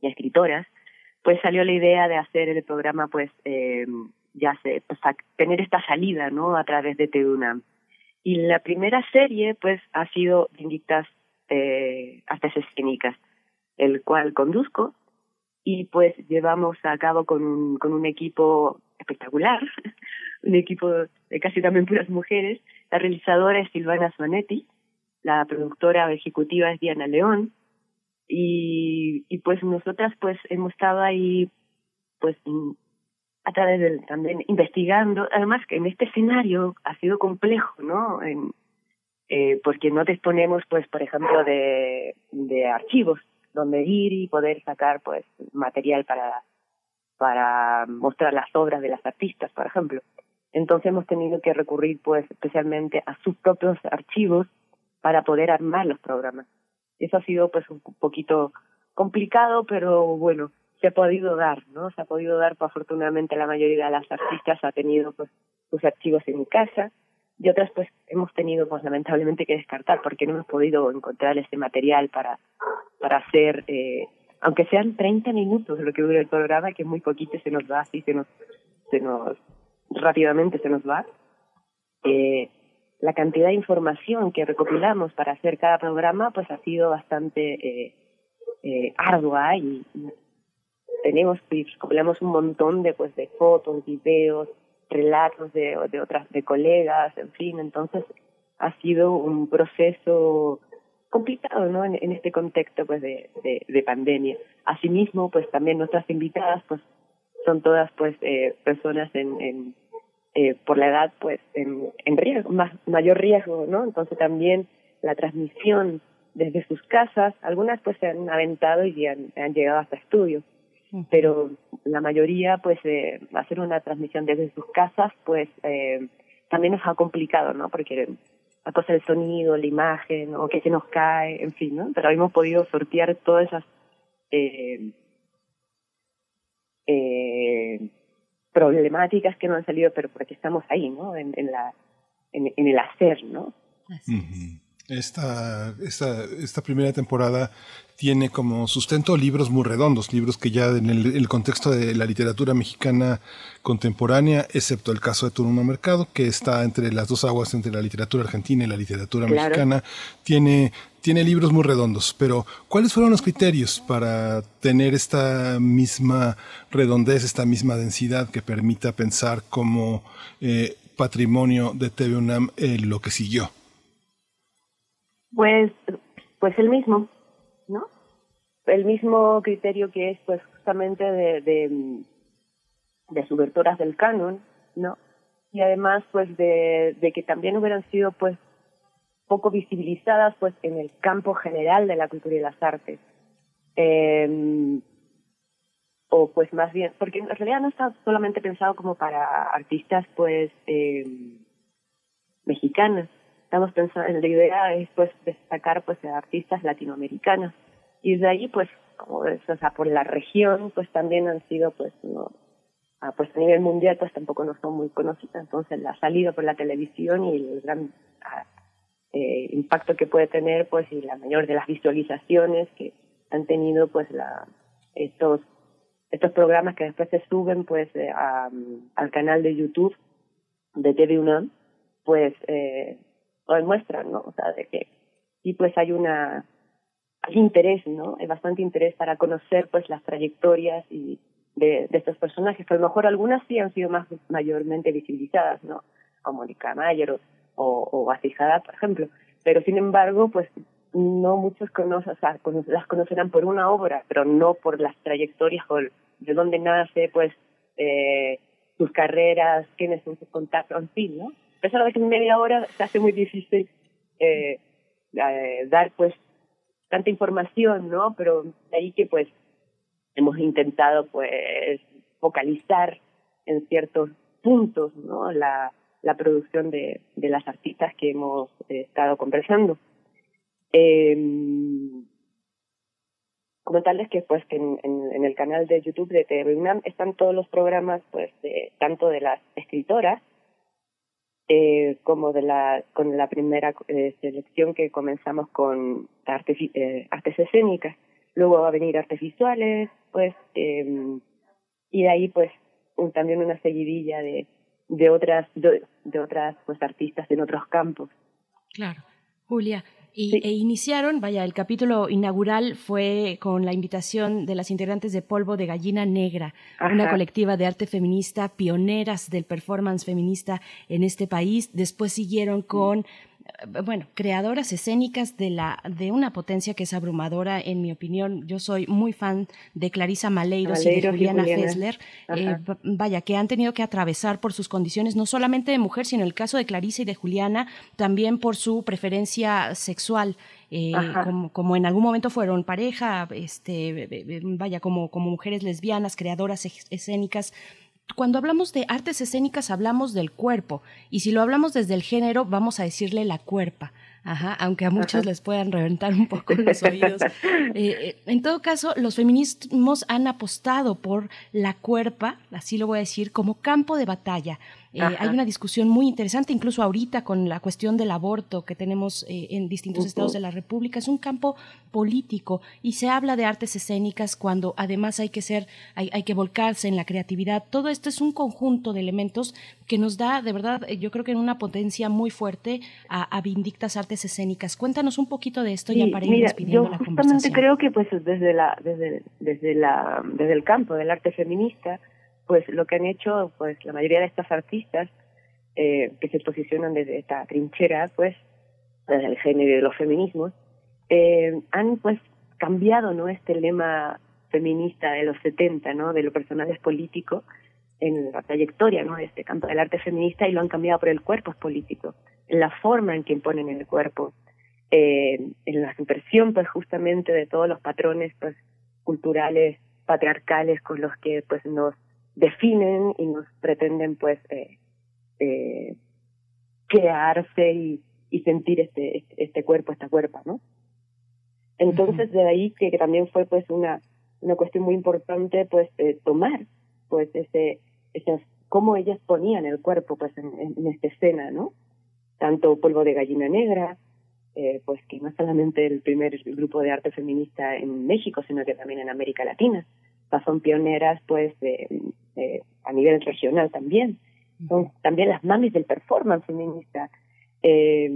y escritoras, pues salió la idea de hacer el programa, pues, eh, ya sé, pues, tener esta salida, ¿no? A través de TEDUNAM. Y la primera serie, pues, ha sido Vindictas eh, Artes Escénicas, el cual conduzco y pues llevamos a cabo con un, con un equipo espectacular, un equipo de casi también puras mujeres. La realizadora es Silvana Sonetti, la productora ejecutiva es Diana León, y, y pues nosotras pues hemos estado ahí pues a través del también investigando. Además que en este escenario ha sido complejo no en, eh, porque no disponemos pues por ejemplo de de archivos donde ir y poder sacar pues material para para mostrar las obras de las artistas por ejemplo entonces hemos tenido que recurrir pues especialmente a sus propios archivos para poder armar los programas eso ha sido pues un poquito complicado, pero bueno, se ha podido dar, ¿no? Se ha podido dar, pues afortunadamente la mayoría de las artistas ha tenido pues sus archivos en casa y otras pues hemos tenido pues lamentablemente que descartar porque no hemos podido encontrar ese material para para hacer eh, aunque sean 30 minutos lo que dura el programa que muy poquito se nos va así se nos se nos rápidamente se nos va. Eh, la cantidad de información que recopilamos para hacer cada programa pues ha sido bastante eh, eh, ardua y, y tenemos recopilamos un montón de pues de fotos, videos, relatos de, de otras de colegas, en fin, entonces ha sido un proceso complicado, ¿no? En, en este contexto pues de, de, de pandemia. Asimismo, pues también nuestras invitadas pues son todas pues eh, personas en, en eh, por la edad pues en, en riesgo, más mayor riesgo, ¿no? Entonces también la transmisión desde sus casas, algunas pues se han aventado y han, han llegado hasta estudios, pero la mayoría pues eh, hacer una transmisión desde sus casas pues eh, también nos ha complicado, ¿no? Porque la cosa del sonido, la imagen, o que se nos cae, en fin, ¿no? Pero hemos podido sortear todas esas eh, eh, problemáticas que no han salido, pero porque estamos ahí, ¿no? En, en la, en, en el hacer, ¿no? Ujú. Esta, esta, esta primera temporada tiene como sustento libros muy redondos, libros que ya en el, el contexto de la literatura mexicana contemporánea, excepto el caso de Turno Mercado, que está entre las dos aguas, entre la literatura argentina y la literatura Claro. mexicana, tiene, tiene libros muy redondos. Pero, ¿cuáles fueron los criterios para tener esta misma redondez, esta misma densidad que permita pensar como eh, patrimonio de TV UNAM eh, lo que siguió? Pues, pues el mismo, ¿no? El mismo criterio que es, pues, justamente de, de, de subvertoras del canon, ¿no? Y además, pues, de, de que también hubieran sido, pues, poco visibilizadas, pues, en el campo general de la cultura y las artes. Eh, o, pues, más bien, porque en realidad no está solamente pensado como para artistas, pues, eh, mexicanas, estamos pensando, la idea es pues destacar pues a artistas latinoamericanos. Y de ahí pues como es, o sea por la región pues también han sido pues no ah, pues a nivel mundial pues tampoco no son muy conocidas. Entonces la salida por la televisión y el gran ah, eh, impacto que puede tener pues y la mayor de las visualizaciones que han tenido pues la estos estos programas que después se suben pues eh, a- al canal de YouTube de TV UNAM pues eh, lo demuestran, ¿no? O sea, de que sí pues hay una hay interés, ¿no? Hay bastante interés para conocer pues las trayectorias y de, de estos personajes, que a lo mejor algunas sí han sido más mayormente visibilizadas, ¿no? Como Mónica Mayer o, o, o Aziz Haddad, por ejemplo. Pero sin embargo, pues no muchos conocen, o sea, las conocerán por una obra, pero no por las trayectorias o de dónde nace, pues, eh, sus carreras, quiénes son sus contactos, en fin, ¿no? Pesar de que en media hora se hace muy difícil eh, eh, dar, pues, tanta información, ¿no? Pero de ahí que, pues, hemos intentado, pues, focalizar en ciertos puntos, ¿no? La, la producción de, de las artistas que hemos eh, estado conversando. Eh, comentarles que pues que en, el canal de YouTube de TV están todos los programas pues de, tanto de las escritoras eh, como de la con la primera eh, selección que comenzamos con artes eh, artes escénicas luego va a venir artes visuales pues eh, y de ahí pues un, también una seguidilla de de otras de, otras pues artistas en otros campos Claro. Julia, y, e iniciaron, vaya, el capítulo inaugural fue con la invitación de las integrantes de Polvo de Gallina Negra, una colectiva de arte feminista, pioneras del performance feminista en este país. Después siguieron con, eh, bueno, creadoras escénicas de, la, de una potencia que es abrumadora, en mi opinión. Yo soy muy fan de Clarisa Maleiros, y de Juliana, Juliana. Fessler. Eh, vaya, que han tenido que atravesar por sus condiciones, no solamente de mujer, sino en el caso de Clarisa y de Juliana, también por su preferencia sexual. eh, como, como en algún momento fueron pareja, este, eh, eh, vaya, como, como mujeres lesbianas, creadoras escénicas. Cuando hablamos de artes escénicas hablamos del cuerpo y si lo hablamos desde el género vamos a decirle la cuerpa. Ajá, aunque a muchos Ajá. les puedan reventar un poco los oídos. Eh, eh, en todo caso, los feminismos han apostado por la cuerpa, así lo voy a decir, como campo de batalla. Eh, hay una discusión muy interesante, incluso ahorita con la cuestión del aborto que tenemos eh, en distintos estados de la República. Es un campo político y se habla de artes escénicas cuando además hay que ser, hay, hay que volcarse en la creatividad. Todo esto es un conjunto de elementos que nos da, de verdad, eh, yo creo que en una potencia muy fuerte a, a Vindictas Artes Escénicas. Cuéntanos un poquito de esto ya para ir mira, despidiendo yo la justamente conversación. creo que pues desde la desde desde la desde el campo del arte feminista pues lo que han hecho pues la mayoría de estas artistas eh, que se posicionan desde esta trinchera pues desde el género de los feminismos eh, han pues cambiado no este lema feminista de los 70 no de lo personal es político en la trayectoria no de este campo del arte feminista y lo han cambiado por el cuerpo es político en la forma en que imponen el cuerpo eh, en la subversión pues justamente de todos los patrones pues culturales patriarcales con los que pues nos definen y nos pretenden pues eh, eh, crearse y, y sentir este, este este cuerpo esta cuerpa no entonces de ahí que, que también fue pues una una cuestión muy importante pues eh, tomar pues ese esas cómo ellas ponían el cuerpo pues en, en, en esta escena no tanto polvo de gallina negra eh, pues que no solamente el primer grupo de arte feminista en México, sino que también en América Latina. Son pioneras, pues, de, de, a nivel regional también. Son también las mamis del performance feminista. Eh,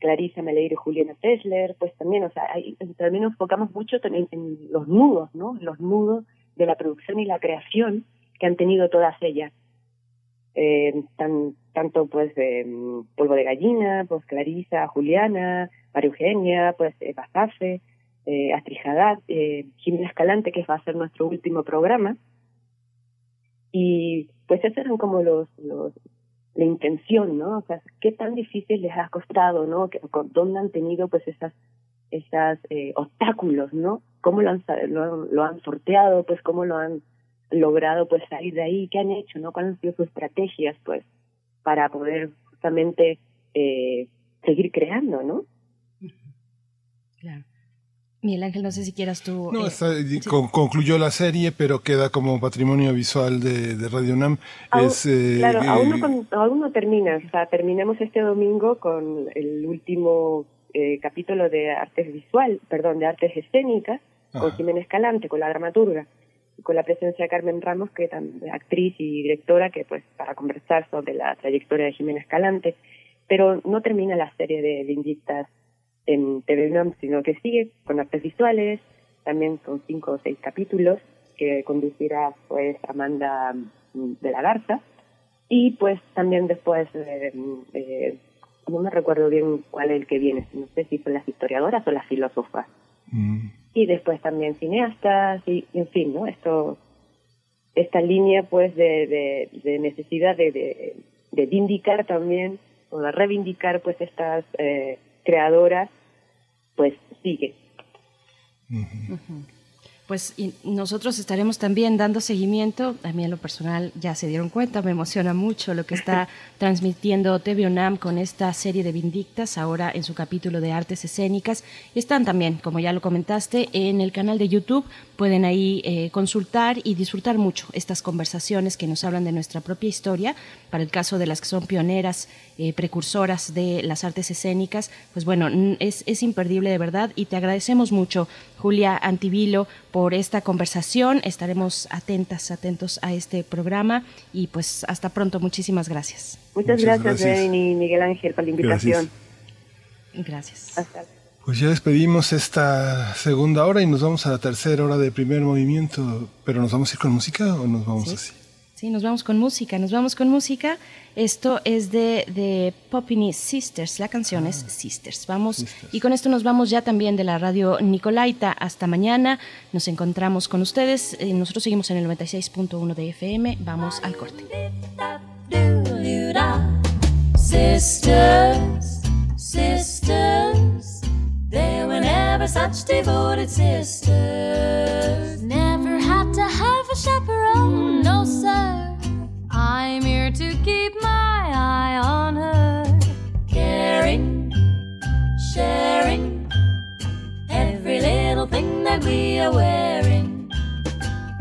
Clarisa Meleiro y Juliana Tesler, pues también, o sea, también nos enfocamos mucho en, en los nudos, ¿no? Los nudos de la producción y la creación que han tenido todas ellas. Eh, tan, tanto pues eh, Polvo de Gallina, pues Clarisa, Juliana, María Eugenia, pues eh, Basafe, eh, Astrid Haddad, eh, Jimena Escalante, que va a ser nuestro último programa. Y pues esos eran como los, los la intención, ¿no? O sea, qué tan difícil les ha costado, ¿no? ¿Dónde han tenido pues esas esas eh, obstáculos, ¿no? ¿Cómo lo han, lo, lo han sorteado? Pues cómo lo han logrado pues salir de ahí, qué han hecho, ¿no? ¿Cuáles han sido sus estrategias pues para poder justamente eh, seguir creando, ¿no? Claro. Miguel Ángel, no sé si quieras tú. No, eh, está- sí. con- concluyó la serie, pero queda como patrimonio visual de, de Radio UNAM. Aún- es, eh, claro, eh, aún no, con- aún no termina. O sea, terminamos este domingo con el último eh, capítulo de artes visual, perdón, de artes escénicas, con. Jimena Escalante, con la dramaturga, y con la presencia de Carmen Ramos, que es actriz y directora, que pues para conversar sobre la trayectoria de Jimena Escalante. Pero no termina la serie de Vindictas en TV UNAM, sino que sigue con artes visuales, también con cinco o seis capítulos, que conducirá pues Amanda mm, de la Garza, y pues también después, eh, eh, no me recuerdo bien cuál es el que viene, no sé si son las historiadoras o las filósofas. Y después también cineastas, y, en fin, ¿no? Esto, esta línea pues de, de, de necesidad de, de, de vindicar también, o de reivindicar pues estas eh, creadoras, pues sigue. Pues y nosotros estaremos también dando seguimiento. A mí en lo personal ya se dieron cuenta, me emociona mucho lo que está transmitiendo TV UNAM con esta serie de Vindictas, ahora en su capítulo de artes escénicas. Y están también, como ya lo comentaste, en el canal de YouTube. Pueden ahí eh, consultar y disfrutar mucho estas conversaciones que nos hablan de nuestra propia historia. Para el caso de las que son pioneras, eh, precursoras de las artes escénicas, pues bueno, es, es imperdible de verdad y te agradecemos mucho, Julia Antivilo, por esta conversación. Estaremos atentas, atentos a este programa y pues hasta pronto. Muchísimas gracias. Muchas, Muchas gracias, gracias. Ren y Miguel Ángel, por la invitación. Gracias. Hasta Pues ya despedimos esta segunda hora y nos vamos a la tercera hora de primer movimiento. ¿Pero nos vamos a ir con música o nos vamos Sí. así? Sí, nos vamos con música, nos vamos con música. Esto es de, de Popini Sisters, la canción es Sisters. Vamos, y con esto nos vamos ya también de la radio Nicolaita. Hasta mañana, nos encontramos con ustedes. Eh, nosotros seguimos en el 96.1 de FM. Vamos al corte. Sisters, sisters, they were never such devoted sisters. Never had to have a chaperone, no sir. I'm here to keep my eye on her. Caring, sharing, every little thing that we are wearing.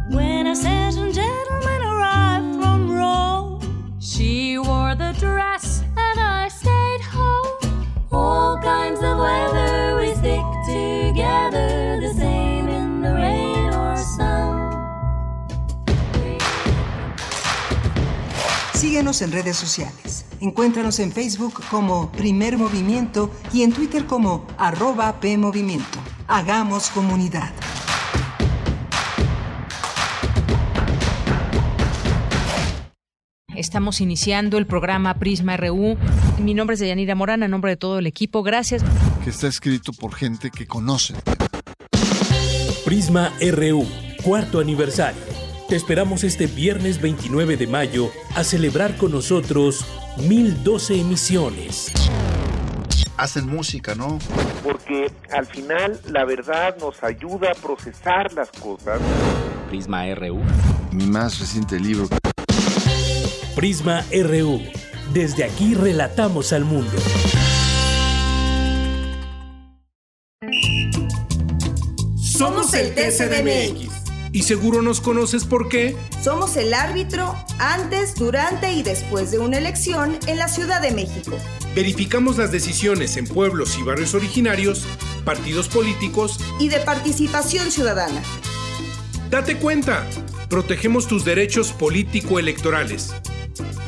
When a certain gentleman arrived from Rome, she wore the dress and I stayed home. All kinds of weather, we stick together. Síguenos en redes sociales. Encuéntranos en Facebook como Primer Movimiento y en Twitter como arroba PMovimiento. Hagamos comunidad. Estamos iniciando el programa Prisma RU. Mi nombre es Deyanira Morán, a nombre de todo el equipo. Gracias. Que está escrito por gente que conoce. Prisma RU, cuarto aniversario. Te esperamos este viernes 29 de mayo a celebrar con nosotros 1012 emisiones. Hacen música, ¿no? Porque al final la verdad nos ayuda a procesar las cosas. Prisma RU. Mi más reciente libro. Prisma RU. Desde aquí relatamos al mundo. Somos el TCDMX. Y seguro nos conoces por qué. Somos el árbitro antes, durante y después de una elección en la Ciudad de México. Verificamos las decisiones en pueblos y barrios originarios, partidos políticos y de participación ciudadana. Date cuenta, protegemos tus derechos político-electorales.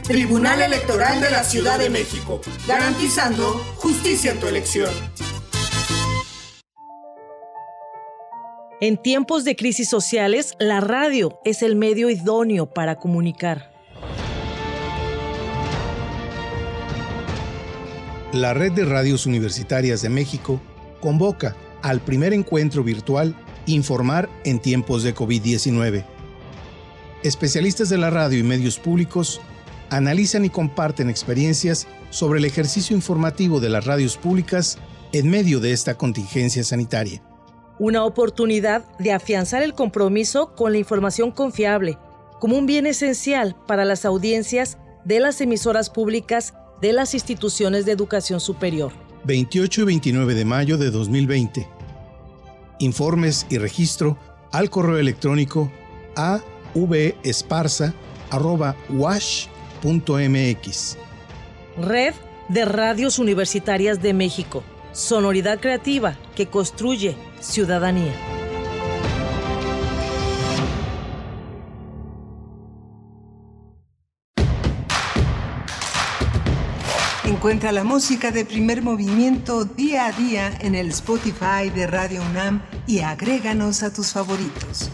Tribunal Electoral de la Ciudad de México, garantizando justicia en tu elección. En tiempos de crisis sociales, la radio es el medio idóneo para comunicar. La Red de Radios Universitarias de México convoca al primer encuentro virtual Informar en tiempos de COVID-19. Especialistas de la radio y medios públicos analizan y comparten experiencias sobre el ejercicio informativo de las radios públicas en medio de esta contingencia sanitaria. Una oportunidad de afianzar el compromiso con la información confiable como un bien esencial para las audiencias de las emisoras públicas de las instituciones de educación superior. 28 y 29 de mayo de 2020. Informes y registro al correo electrónico a vesparza.wash.mx. Red de Radios Universitarias de México. Sonoridad creativa que construye ciudadanía. Encuentra la música de primer movimiento día a día en el Spotify de Radio UNAM y agréganos a tus favoritos.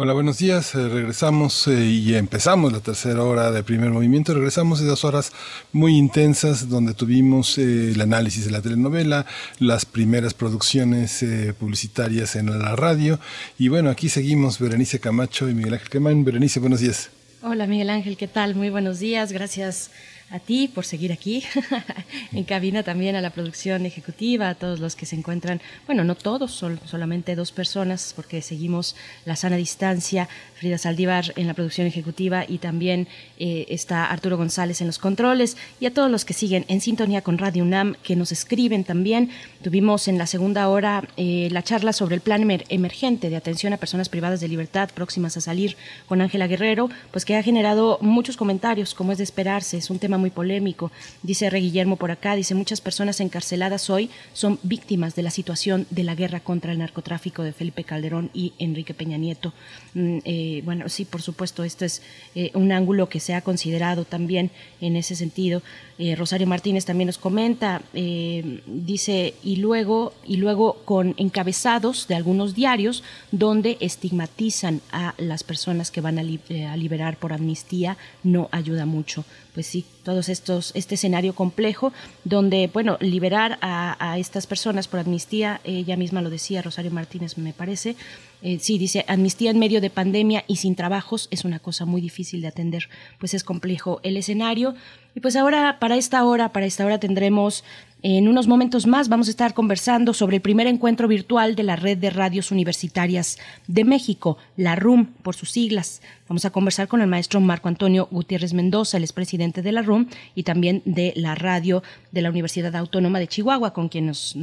Hola, buenos días. Eh, regresamos eh, y empezamos la tercera hora de primer movimiento. Regresamos de dos horas muy intensas donde tuvimos eh, el análisis de la telenovela, las primeras producciones publicitarias en la radio. Y bueno, aquí seguimos Berenice Camacho y Miguel Ángel Quemán. Berenice, buenos días. Hola Miguel Ángel, ¿qué tal? Muy buenos días. Gracias a ti por seguir aquí, en cabina también a la producción ejecutiva, a todos los que se encuentran, bueno, no todos, sol, solamente dos personas, porque seguimos la sana distancia, Frida Saldívar en la producción ejecutiva y también eh, está Arturo González en los controles, y a todos los que siguen en sintonía con Radio UNAM, que nos escriben también. Tuvimos en la segunda hora eh, la charla sobre el plan emer emergente de atención a personas privadas de libertad próximas a salir con Ángela Guerrero, pues que ha generado muchos comentarios, como es de esperarse, es un tema muy polémico. Dice Re Guillermo por acá, dice muchas personas encarceladas hoy son víctimas de la situación de la guerra contra el narcotráfico de Felipe Calderón y Enrique Peña Nieto. Mm, eh, bueno, sí, por supuesto, esto es eh, un ángulo que se ha considerado también en ese sentido. Eh, Rosario Martínez también nos comenta, eh, dice, y luego, y luego con encabezados de algunos diarios donde estigmatizan a las personas que van a, li a liberar por amnistía, no ayuda mucho pues sí, todos estos, este escenario complejo donde, bueno, liberar a, a estas personas por amnistía, ella misma lo decía, Rosario Martínez me parece, eh, sí, dice, amnistía en medio de pandemia y sin trabajos es una cosa muy difícil de atender, pues es complejo el escenario. Y pues ahora, para esta hora, para esta hora tendremos en unos momentos más vamos a estar conversando sobre el primer encuentro virtual de la Red de Radios Universitarias de México, la RUM por sus siglas. Vamos a conversar con el maestro Marco Antonio Gutiérrez Mendoza, el expresidente de la RUM y también de la radio de la Universidad Autónoma de Chihuahua, con, quien nos,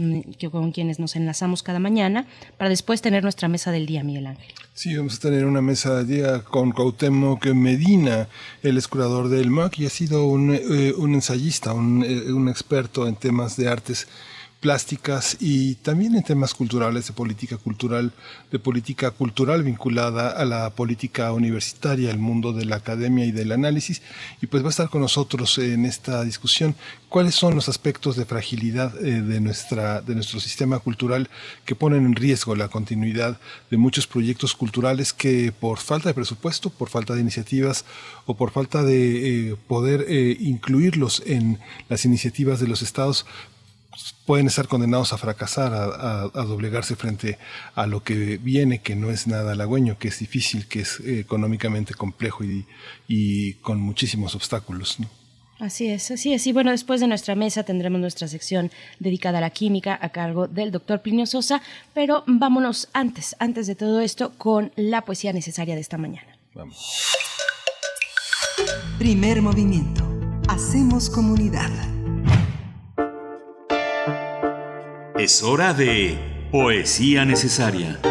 con quienes nos enlazamos cada mañana, para después tener nuestra mesa del día, Miguel Ángel. Sí, vamos a tener una mesa del día con Cuauhtémoc Medina, el curador del MAC y ha sido un, eh, ensayista, eh, un experto en temas de artes plásticas y también en temas culturales, de política cultural, de política cultural vinculada a la política universitaria, el mundo de la academia y del análisis. Y pues va a estar con nosotros en esta discusión cuáles son los aspectos de fragilidad eh, de, nuestra, de nuestro sistema cultural que ponen en riesgo la continuidad de muchos proyectos culturales que por falta de presupuesto, por falta de iniciativas o por falta de eh, poder eh, incluirlos en las iniciativas de los estados, pueden estar condenados a fracasar, a, doblegarse frente a lo que viene, que no es nada halagüeño, que es difícil, que es económicamente complejo y, con muchísimos obstáculos. Así es, así es. Y bueno, después de nuestra mesa tendremos nuestra sección dedicada a la química a cargo del doctor Plinio Sosa, pero vámonos antes, antes de todo esto, con la poesía necesaria de esta mañana. Vamos. Primer movimiento. Hacemos comunidad. Es hora de poesía necesaria.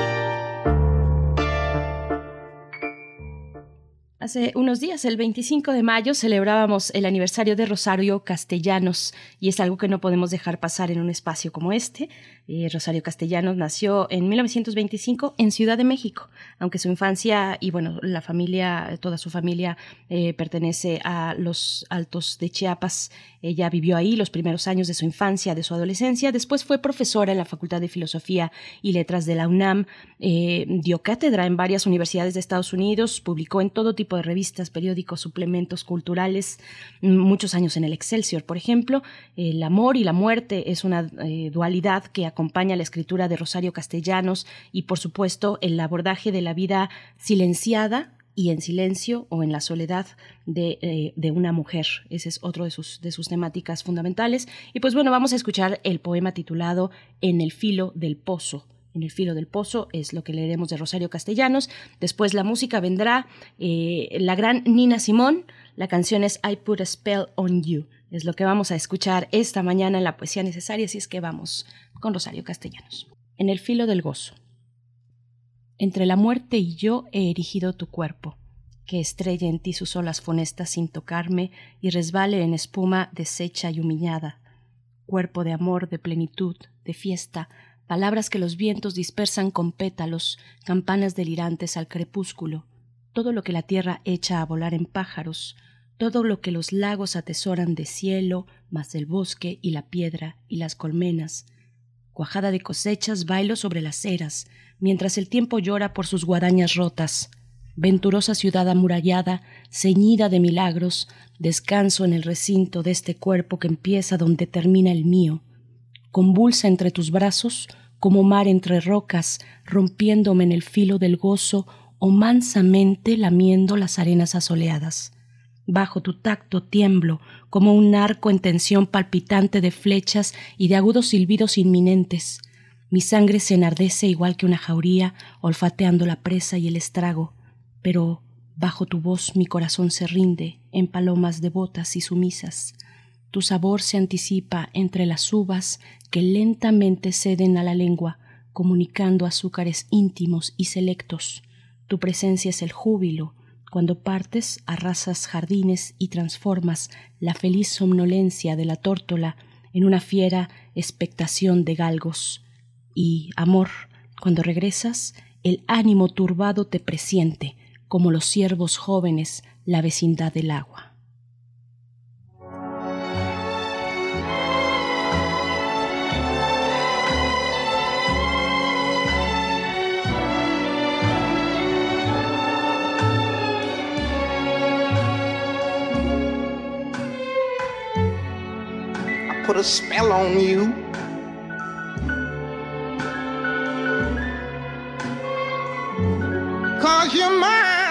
Hace unos días, el 25 de mayo, celebrábamos el aniversario de Rosario Castellanos y es algo que no podemos dejar pasar en un espacio como este. Eh, Rosario Castellanos nació en 1925 en Ciudad de México, aunque su infancia y bueno, la familia, toda su familia eh, pertenece a los Altos de Chiapas. Ella vivió ahí los primeros años de su infancia, de su adolescencia. Después fue profesora en la Facultad de Filosofía y Letras de la UNAM. Eh, dio cátedra en varias universidades de Estados Unidos, publicó en todo tipo de revistas, periódicos, suplementos culturales, muchos años en el Excelsior, por ejemplo. El amor y la muerte es una eh, dualidad que acompaña la escritura de Rosario Castellanos y, por supuesto, el abordaje de la vida silenciada y en silencio o en la soledad de, eh, de, una mujer. Ese es otro de sus, de sus temáticas fundamentales. Y pues bueno, vamos a escuchar el poema titulado En el filo del pozo en el filo del pozo, es lo que leeremos de Rosario Castellanos. Después la música vendrá, eh, la gran Nina Simón, la canción es I Put a Spell on You. Es lo que vamos a escuchar esta mañana en la poesía necesaria, así es que vamos con Rosario Castellanos. En el filo del gozo. Entre la muerte y yo he erigido tu cuerpo, que estrelle en ti sus olas funestas sin tocarme y resbale en espuma deshecha y humillada. Cuerpo de amor, de plenitud, de fiesta, palabras que los vientos dispersan con pétalos, campanas delirantes al crepúsculo, todo lo que la tierra echa a volar en pájaros, todo lo que los lagos atesoran de cielo, más el bosque y la piedra y las colmenas. Cuajada de cosechas bailo sobre las eras, mientras el tiempo llora por sus guadañas rotas. Venturosa ciudad amurallada, ceñida de milagros, descanso en el recinto de este cuerpo que empieza donde termina el mío convulsa entre tus brazos, como mar entre rocas, rompiéndome en el filo del gozo o mansamente lamiendo las arenas asoleadas. Bajo tu tacto tiemblo, como un arco en tensión palpitante de flechas y de agudos silbidos inminentes. Mi sangre se enardece igual que una jauría, olfateando la presa y el estrago, pero bajo tu voz mi corazón se rinde en palomas devotas y sumisas. Tu sabor se anticipa entre las uvas que lentamente ceden a la lengua, comunicando azúcares íntimos y selectos. Tu presencia es el júbilo. Cuando partes, arrasas jardines y transformas la feliz somnolencia de la tórtola en una fiera expectación de galgos. Y, amor, cuando regresas, el ánimo turbado te presiente, como los ciervos jóvenes, la vecindad del agua. Put a spell on you. Cause you're mine.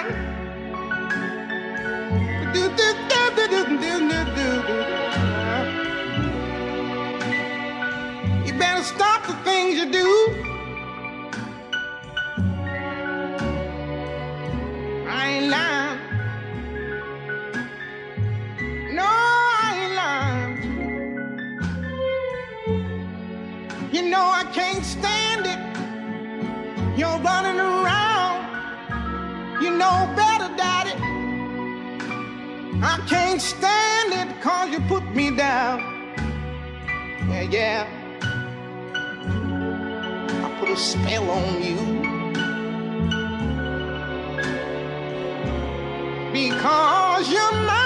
You're running around. You know better, Daddy. I can't stand it cause you put me down. Yeah, yeah. I put a spell on you. Because you're mine.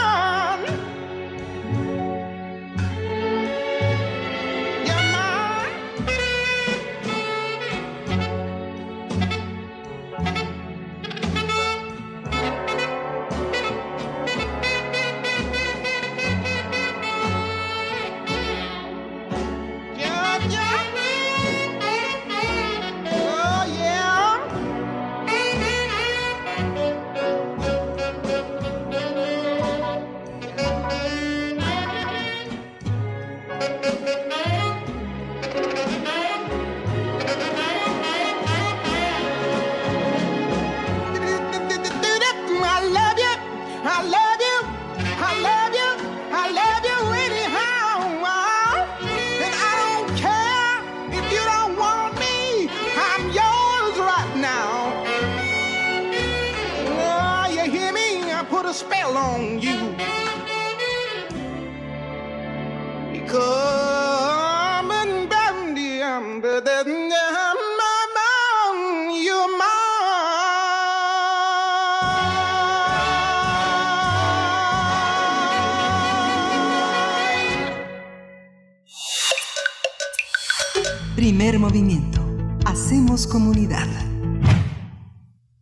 Comunidad.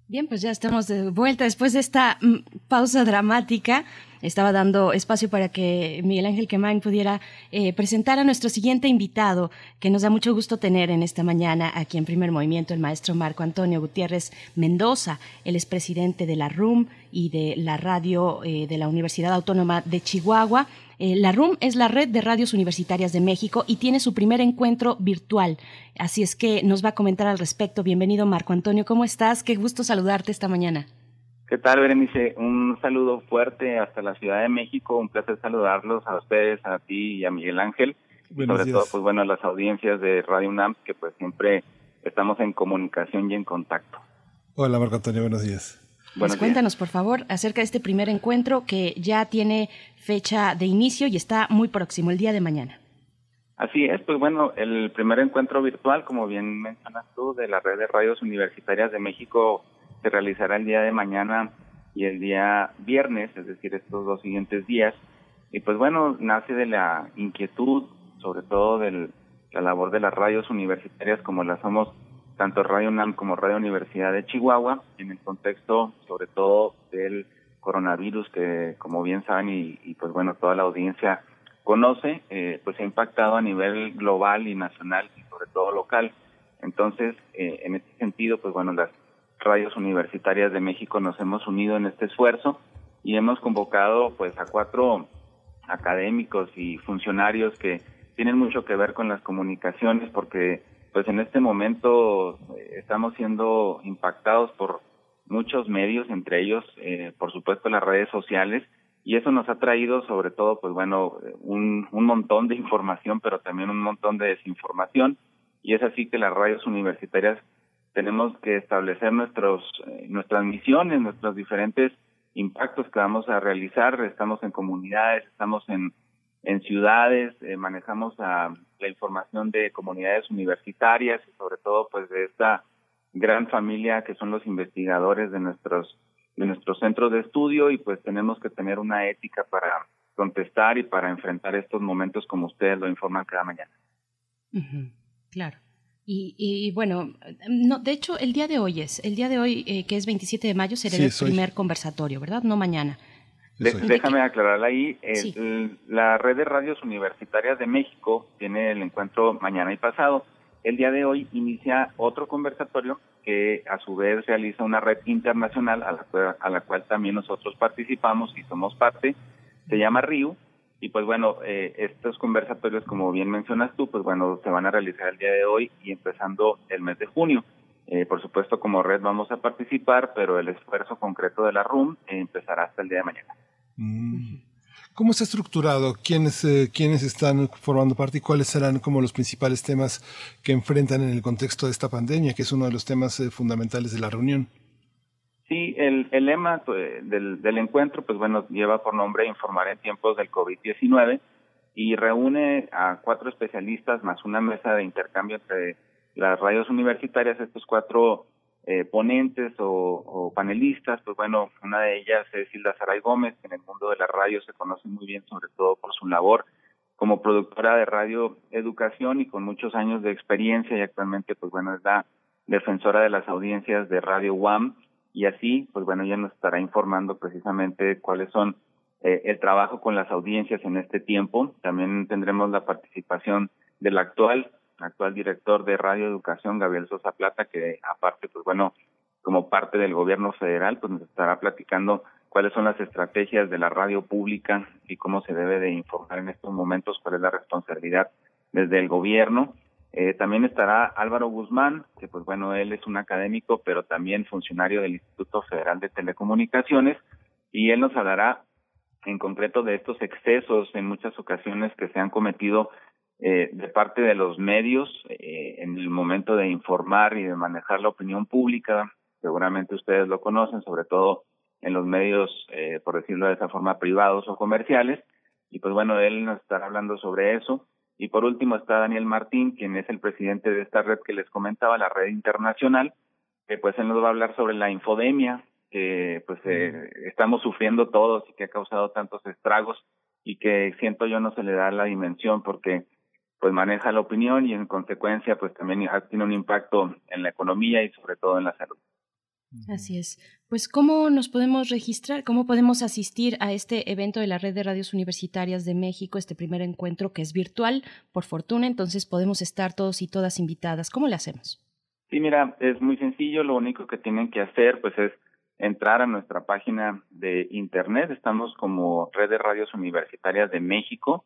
Bien, pues ya estamos de vuelta después de esta mm, pausa dramática. Estaba dando espacio para que Miguel Ángel Quemain pudiera eh, presentar a nuestro siguiente invitado, que nos da mucho gusto tener en esta mañana aquí en Primer Movimiento, el maestro Marco Antonio Gutiérrez Mendoza. Él es presidente de la RUM y de la radio eh, de la Universidad Autónoma de Chihuahua. Eh, la RUM es la red de radios universitarias de México y tiene su primer encuentro virtual. Así es que nos va a comentar al respecto. Bienvenido, Marco Antonio. ¿Cómo estás? Qué gusto saludarte esta mañana. ¿Qué tal, Berenice? Un saludo fuerte hasta la Ciudad de México. Un placer saludarlos a ustedes, a ti y a Miguel Ángel. Buenos Sobre días. todo, pues bueno, a las audiencias de Radio UNAM, que pues siempre estamos en comunicación y en contacto. Hola Marco Antonio, buenos días. Pues Buenos días. cuéntanos, por favor, acerca de este primer encuentro que ya tiene fecha de inicio y está muy próximo, el día de mañana. Así es, pues bueno, el primer encuentro virtual, como bien mencionas tú, de la red de radios universitarias de México se realizará el día de mañana y el día viernes, es decir, estos dos siguientes días. Y pues bueno, nace de la inquietud, sobre todo de la labor de las radios universitarias como las somos tanto Radio UNAM como Radio Universidad de Chihuahua, en el contexto sobre todo del coronavirus que, como bien saben, y, y pues bueno, toda la audiencia conoce, eh, pues ha impactado a nivel global y nacional y sobre todo local. Entonces, eh, en este sentido, pues bueno, las radios universitarias de México nos hemos unido en este esfuerzo y hemos convocado pues a cuatro académicos y funcionarios que tienen mucho que ver con las comunicaciones porque pues en este momento eh, estamos siendo impactados por muchos medios, entre ellos, eh, por supuesto, las redes sociales, y eso nos ha traído sobre todo, pues bueno, un, un montón de información, pero también un montón de desinformación, y es así que las radios universitarias tenemos que establecer nuestros, eh, nuestras misiones, nuestros diferentes impactos que vamos a realizar, estamos en comunidades, estamos en, en ciudades, eh, manejamos la información de comunidades universitarias y sobre todo pues de esta gran familia que son los investigadores de nuestros de nuestros centros de estudio y pues tenemos que tener una ética para contestar y para enfrentar estos momentos como ustedes lo informan cada mañana. Claro. Y, y bueno, no, de hecho, el día de hoy es, el día de hoy, eh, que es 27 de mayo, será Sí, el primer conversatorio, ¿verdad? No mañana. De- déjame aclarar ahí, el- el- la red de radios universitarias de México tiene el encuentro mañana y pasado. El día de hoy inicia otro conversatorio que a su vez realiza una red internacional a la, cual- a la cual también nosotros participamos y somos parte. Se llama RIU y pues bueno, eh, estos conversatorios, como bien mencionas tú, pues bueno, se van a realizar el día de hoy y empezando el mes de junio. Eh, por supuesto, como red vamos a participar, pero el esfuerzo concreto de la RUM eh, empezará hasta el día de mañana. Mm. ¿Cómo está estructurado? ¿Quiénes, eh, ¿Quiénes están formando parte y cuáles serán como los principales temas que enfrentan en el contexto de esta pandemia, que es uno de los temas eh, fundamentales de la reunión? Sí, el, el lema pues, del, del encuentro, pues bueno, lleva por nombre Informar en tiempos del COVID-19 y reúne a cuatro especialistas más una mesa de intercambio entre las radios universitarias, estos cuatro eh, ponentes o, o, panelistas, pues bueno, una de ellas es Hilda Saray Gómez, que en el mundo de la radio se conoce muy bien, sobre todo por su labor como productora de radio educación y con muchos años de experiencia y actualmente, pues bueno, es la defensora de las audiencias de Radio UAM y así, pues bueno, ella nos estará informando precisamente cuáles son eh, el trabajo con las audiencias en este tiempo. También tendremos la participación del actual actual director de Radio Educación, Gabriel Sosa Plata, que aparte, pues bueno, como parte del gobierno federal, pues nos estará platicando cuáles son las estrategias de la radio pública y cómo se debe de informar en estos momentos, cuál es la responsabilidad desde el gobierno. Eh, también estará Álvaro Guzmán, que pues bueno, él es un académico, pero también funcionario del Instituto Federal de Telecomunicaciones, y él nos hablará en concreto de estos excesos en muchas ocasiones que se han cometido eh, de parte de los medios eh, en el momento de informar y de manejar la opinión pública. Seguramente ustedes lo conocen, sobre todo en los medios, eh, por decirlo de esa forma, privados o comerciales. Y pues bueno, él nos estará hablando sobre eso. Y por último está Daniel Martín, quien es el presidente de esta red que les comentaba, la red internacional, que pues él nos va a hablar sobre la infodemia, que pues eh, estamos sufriendo todos y que ha causado tantos estragos y que siento yo no se le da la dimensión porque pues maneja la opinión y en consecuencia pues también tiene un impacto en la economía y sobre todo en la salud. Así es. Pues, ¿cómo nos podemos registrar? ¿Cómo podemos asistir a este evento de la Red de Radios Universitarias de México, este primer encuentro que es virtual, por fortuna? Entonces, podemos estar todos y todas invitadas. ¿Cómo le hacemos? Sí, mira, es muy sencillo. Lo único que tienen que hacer, pues, es entrar a nuestra página de internet. Estamos como Red de Radios Universitarias de México.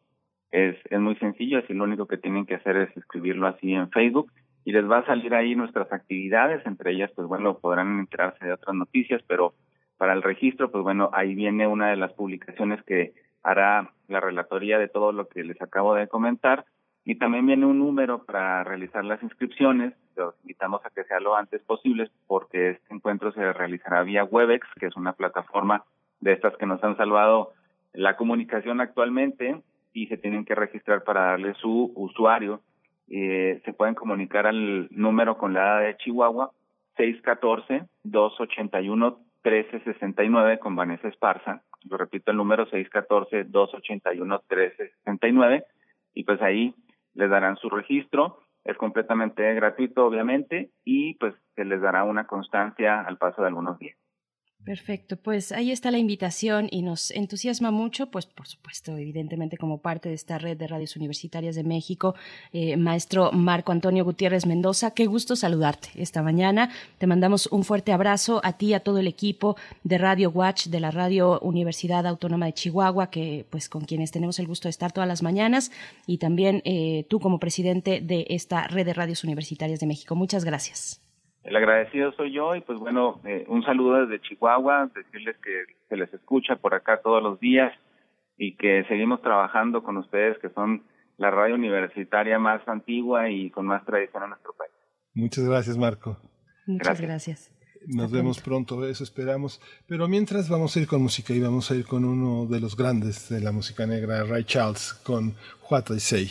Es, es muy sencillo, así lo único que tienen que hacer es escribirlo así en Facebook y les va a salir ahí nuestras actividades, entre ellas, pues bueno, podrán enterarse de otras noticias, pero para el registro, pues bueno, ahí viene una de las publicaciones que hará la relatoría de todo lo que les acabo de comentar y también viene un número para realizar las inscripciones. Los invitamos a que sea lo antes posible porque este encuentro se realizará vía Webex, que es una plataforma de estas que nos han salvado la comunicación actualmente y se tienen que registrar para darle su usuario eh, se pueden comunicar al número con la de Chihuahua 614-281-1369 con Vanessa Esparza. Lo repito, el número 614-281-1369 y pues ahí les darán su registro. Es completamente gratuito, obviamente, y pues se les dará una constancia al paso de algunos días. Perfecto, pues ahí está la invitación y nos entusiasma mucho, pues por supuesto, evidentemente como parte de esta red de radios universitarias de México, eh, maestro Marco Antonio Gutiérrez Mendoza, qué gusto saludarte esta mañana. Te mandamos un fuerte abrazo a ti, a todo el equipo de Radio Watch de la Radio Universidad Autónoma de Chihuahua, que pues con quienes tenemos el gusto de estar todas las mañanas, y también eh, tú como presidente de esta red de radios universitarias de México. Muchas gracias. El agradecido soy yo y pues bueno, eh, un saludo desde Chihuahua, decirles que se les escucha por acá todos los días y que seguimos trabajando con ustedes que son la radio universitaria más antigua y con más tradición en nuestro país. Muchas gracias, Marco. Muchas gracias. Nos vemos pronto, eso esperamos. Pero mientras vamos a ir con música y vamos a ir con uno de los grandes de la música negra, Ray Charles, con What I Say.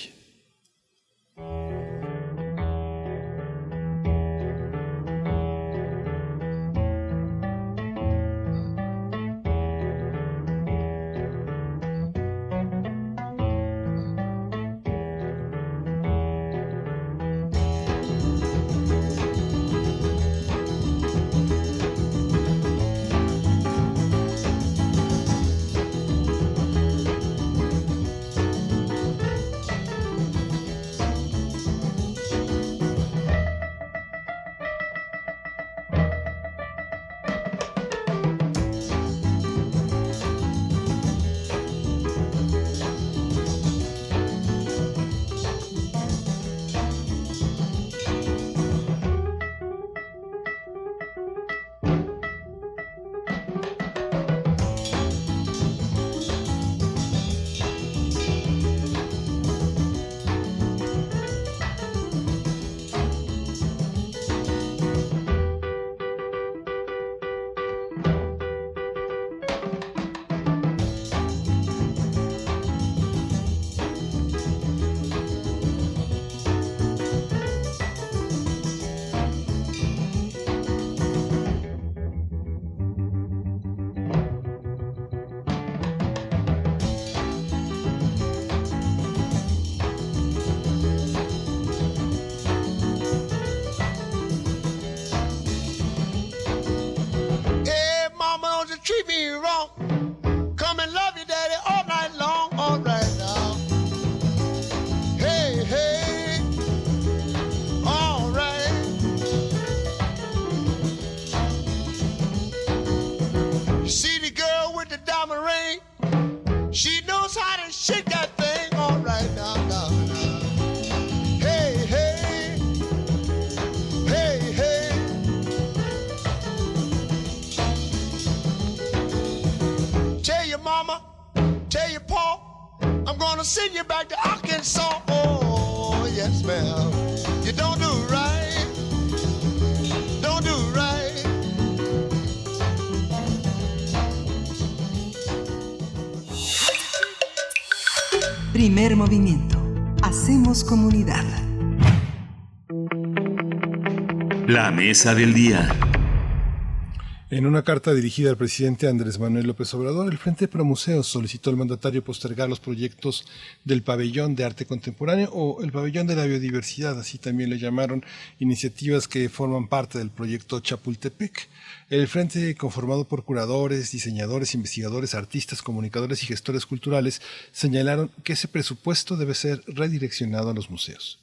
En una carta dirigida al presidente Andrés Manuel López Obrador, el Frente Pro Museos solicitó al mandatario postergar los proyectos del Pabellón de Arte Contemporáneo o el Pabellón de la Biodiversidad, así también le llamaron iniciativas que forman parte del proyecto Chapultepec. El Frente, conformado por curadores, diseñadores, investigadores, artistas, comunicadores y gestores culturales, señalaron que ese presupuesto debe ser redireccionado a los museos.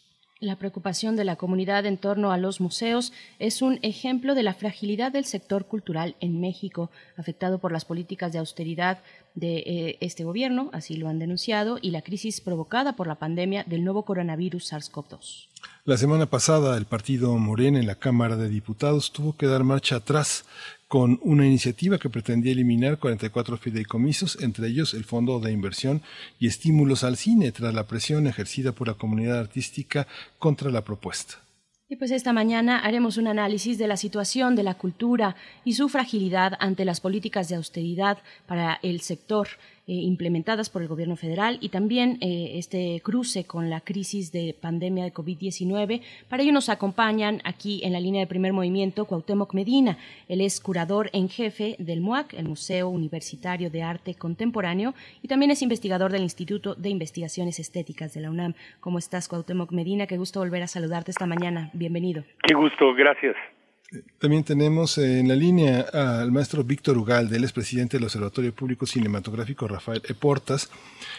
La preocupación de la comunidad en torno a los museos es un ejemplo de la fragilidad del sector cultural en México, afectado por las políticas de austeridad de eh, este gobierno, así lo han denunciado, y la crisis provocada por la pandemia del nuevo coronavirus SARS-CoV-2. La semana pasada, el partido Morena en la Cámara de Diputados tuvo que dar marcha atrás con una iniciativa que pretendía eliminar 44 fideicomisos, entre ellos el Fondo de Inversión y Estímulos al Cine, tras la presión ejercida por la comunidad artística contra la propuesta. Y pues esta mañana haremos un análisis de la situación de la cultura y su fragilidad ante las políticas de austeridad para el sector implementadas por el gobierno federal y también eh, este cruce con la crisis de pandemia de COVID-19. Para ello nos acompañan aquí en la línea de primer movimiento Cuauhtémoc Medina. Él es curador en jefe del MUAC, el Museo Universitario de Arte Contemporáneo, y también es investigador del Instituto de Investigaciones Estéticas de la UNAM. ¿Cómo estás, Cuauhtémoc Medina? Qué gusto volver a saludarte esta mañana. Bienvenido. Qué gusto, gracias. También tenemos en la línea al maestro Víctor Ugalde, él es presidente del Observatorio Público Cinematográfico Rafael E. Portas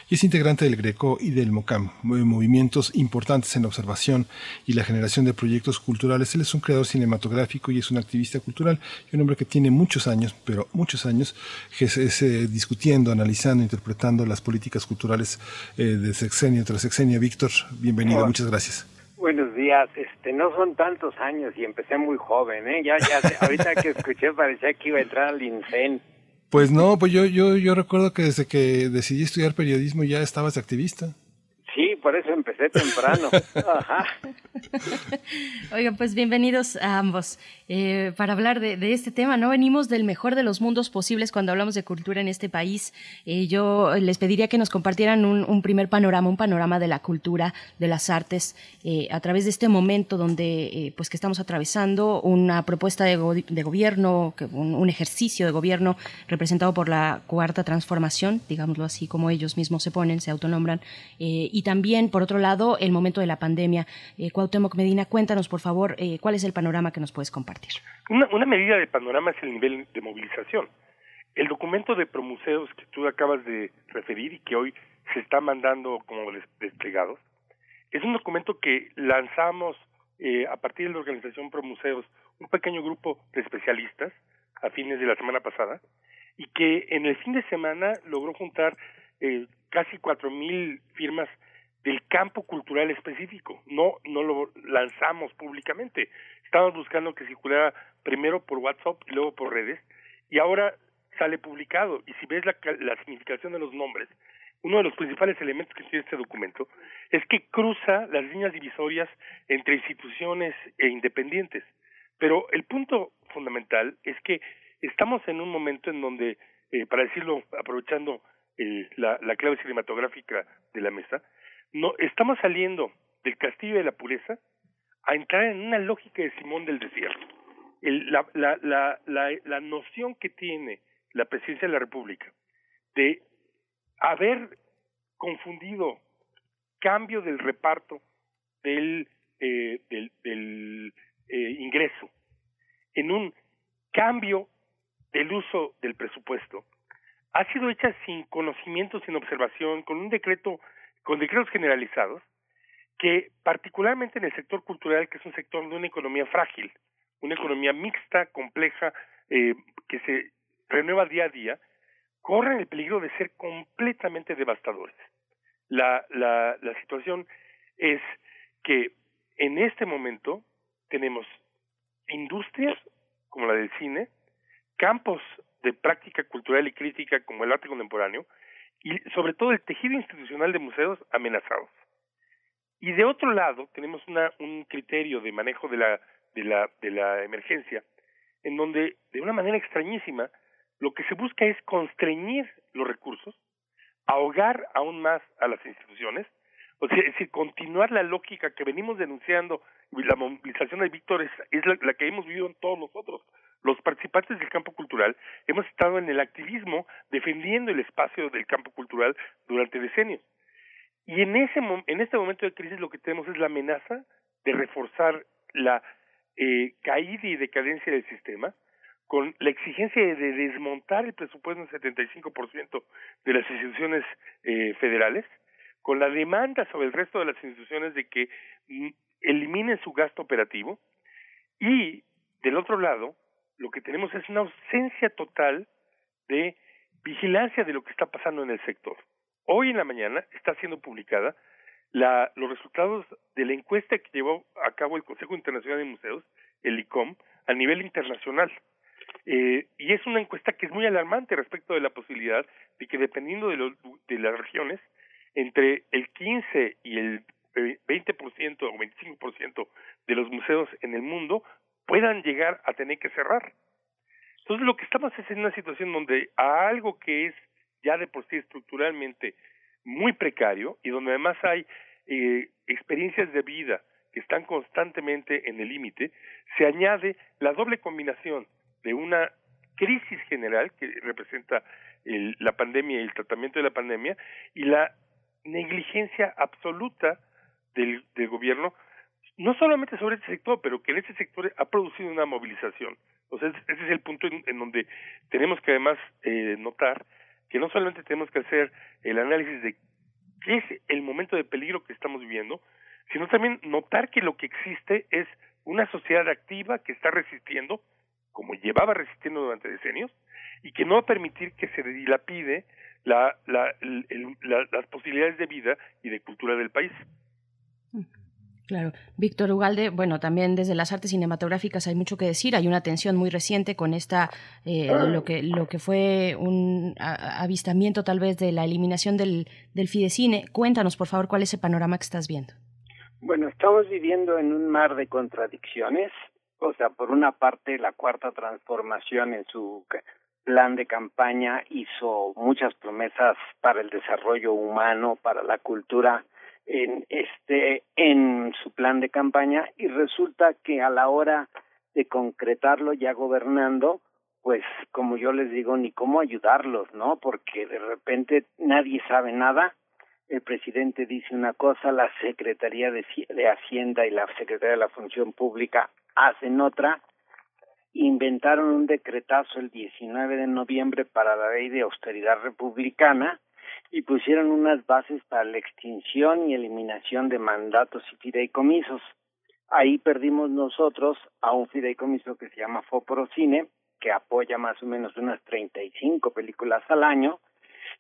y es integrante del GRECO y del MOCAM, movimientos importantes en la observación y la generación de proyectos culturales. Él es un creador cinematográfico y es un activista cultural y un hombre que tiene muchos años, pero muchos años, que es, es, eh, discutiendo, analizando, interpretando las políticas culturales eh, de sexenio tras sexenio. Víctor, bienvenido, Hola. muchas gracias. Buenos días. Este, no son tantos años y empecé muy joven, ¿eh? Ya, ya, ahorita que escuché parecía que iba a entrar al INSEN. Pues no, pues yo, yo, yo recuerdo que desde que decidí estudiar periodismo ya estabas activista. Sí, por eso empecé temprano. Ajá. Oigan, pues bienvenidos a ambos eh, para hablar de, de, este tema. No venimos del mejor de los mundos posibles cuando hablamos de cultura en este país. Eh, yo les pediría que nos compartieran un, un, primer panorama, un panorama de la cultura, de las artes, eh, a través de este momento donde, pues, que estamos atravesando una propuesta de, go de gobierno, que, un, un, ejercicio de gobierno representado por la cuarta transformación, digámoslo así, como ellos mismos se ponen, se autonombran, y también, por otro lado, el momento de la pandemia. Eh, Cuauhtémoc Medina, cuéntanos, por favor, eh, cuál es el panorama que nos puedes compartir. Una, medida de panorama es el nivel de movilización. El documento de Promuseos que tú acabas de referir y que hoy se está mandando como desplegados, es un documento que lanzamos eh, a partir de la organización Promuseos, un pequeño grupo de especialistas a fines de la semana pasada, y que en el fin de semana logró juntar eh, casi cuatro mil firmas del campo cultural específico. No, no lo lanzamos públicamente. Estábamos buscando que circulara primero por WhatsApp y luego por redes, y ahora sale publicado. Y si ves la, la significación de los nombres, uno de los principales elementos que tiene este documento es que cruza las líneas divisorias entre instituciones e independientes. Pero el punto fundamental es que estamos en un momento en donde, eh, para decirlo, aprovechando el, la, la clave cinematográfica de la mesa, no estamos saliendo del castillo de la pureza a entrar en una lógica de Simón del desierto. La, la, la, la, la noción que tiene la presidencia de la República de haber confundido cambio del reparto del, eh, del, del eh, ingreso en un cambio del uso del presupuesto ha sido hecha sin conocimiento, sin observación, con un decreto, con decretos generalizados, que particularmente en el sector cultural, que es un sector de una economía frágil, una economía mixta, compleja, eh, que se renueva día a día, corren el peligro de ser completamente devastadores. La, la, la situación es que en este momento tenemos industrias como la del cine, campos de práctica cultural y crítica como el arte contemporáneo y sobre todo el tejido institucional de museos amenazados. Y de otro lado tenemos una, un criterio de manejo de la, de, la, de la emergencia en donde de una manera extrañísima lo que se busca es constreñir los recursos, ahogar aún más a las instituciones, o sea, es decir, continuar la lógica que venimos denunciando y la movilización de Víctor es, es la, la, que hemos vivido en todos nosotros. Los participantes del campo cultural hemos estado en el activismo defendiendo el espacio del campo cultural durante decenios. Y en, ese, en este momento de crisis lo que tenemos es la amenaza de reforzar la eh, caída y decadencia del sistema, con la exigencia de desmontar el presupuesto en 75% de las instituciones eh, federales, con la demanda sobre el resto de las instituciones de que mm, eliminen su gasto operativo y del otro lado lo que tenemos es una ausencia total de vigilancia de lo que está pasando en el sector. Hoy en la mañana está siendo publicada la, los resultados de la encuesta que llevó a cabo el Consejo Internacional de Museos, el ICOM, a nivel internacional. Eh, y es una encuesta que es muy alarmante respecto de la posibilidad de que dependiendo de, de las regiones, entre el 15 y el 20% o 25% de los museos en el mundo puedan llegar a tener que cerrar. Entonces lo que estamos es en una situación donde a algo que es ya de por sí estructuralmente muy precario y donde además hay eh, experiencias de vida que están constantemente en el límite, se añade la doble combinación de una crisis general que representa el, la pandemia y el tratamiento de la pandemia y la negligencia absoluta del, del gobierno, no solamente sobre este sector, pero que en este sector ha producido una movilización. Sea, ese es el punto en, donde tenemos que además eh, notar que no solamente tenemos que hacer el análisis de qué es el momento de peligro que estamos viviendo, sino también notar que lo que existe es una sociedad activa que está resistiendo, como llevaba resistiendo durante decenios, y que no va a permitir que se dilapide la, la, el, la, las posibilidades de vida y de cultura del país. Claro. Víctor Ugalde, bueno, también desde las artes cinematográficas hay mucho que decir. Hay una tensión muy reciente con esta, eh, lo que lo que fue un avistamiento tal vez de la eliminación del, del Fidecine. Cuéntanos, por favor, cuál es el panorama que estás viendo. Bueno, estamos viviendo en un mar de contradicciones. O sea, por una parte, la cuarta transformación en su plan de campaña hizo muchas promesas para el desarrollo humano, para la cultura en este en su plan de campaña y resulta que a la hora de concretarlo ya gobernando pues como yo les digo ni cómo ayudarlos no porque de repente nadie sabe nada. El presidente dice una cosa la secretaría de, de hacienda y la secretaría de la función pública hacen otra. Inventaron un decretazo el 19 de noviembre para la ley de austeridad republicana y pusieron unas bases para la extinción y eliminación de mandatos y fideicomisos. Ahí perdimos nosotros a un fideicomiso que se llama Foprocine, que apoya más o menos unas 35 películas al año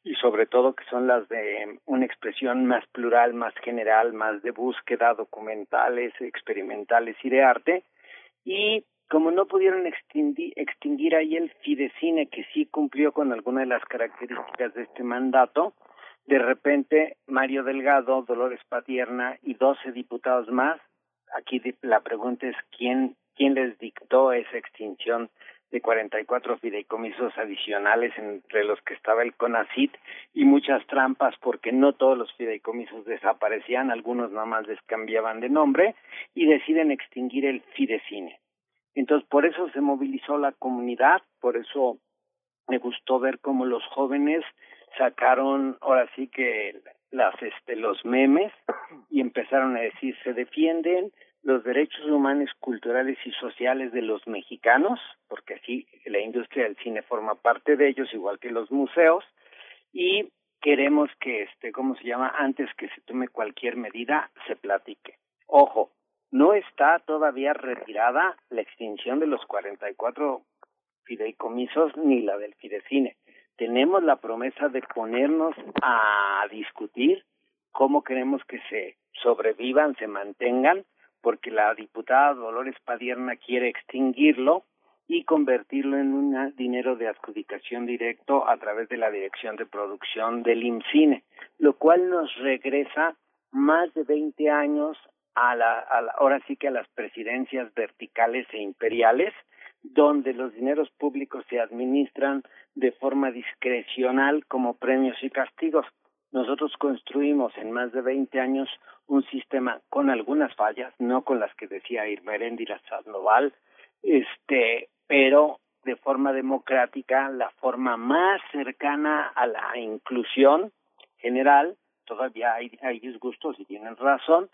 y sobre todo que son las de una expresión más plural, más general, más de búsqueda, documentales, experimentales y de arte. Y como no pudieron extinguir, extinguir ahí el Fidecine, que sí cumplió con alguna de las características de este mandato, de repente Mario Delgado, Dolores Patierna y doce diputados más, aquí la pregunta es quién, quién les dictó esa extinción de 44 fideicomisos adicionales entre los que estaba el CONACIT y muchas trampas porque no todos los fideicomisos desaparecían, algunos nada más les cambiaban de nombre y deciden extinguir el Fidecine. Entonces, por eso se movilizó la comunidad, por eso me gustó ver cómo los jóvenes sacaron ahora sí que las este los memes y empezaron a decir se defienden los derechos humanos, culturales y sociales de los mexicanos, porque así la industria del cine forma parte de ellos, igual que los museos, y queremos que, este, ¿cómo se llama? Antes que se tome cualquier medida, se platique. Ojo, no está todavía retirada la extinción de los 44 fideicomisos ni la del fidecine. Tenemos la promesa de ponernos a discutir cómo queremos que se sobrevivan, se mantengan, porque la diputada Dolores Padierna quiere extinguirlo y convertirlo en un dinero de adjudicación directo a través de la dirección de producción del IMCINE, lo cual nos regresa más de 20 años a la, a la, ahora sí que a las presidencias verticales e imperiales, donde los dineros públicos se administran de forma discrecional como premios y castigos. Nosotros construimos en más de 20 años un sistema con algunas fallas, no con las que decía Irmeréndira Sandoval, este, pero de forma democrática, la forma más cercana a la inclusión general, todavía hay, hay disgustos y tienen razón,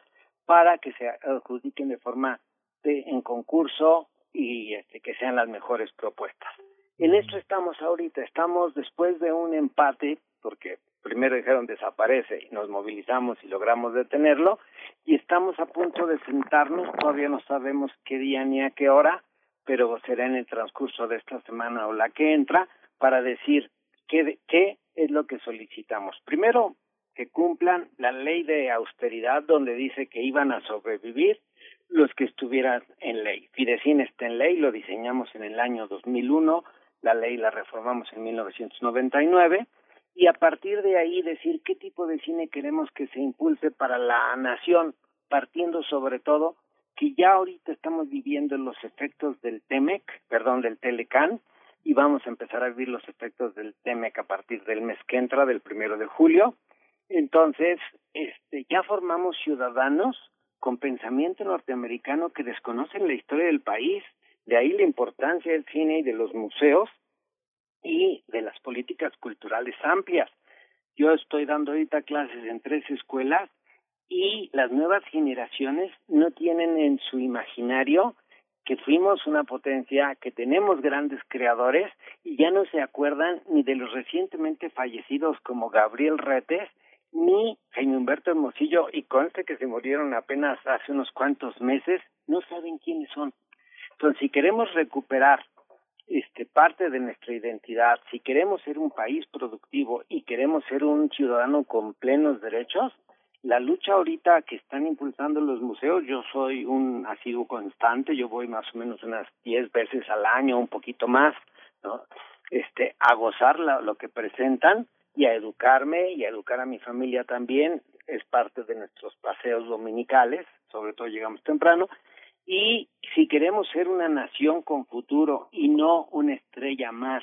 para que se adjudiquen de forma de, en concurso y este, que sean las mejores propuestas. En esto estamos ahorita, estamos después de un empate, porque primero dijeron desaparece y nos movilizamos y logramos detenerlo, y estamos a punto de sentarnos, todavía no sabemos qué día ni a qué hora, pero será en el transcurso de esta semana o la que entra, para decir qué, qué es lo que solicitamos. Primero, que cumplan la ley de austeridad donde dice que iban a sobrevivir los que estuvieran en ley. Fidecin está en ley, lo diseñamos en el año 2001, la ley la reformamos en 1999 y a partir de ahí decir qué tipo de cine queremos que se impulse para la nación, partiendo sobre todo que ya ahorita estamos viviendo los efectos del TEMEC, perdón, del Telecan, y vamos a empezar a vivir los efectos del TEMEC a partir del mes que entra, del primero de julio. Entonces, este, ya formamos ciudadanos con pensamiento norteamericano que desconocen la historia del país, de ahí la importancia del cine y de los museos y de las políticas culturales amplias. Yo estoy dando ahorita clases en tres escuelas y las nuevas generaciones no tienen en su imaginario que fuimos una potencia, que tenemos grandes creadores y ya no se acuerdan ni de los recientemente fallecidos como Gabriel Retes ni Jaime Humberto Hermosillo y conste que se murieron apenas hace unos cuantos meses, no saben quiénes son. Entonces, si queremos recuperar este parte de nuestra identidad, si queremos ser un país productivo y queremos ser un ciudadano con plenos derechos, la lucha ahorita que están impulsando los museos, yo soy un asiduo constante, yo voy más o menos unas diez veces al año, un poquito más, ¿no? Este, a gozar lo que presentan y a educarme y a educar a mi familia también, es parte de nuestros paseos dominicales, sobre todo llegamos temprano, y si queremos ser una nación con futuro y no una estrella más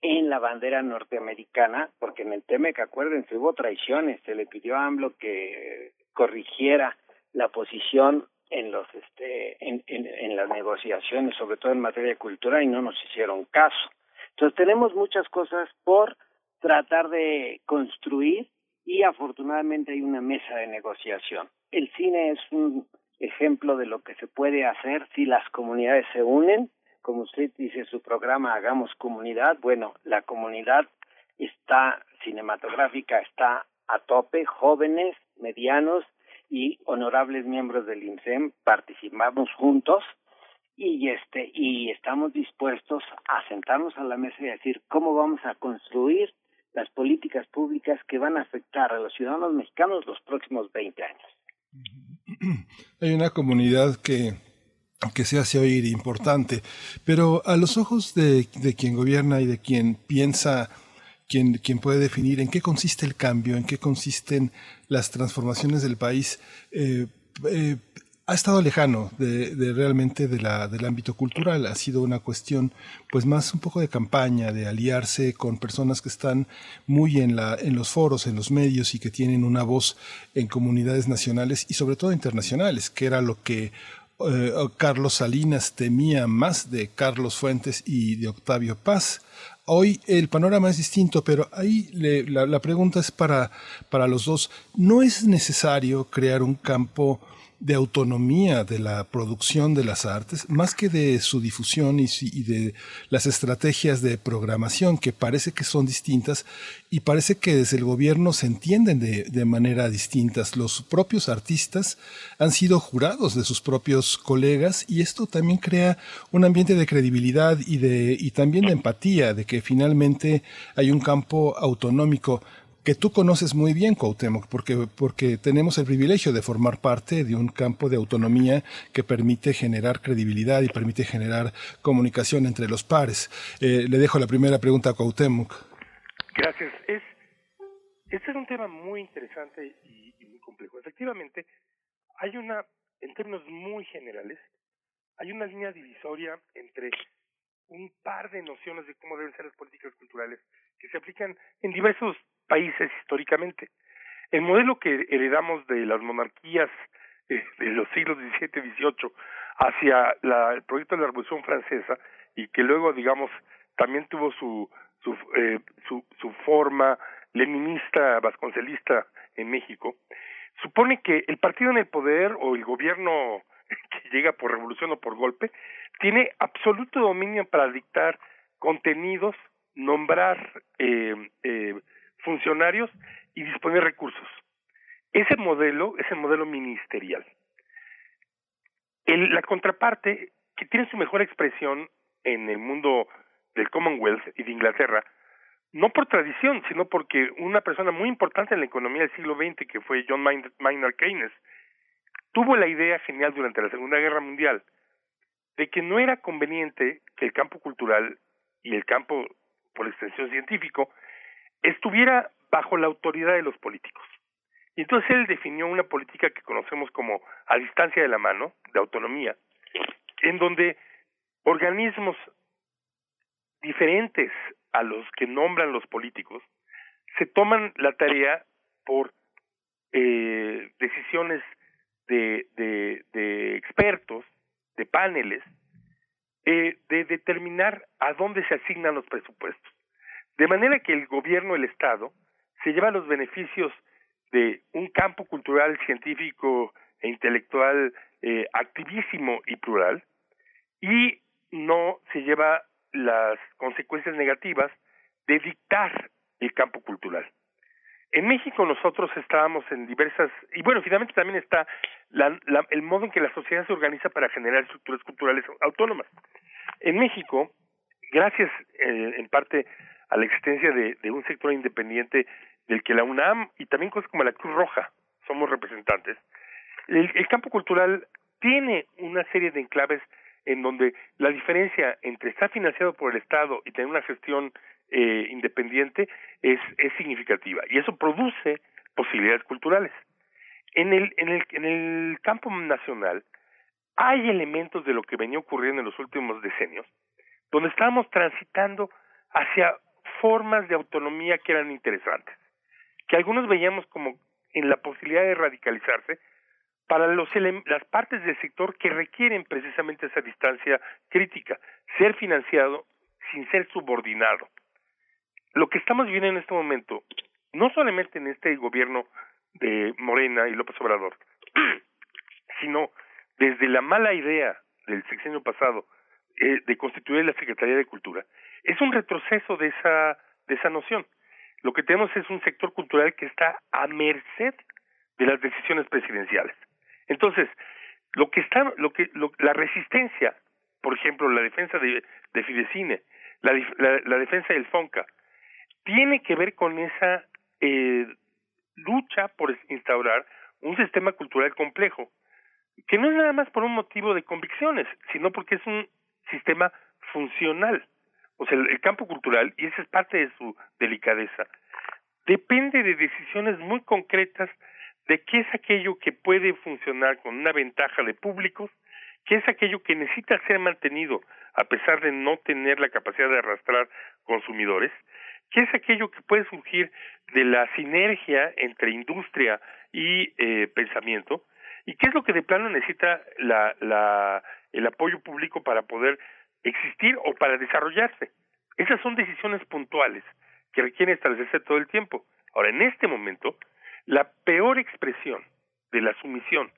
en la bandera norteamericana, porque en el TEMEC, acuérdense, hubo traiciones, se le pidió a AMLO que corrigiera la posición en los este en, en, en las negociaciones, sobre todo en materia de cultura, y no nos hicieron caso. Entonces tenemos muchas cosas por tratar de construir y afortunadamente hay una mesa de negociación. El cine es un ejemplo de lo que se puede hacer si las comunidades se unen. Como usted dice su programa Hagamos Comunidad, bueno, la comunidad está cinematográfica, está a tope, jóvenes, medianos y honorables miembros del INSEM participamos juntos. Y este y estamos dispuestos a sentarnos a la mesa y decir cómo vamos a construir las políticas públicas que van a afectar a los ciudadanos mexicanos los próximos 20 años. Hay una comunidad que que se hace oír importante, pero a los ojos de, de quien gobierna y de quien piensa, quien, quien, puede definir en qué consiste el cambio, en qué consisten las transformaciones del país, eh, eh, ha estado lejano de, realmente de del ámbito cultural. Ha sido una cuestión, pues más un poco de campaña, de aliarse con personas que están muy en, la, en los foros, en los medios y que tienen una voz en comunidades nacionales y sobre todo internacionales, que era lo que eh, Carlos Salinas temía más de Carlos Fuentes y de Octavio Paz. Hoy el panorama es distinto, pero ahí le, la, la, pregunta es para, para los dos. ¿No es necesario crear un campo de autonomía de la producción de las artes, más que de su difusión y, de las estrategias de programación, que parece que son distintas y parece que desde el gobierno se entienden de, de manera distintas. Los propios artistas han sido jurados de sus propios colegas y esto también crea un ambiente de credibilidad y, de, y también de empatía, de que finalmente hay un campo autonómico que tú conoces muy bien, Cuauhtémoc, porque, porque tenemos el privilegio de formar parte de un campo de autonomía que permite generar credibilidad y permite generar comunicación entre los pares. Eh, le dejo la primera pregunta a Cuauhtémoc. Gracias. Es, este es un tema muy interesante y, y muy complejo. Efectivamente, hay una, en términos muy generales, hay una línea divisoria entre un par de nociones de cómo deben ser las políticas culturales que se aplican en diversos países históricamente. El modelo que heredamos de las monarquías eh, de los siglos XVII y XVIII hacia la, el proyecto de la Revolución Francesa y que luego, digamos, también tuvo su su, eh, su, su forma leninista, vasconcelista en México, supone que el partido en el poder o el gobierno que llega por revolución o por golpe tiene absoluto dominio para dictar contenidos, nombrar eh, eh, funcionarios y disponer recursos. Ese modelo es el modelo ministerial. La contraparte, que tiene su mejor expresión en el mundo del Commonwealth y de Inglaterra, no por tradición, sino porque una persona muy importante en la economía del siglo XX, que fue John Maynard Keynes, tuvo la idea genial durante la Segunda Guerra Mundial de que no era conveniente que el campo cultural y el campo, por extensión científico, estuviera bajo la autoridad de los políticos. Y entonces él definió una política que conocemos como a distancia de la mano, de autonomía, en donde organismos diferentes a los que nombran los políticos se toman la tarea por eh, decisiones de, expertos, de paneles, eh, de determinar a dónde se asignan los presupuestos. De manera que el gobierno, el Estado, se lleva los beneficios de un campo cultural, científico e intelectual eh, activísimo y plural, y no se lleva las consecuencias negativas de dictar el campo cultural. En México nosotros estábamos en diversas, y bueno, finalmente también está el modo en que la sociedad se organiza para generar estructuras culturales autónomas. En México, gracias eh, en parte a la existencia de, un sector independiente del que la UNAM y también cosas como la Cruz Roja somos representantes, el, el campo cultural tiene una serie de enclaves en donde la diferencia entre estar financiado por el Estado y tener una gestión eh, independiente es, es significativa y eso produce posibilidades culturales. En el, en, el, en el campo nacional hay elementos de lo que venía ocurriendo en los últimos decenios, donde estábamos transitando hacia formas de autonomía que eran interesantes, que algunos veíamos como en la posibilidad de radicalizarse para los las partes del sector que requieren precisamente esa distancia crítica, ser financiado sin ser subordinado. Lo que estamos viendo en este momento, no solamente en este gobierno de Morena y López Obrador, sino desde la mala idea del sexenio pasado eh, de constituir la Secretaría de Cultura, es un retroceso de esa, de esa noción. Lo que tenemos es un sector cultural que está a merced de las decisiones presidenciales. Entonces, lo que está, lo que, la resistencia, por ejemplo, la defensa de, de Fidecine, la, la, defensa del FONCA, tiene que ver con esa eh, lucha por instaurar un sistema cultural complejo, que no es nada más por un motivo de convicciones, sino porque es un sistema funcional. O sea, el, campo cultural, y esa es parte de su delicadeza, depende de decisiones muy concretas de qué es aquello que puede funcionar con una ventaja de públicos, qué es aquello que necesita ser mantenido a pesar de no tener la capacidad de arrastrar consumidores, qué es aquello que puede surgir de la sinergia entre industria y eh, pensamiento, y qué es lo que de plano necesita la, la, el apoyo público para poder existir o para desarrollarse. Esas son decisiones puntuales que requieren establecerse todo el tiempo. Ahora, en este momento, la peor expresión de la sumisión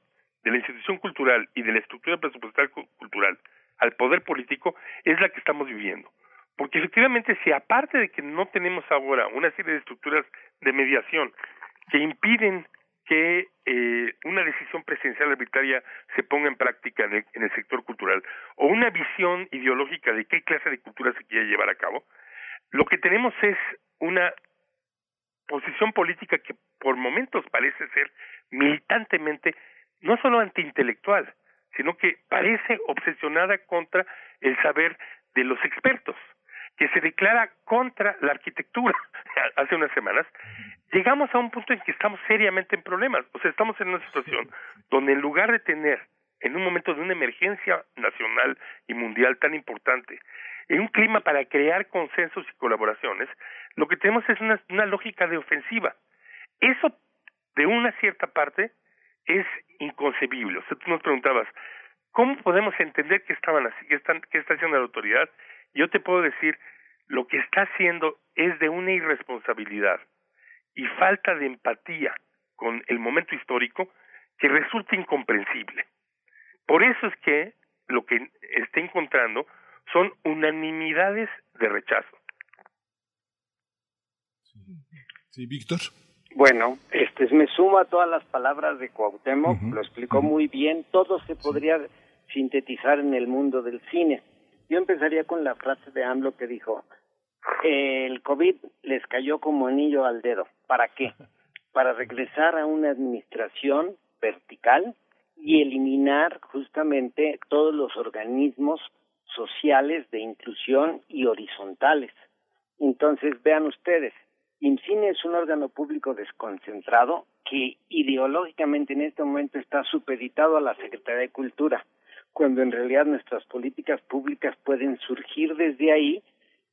de la institución cultural y de la estructura presupuestal cultural al poder político es la que estamos viviendo. Porque efectivamente, si aparte de que no tenemos ahora una serie de estructuras de mediación que impiden que eh, una decisión presidencial arbitraria se ponga en práctica en el, en el, sector cultural o una visión ideológica de qué clase de cultura se quiere llevar a cabo, lo que tenemos es una posición política que por momentos parece ser militantemente no solo antiintelectual, sino que parece obsesionada contra el saber de los expertos, que se declara contra la arquitectura hace unas semanas, llegamos a un punto en que estamos seriamente en problemas. O sea, estamos en una situación donde en lugar de tener, en un momento de una emergencia nacional y mundial tan importante, en un clima para crear consensos y colaboraciones, lo que tenemos es una, una lógica de ofensiva. Eso, de una cierta parte, es inconcebible. O sea, tú nos preguntabas, ¿cómo podemos entender que estaban así, qué, están, qué está haciendo la autoridad? Yo te puedo decir, lo que está haciendo es de una irresponsabilidad y falta de empatía con el momento histórico que resulta incomprensible. Por eso es que lo que está encontrando son unanimidades de rechazo. Sí, Víctor. Bueno, este me sumo a todas las palabras de Cuauhtémoc, lo explicó muy bien, todo se podría sintetizar en el mundo del cine. Yo empezaría con la frase de AMLO que dijo, el COVID les cayó como anillo al dedo. ¿Para qué? Para regresar a una administración vertical y eliminar justamente todos los organismos sociales de inclusión y horizontales. Entonces, vean ustedes, IMCINE es un órgano público desconcentrado que ideológicamente en este momento está supeditado a la Secretaría de Cultura, cuando en realidad nuestras políticas públicas pueden surgir desde ahí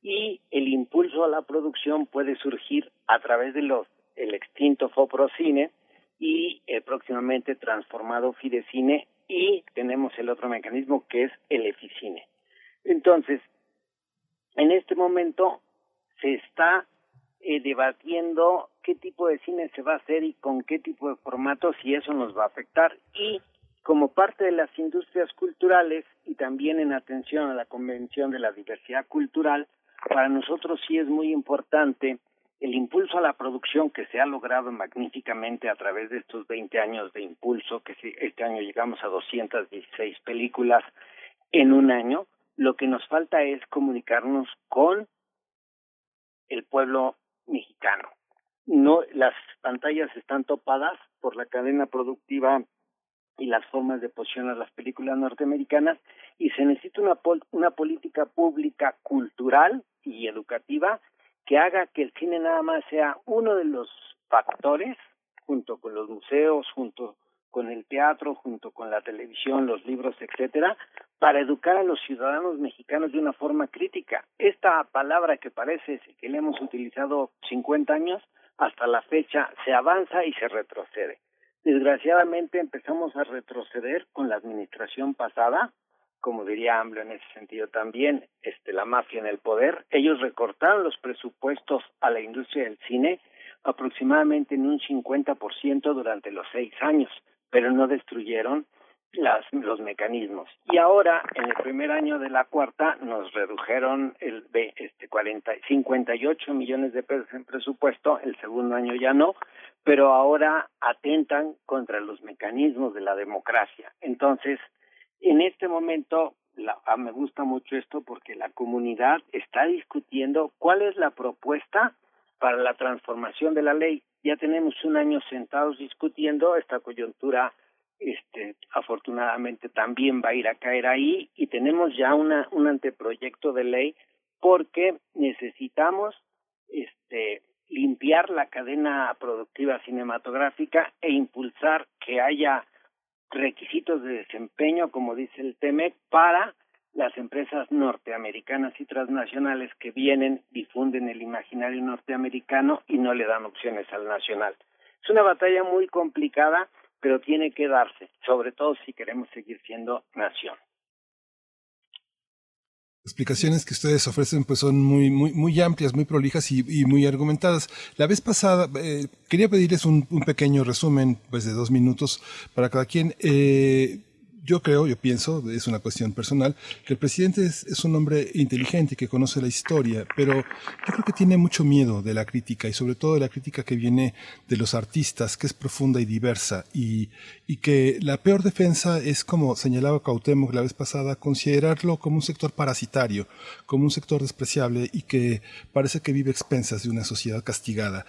y el impulso a la producción puede surgir a través de los el extinto Foprocine y el próximamente transformado Fidecine y tenemos el otro mecanismo que es el Eficine. Entonces, en este momento se está eh, debatiendo qué tipo de cine se va a hacer y con qué tipo de formatos y eso nos va a afectar. Y como parte de las industrias culturales y también en atención a la Convención de la Diversidad Cultural, para nosotros sí es muy importante el impulso a la producción que se ha logrado magníficamente a través de estos 20 años de impulso, que este año llegamos a 216 películas en un año, lo que nos falta es comunicarnos con el pueblo mexicano. No, las pantallas están topadas por la cadena productiva y las formas de posicionar las películas norteamericanas y se necesita una, una política pública cultural y educativa que haga que el cine nada más sea uno de los factores junto con los museos, junto con el teatro, junto con la televisión, los libros, etcétera, para educar a los ciudadanos mexicanos de una forma crítica. Esta palabra que parece que le hemos utilizado 50 años, hasta la fecha se avanza y se retrocede. Desgraciadamente empezamos a retroceder con la administración pasada, como diría AMLO en ese sentido también, este, la mafia en el poder. Ellos recortaron los presupuestos a la industria del cine aproximadamente en un 50% durante los seis años, pero no destruyeron las, los mecanismos. Y ahora, en el primer año de la cuarta, nos redujeron el este 40, 58 millones de pesos en presupuesto, el segundo año ya no, pero ahora atentan contra los mecanismos de la democracia. Entonces, en este momento, la, ah, me gusta mucho esto porque la comunidad está discutiendo cuál es la propuesta para la transformación de la ley. Ya tenemos un año sentados discutiendo esta coyuntura este afortunadamente también va a ir a caer ahí y tenemos ya una un anteproyecto de ley porque necesitamos este limpiar la cadena productiva cinematográfica e impulsar que haya requisitos de desempeño, como dice el TEMEC, para las empresas norteamericanas y transnacionales que vienen, difunden el imaginario norteamericano y no le dan opciones al nacional. Es una batalla muy complicada, pero tiene que darse, sobre todo si queremos seguir siendo nación. Explicaciones que ustedes ofrecen pues son muy muy muy amplias, muy prolijas y, y muy argumentadas. La vez pasada eh, quería pedirles un, un, pequeño resumen pues de dos minutos para cada quien. Eh, yo creo, yo pienso, es una cuestión personal, que el presidente es, es, un hombre inteligente que conoce la historia, pero yo creo que tiene mucho miedo de la crítica y sobre todo de la crítica que viene de los artistas, que es profunda y diversa y, y que la peor defensa es, como señalaba Cautemo la vez pasada, considerarlo como un sector parasitario, como un sector despreciable y que parece que vive expensas de una sociedad castigada.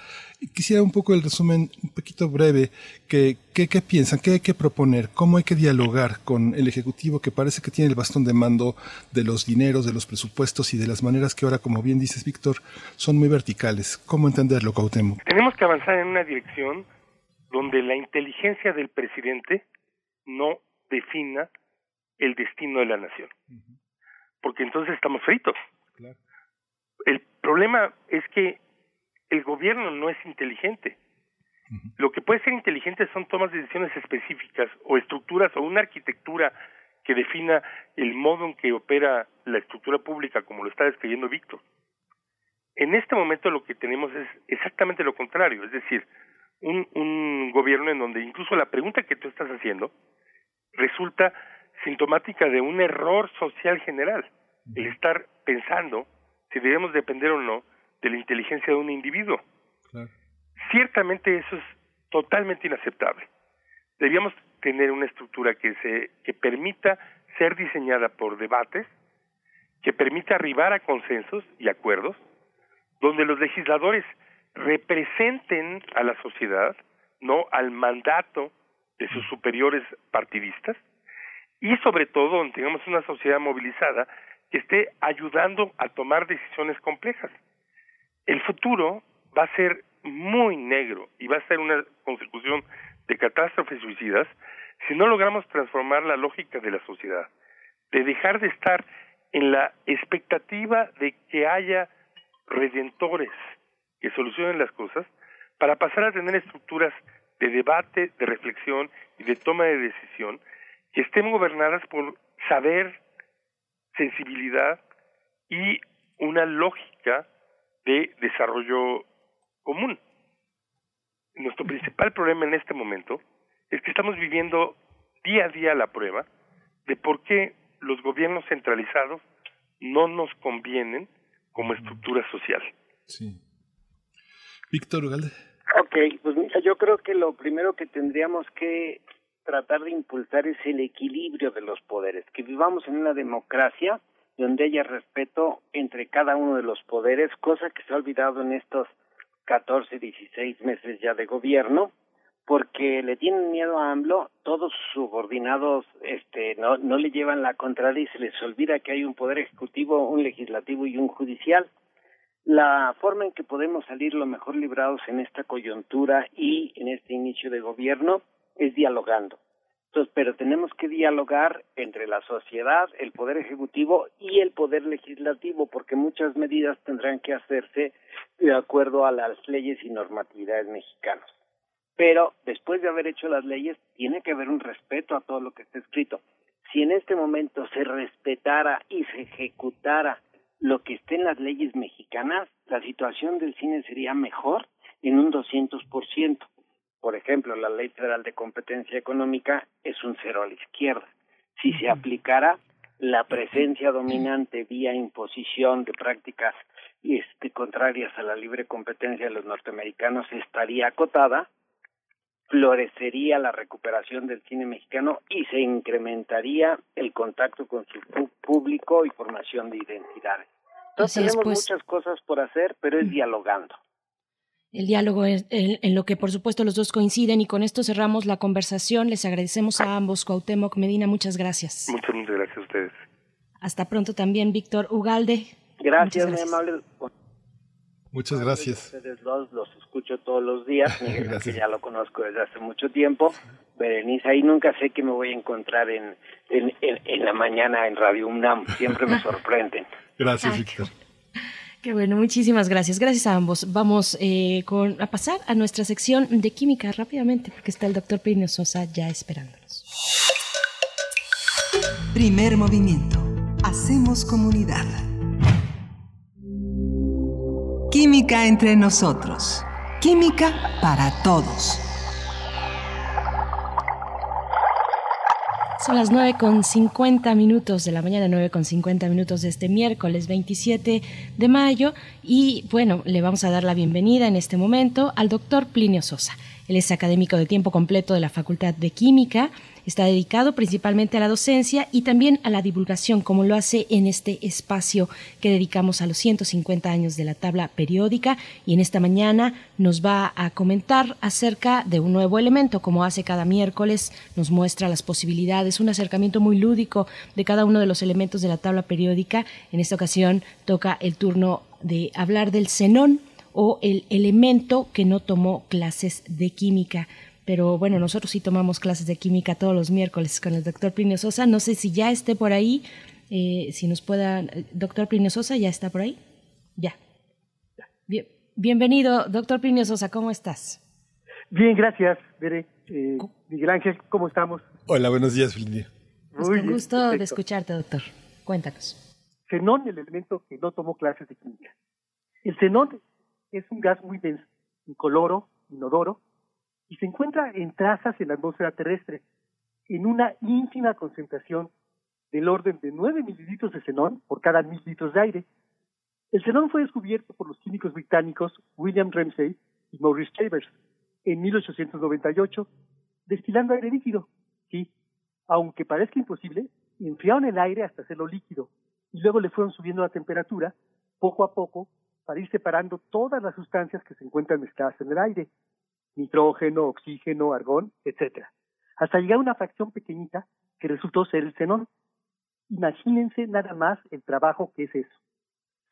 Quisiera un poco el resumen, un poquito breve, que, que, qué piensan, qué hay que proponer, cómo hay que dialogar con el Ejecutivo que parece que tiene el bastón de mando de los dineros, de los presupuestos y de las maneras que ahora, como bien dices, Víctor, son muy verticales. ¿Cómo entenderlo, Cautemo? Tenemos que avanzar en una dirección donde la inteligencia del presidente no defina el destino de la nación. Porque entonces estamos fritos. Claro. El problema es que el gobierno no es inteligente. Lo que puede ser inteligente son tomas de decisiones específicas o estructuras o una arquitectura que defina el modo en que opera la estructura pública, como lo está describiendo Víctor. En este momento lo que tenemos es exactamente lo contrario, es decir, un, un gobierno en donde incluso la pregunta que tú estás haciendo resulta sintomática de un error social general, el estar pensando si debemos depender o no de la inteligencia de un individuo. Claro. Ciertamente eso es totalmente inaceptable. Debíamos tener una estructura que se que permita ser diseñada por debates, que permita arribar a consensos y acuerdos, donde los legisladores representen a la sociedad, no al mandato de sus superiores partidistas, y sobre todo donde tengamos una sociedad movilizada que esté ayudando a tomar decisiones complejas. El futuro va a ser muy negro y va a ser una consecución de catástrofes suicidas si no logramos transformar la lógica de la sociedad, de dejar de estar en la expectativa de que haya redentores que solucionen las cosas para pasar a tener estructuras de debate, de reflexión y de toma de decisión que estén gobernadas por saber, sensibilidad y una lógica de desarrollo común. Nuestro principal problema en este momento es que estamos viviendo día a día la prueba de por qué los gobiernos centralizados no nos convienen como estructura social. Sí. Víctor Ugalde. Ok, pues mira, yo creo que lo primero que tendríamos que tratar de impulsar es el equilibrio de los poderes, que vivamos en una democracia donde haya respeto entre cada uno de los poderes, cosa que se ha olvidado en estos 14, 16 meses ya de gobierno, porque le tienen miedo a AMLO, todos sus subordinados este, no, no le llevan la contraria y se les olvida que hay un poder ejecutivo, un legislativo y un judicial. La forma en que podemos salir lo mejor librados en esta coyuntura y en este inicio de gobierno es dialogando. Entonces, pero tenemos que dialogar entre la sociedad, el poder ejecutivo y el poder legislativo, porque muchas medidas tendrán que hacerse de acuerdo a las leyes y normatividades mexicanas. Pero después de haber hecho las leyes, tiene que haber un respeto a todo lo que está escrito. Si en este momento se respetara y se ejecutara lo que esté en las leyes mexicanas, la situación del cine sería mejor en un 200% por ejemplo, la Ley Federal de Competencia Económica es un cero a la izquierda. Si se aplicara la presencia dominante vía imposición de prácticas este, contrarias a la libre competencia de los norteamericanos estaría acotada, florecería la recuperación del cine mexicano y se incrementaría el contacto con su público y formación de identidades. Entonces tenemos pues. muchas cosas por hacer, pero es dialogando el diálogo es en, lo que por supuesto los dos coinciden y con esto cerramos la conversación. Les agradecemos a ambos, Cuauhtémoc Medina, muchas gracias. Muchas, muchas gracias a ustedes. Hasta pronto también, Víctor Ugalde. Gracias, muy amable. Muchas gracias. Ustedes dos los escucho todos los días, que ya lo conozco desde hace mucho tiempo. Berenice, ahí nunca sé que me voy a encontrar en, en, en la mañana en Radio UNAM, siempre me sorprenden. Gracias, Víctor. Qué bueno, muchísimas gracias. Gracias a ambos. Vamos eh, con, a pasar a nuestra sección de química rápidamente, porque está el doctor Plinio Sosa ya esperándonos. Primer movimiento. Hacemos comunidad. Química entre nosotros. Química para todos. Son las 9 con 50 minutos de la mañana, 9 con 50 minutos de este miércoles 27 de mayo. Y bueno, le vamos a dar la bienvenida en este momento al doctor Plinio Sosa. Él es académico de tiempo completo de la Facultad de Química, está dedicado principalmente a la docencia y también a la divulgación, como lo hace en este espacio que dedicamos a los 150 años de la tabla periódica. Y en esta mañana nos va a comentar acerca de un nuevo elemento, como hace cada miércoles, nos muestra las posibilidades, un acercamiento muy lúdico de cada uno de los elementos de la tabla periódica. En esta ocasión toca el turno de hablar del xenón o el elemento que no tomó clases de química. Pero bueno, nosotros sí tomamos clases de química todos los miércoles con el doctor Plinio Sosa. No sé si ya esté por ahí, eh, si nos pueda... Doctor Plinio Sosa, ¿ya está por ahí? Ya. Bien, bienvenido, doctor Plinio Sosa, ¿cómo estás? Bien, gracias, Bere. Eh, Miguel Ángel, ¿cómo estamos? Hola, buenos días, Plinio. Pues con gusto de escucharte, doctor. Cuéntanos. Xenón, el elemento que no tomó clases de química. El xenón es un gas muy denso, incoloro, inodoro, y se encuentra en trazas en la atmósfera terrestre, en una ínfima concentración del orden de 9 mililitros de xenón por cada mil litros de aire. El xenón fue descubierto por los químicos británicos William Ramsay y Maurice Chambers en 1898, destilando aire líquido. Sí, aunque parezca imposible, enfriaron el aire hasta hacerlo líquido y luego le fueron subiendo la temperatura poco a poco para ir separando todas las sustancias que se encuentran mezcladas en el aire, nitrógeno, oxígeno, argón, etcétera, hasta llegar a una fracción pequeñita que resultó ser el xenón. Imagínense nada más el trabajo que es eso.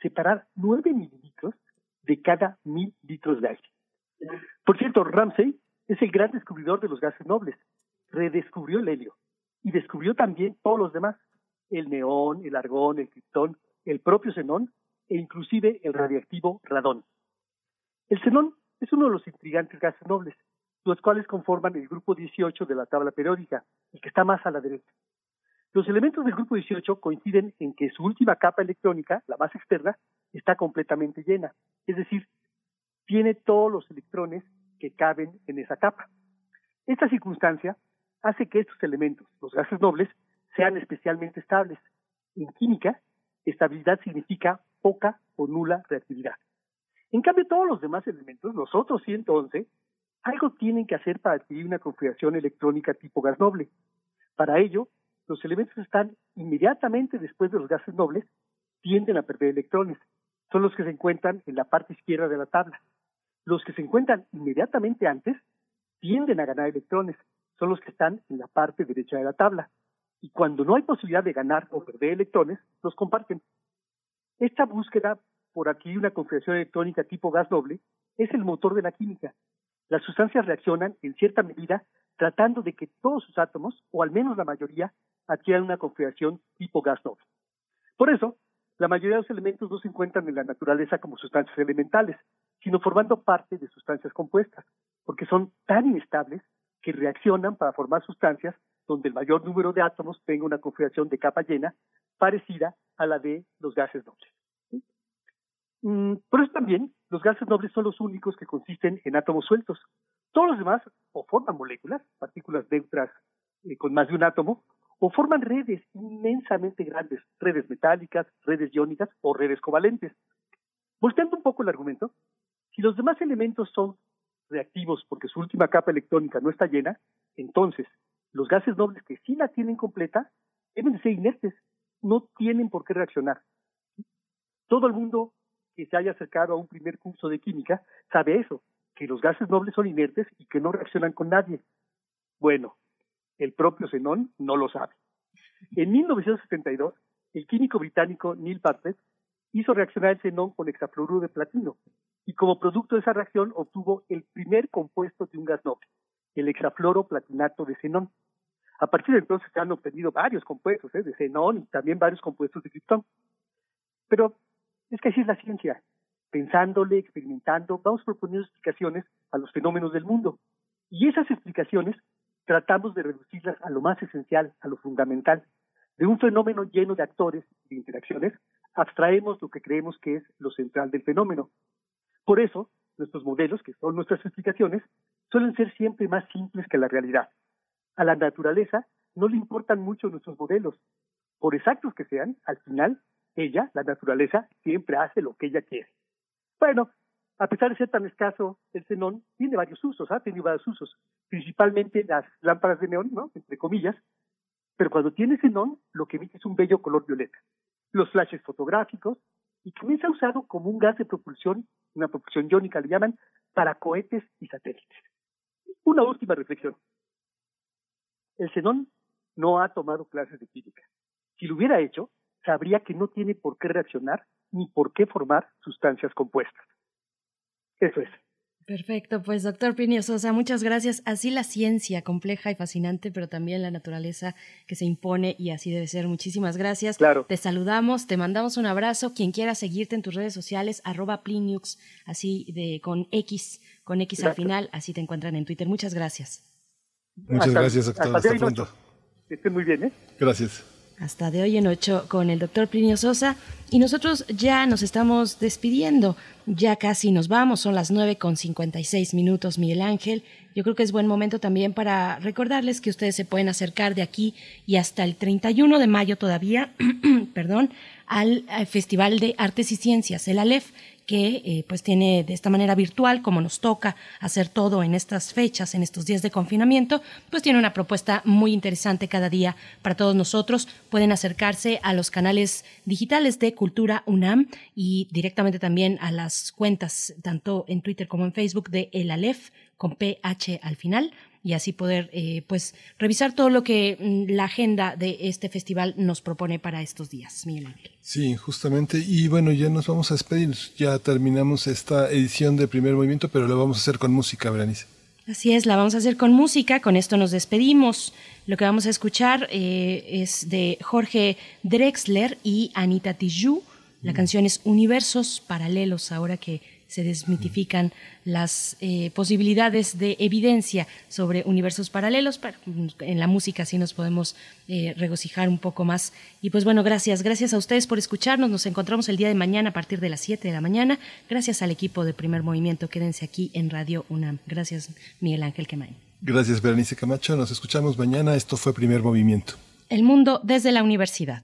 Separar 9 mililitros de cada mil litros de aire. Por cierto, Ramsey es el gran descubridor de los gases nobles. Redescubrió el helio y descubrió también todos los demás, el neón, el argón, el criptón, el propio xenón e inclusive el radiactivo radón. El xenón es uno de los intrigantes gases nobles, los cuales conforman el grupo 18 de la tabla periódica, el que está más a la derecha. Los elementos del grupo 18 coinciden en que su última capa electrónica, la más externa, está completamente llena, es decir, tiene todos los electrones que caben en esa capa. Esta circunstancia hace que estos elementos, los gases nobles, sean especialmente estables. En química, estabilidad significa poca o nula reactividad. En cambio, todos los demás elementos, los otros 111, algo tienen que hacer para adquirir una configuración electrónica tipo gas noble. Para ello, los elementos están inmediatamente después de los gases nobles, tienden a perder electrones. Son los que se encuentran en la parte izquierda de la tabla. Los que se encuentran inmediatamente antes tienden a ganar electrones. Son los que están en la parte derecha de la tabla. Y cuando no hay posibilidad de ganar o perder electrones, los comparten. Esta búsqueda por adquirir una configuración electrónica tipo gas doble es el motor de la química. Las sustancias reaccionan en cierta medida tratando de que todos sus átomos, o al menos la mayoría, adquieran una configuración tipo gas doble. Por eso, la mayoría de los elementos no se encuentran en la naturaleza como sustancias elementales, sino formando parte de sustancias compuestas, porque son tan inestables que reaccionan para formar sustancias donde el mayor número de átomos tenga una configuración de capa llena parecida a la de los gases nobles. Mm, por eso también los gases nobles son los únicos que consisten en átomos sueltos. Todos los demás o forman moléculas, partículas neutras eh, con más de un átomo, o forman redes inmensamente grandes, redes metálicas, redes iónicas o redes covalentes. Volteando un poco el argumento, si los demás elementos son reactivos porque su última capa electrónica no está llena, entonces los gases nobles que sí la tienen completa deben ser inertes, no tienen por qué reaccionar. Todo el mundo que se haya acercado a un primer curso de química sabe eso, que los gases nobles son inertes y que no reaccionan con nadie. Bueno, el propio xenón no lo sabe. En 1972, el químico británico Neil Bartlett hizo reaccionar el xenón con hexafluoruro de platino y como producto de esa reacción obtuvo el primer compuesto de un gas noble, el hexafluoroplatinato de xenón. A partir de entonces se han obtenido varios compuestos ¿eh? de xenón y también varios compuestos de criptón. Pero es que así es la ciencia. Pensándole, experimentando, vamos proponiendo explicaciones a los fenómenos del mundo. Y esas explicaciones tratamos de reducirlas a lo más esencial, a lo fundamental. De un fenómeno lleno de actores y de interacciones, abstraemos lo que creemos que es lo central del fenómeno. Por eso, nuestros modelos, que son nuestras explicaciones, suelen ser siempre más simples que la realidad. A la naturaleza no le importan mucho nuestros modelos. Por exactos que sean, al final, ella, la naturaleza, siempre hace lo que ella quiere. Bueno, a pesar de ser tan escaso, el xenón tiene varios usos, ¿ah? Tiene varios usos. Principalmente las lámparas de neón, ¿no? Entre comillas. Pero cuando tiene xenón, lo que emite es un bello color violeta. Los flashes fotográficos, y también se ha usado como un gas de propulsión, una propulsión iónica le llaman, para cohetes y satélites. Una última reflexión. El xenón no ha tomado clases de química. Si lo hubiera hecho, sabría que no tiene por qué reaccionar ni por qué formar sustancias compuestas. Eso es. Perfecto, pues doctor Plinio Sosa, muchas gracias. Así la ciencia compleja y fascinante, pero también la naturaleza que se impone y así debe ser. Muchísimas gracias. Claro. Te saludamos, te mandamos un abrazo. Quien quiera seguirte en tus redes sociales, arroba Pliniux, así de con X, con X al final, así te encuentran en Twitter. Muchas gracias. Muchas Hasta- gracias, doctor. hasta Hasta, hoy pronto. Que estén muy bien, ¿eh? Gracias. Hasta de hoy en ocho con el doctor Plinio Sosa y nosotros ya nos estamos despidiendo, ya casi nos vamos, son las nueve con 56 minutos Miguel Ángel. Yo creo que es buen momento también para recordarles que ustedes se pueden acercar de aquí y hasta el 31 de mayo todavía, perdón, al, al Festival de Artes y Ciencias, el ALEF, que eh, pues tiene de esta manera virtual, como nos toca hacer todo en estas fechas, en estos días de confinamiento, pues tiene una propuesta muy interesante cada día para todos nosotros. Pueden acercarse a los canales digitales de Cultura UNAM y directamente también a las cuentas, tanto en Twitter como en Facebook, de El Alef, con PH al final y así poder eh, pues revisar todo lo que mm, la agenda de este festival nos propone para estos días. Miguel Ángel. Sí, justamente. Y bueno, ya nos vamos a despedir. Ya terminamos esta edición de primer movimiento, pero lo vamos a hacer con música, Berenice. Así es, la vamos a hacer con música, con esto nos despedimos. Lo que vamos a escuchar eh, es de Jorge Drexler y Anita Tijoux. La canción es Universos Paralelos, ahora que se desmitifican las eh, posibilidades de evidencia sobre universos paralelos. Pero en la música así nos podemos eh, regocijar un poco más. Y pues bueno, gracias. Gracias a ustedes por escucharnos. Nos encontramos el día de mañana a partir de las 7 de la mañana. Gracias al equipo de Primer Movimiento. Quédense aquí en Radio UNAM. Gracias, Miguel Ángel Quemain. Gracias, Berenice Camacho. Nos escuchamos mañana. Esto fue primer movimiento. El mundo desde la universidad.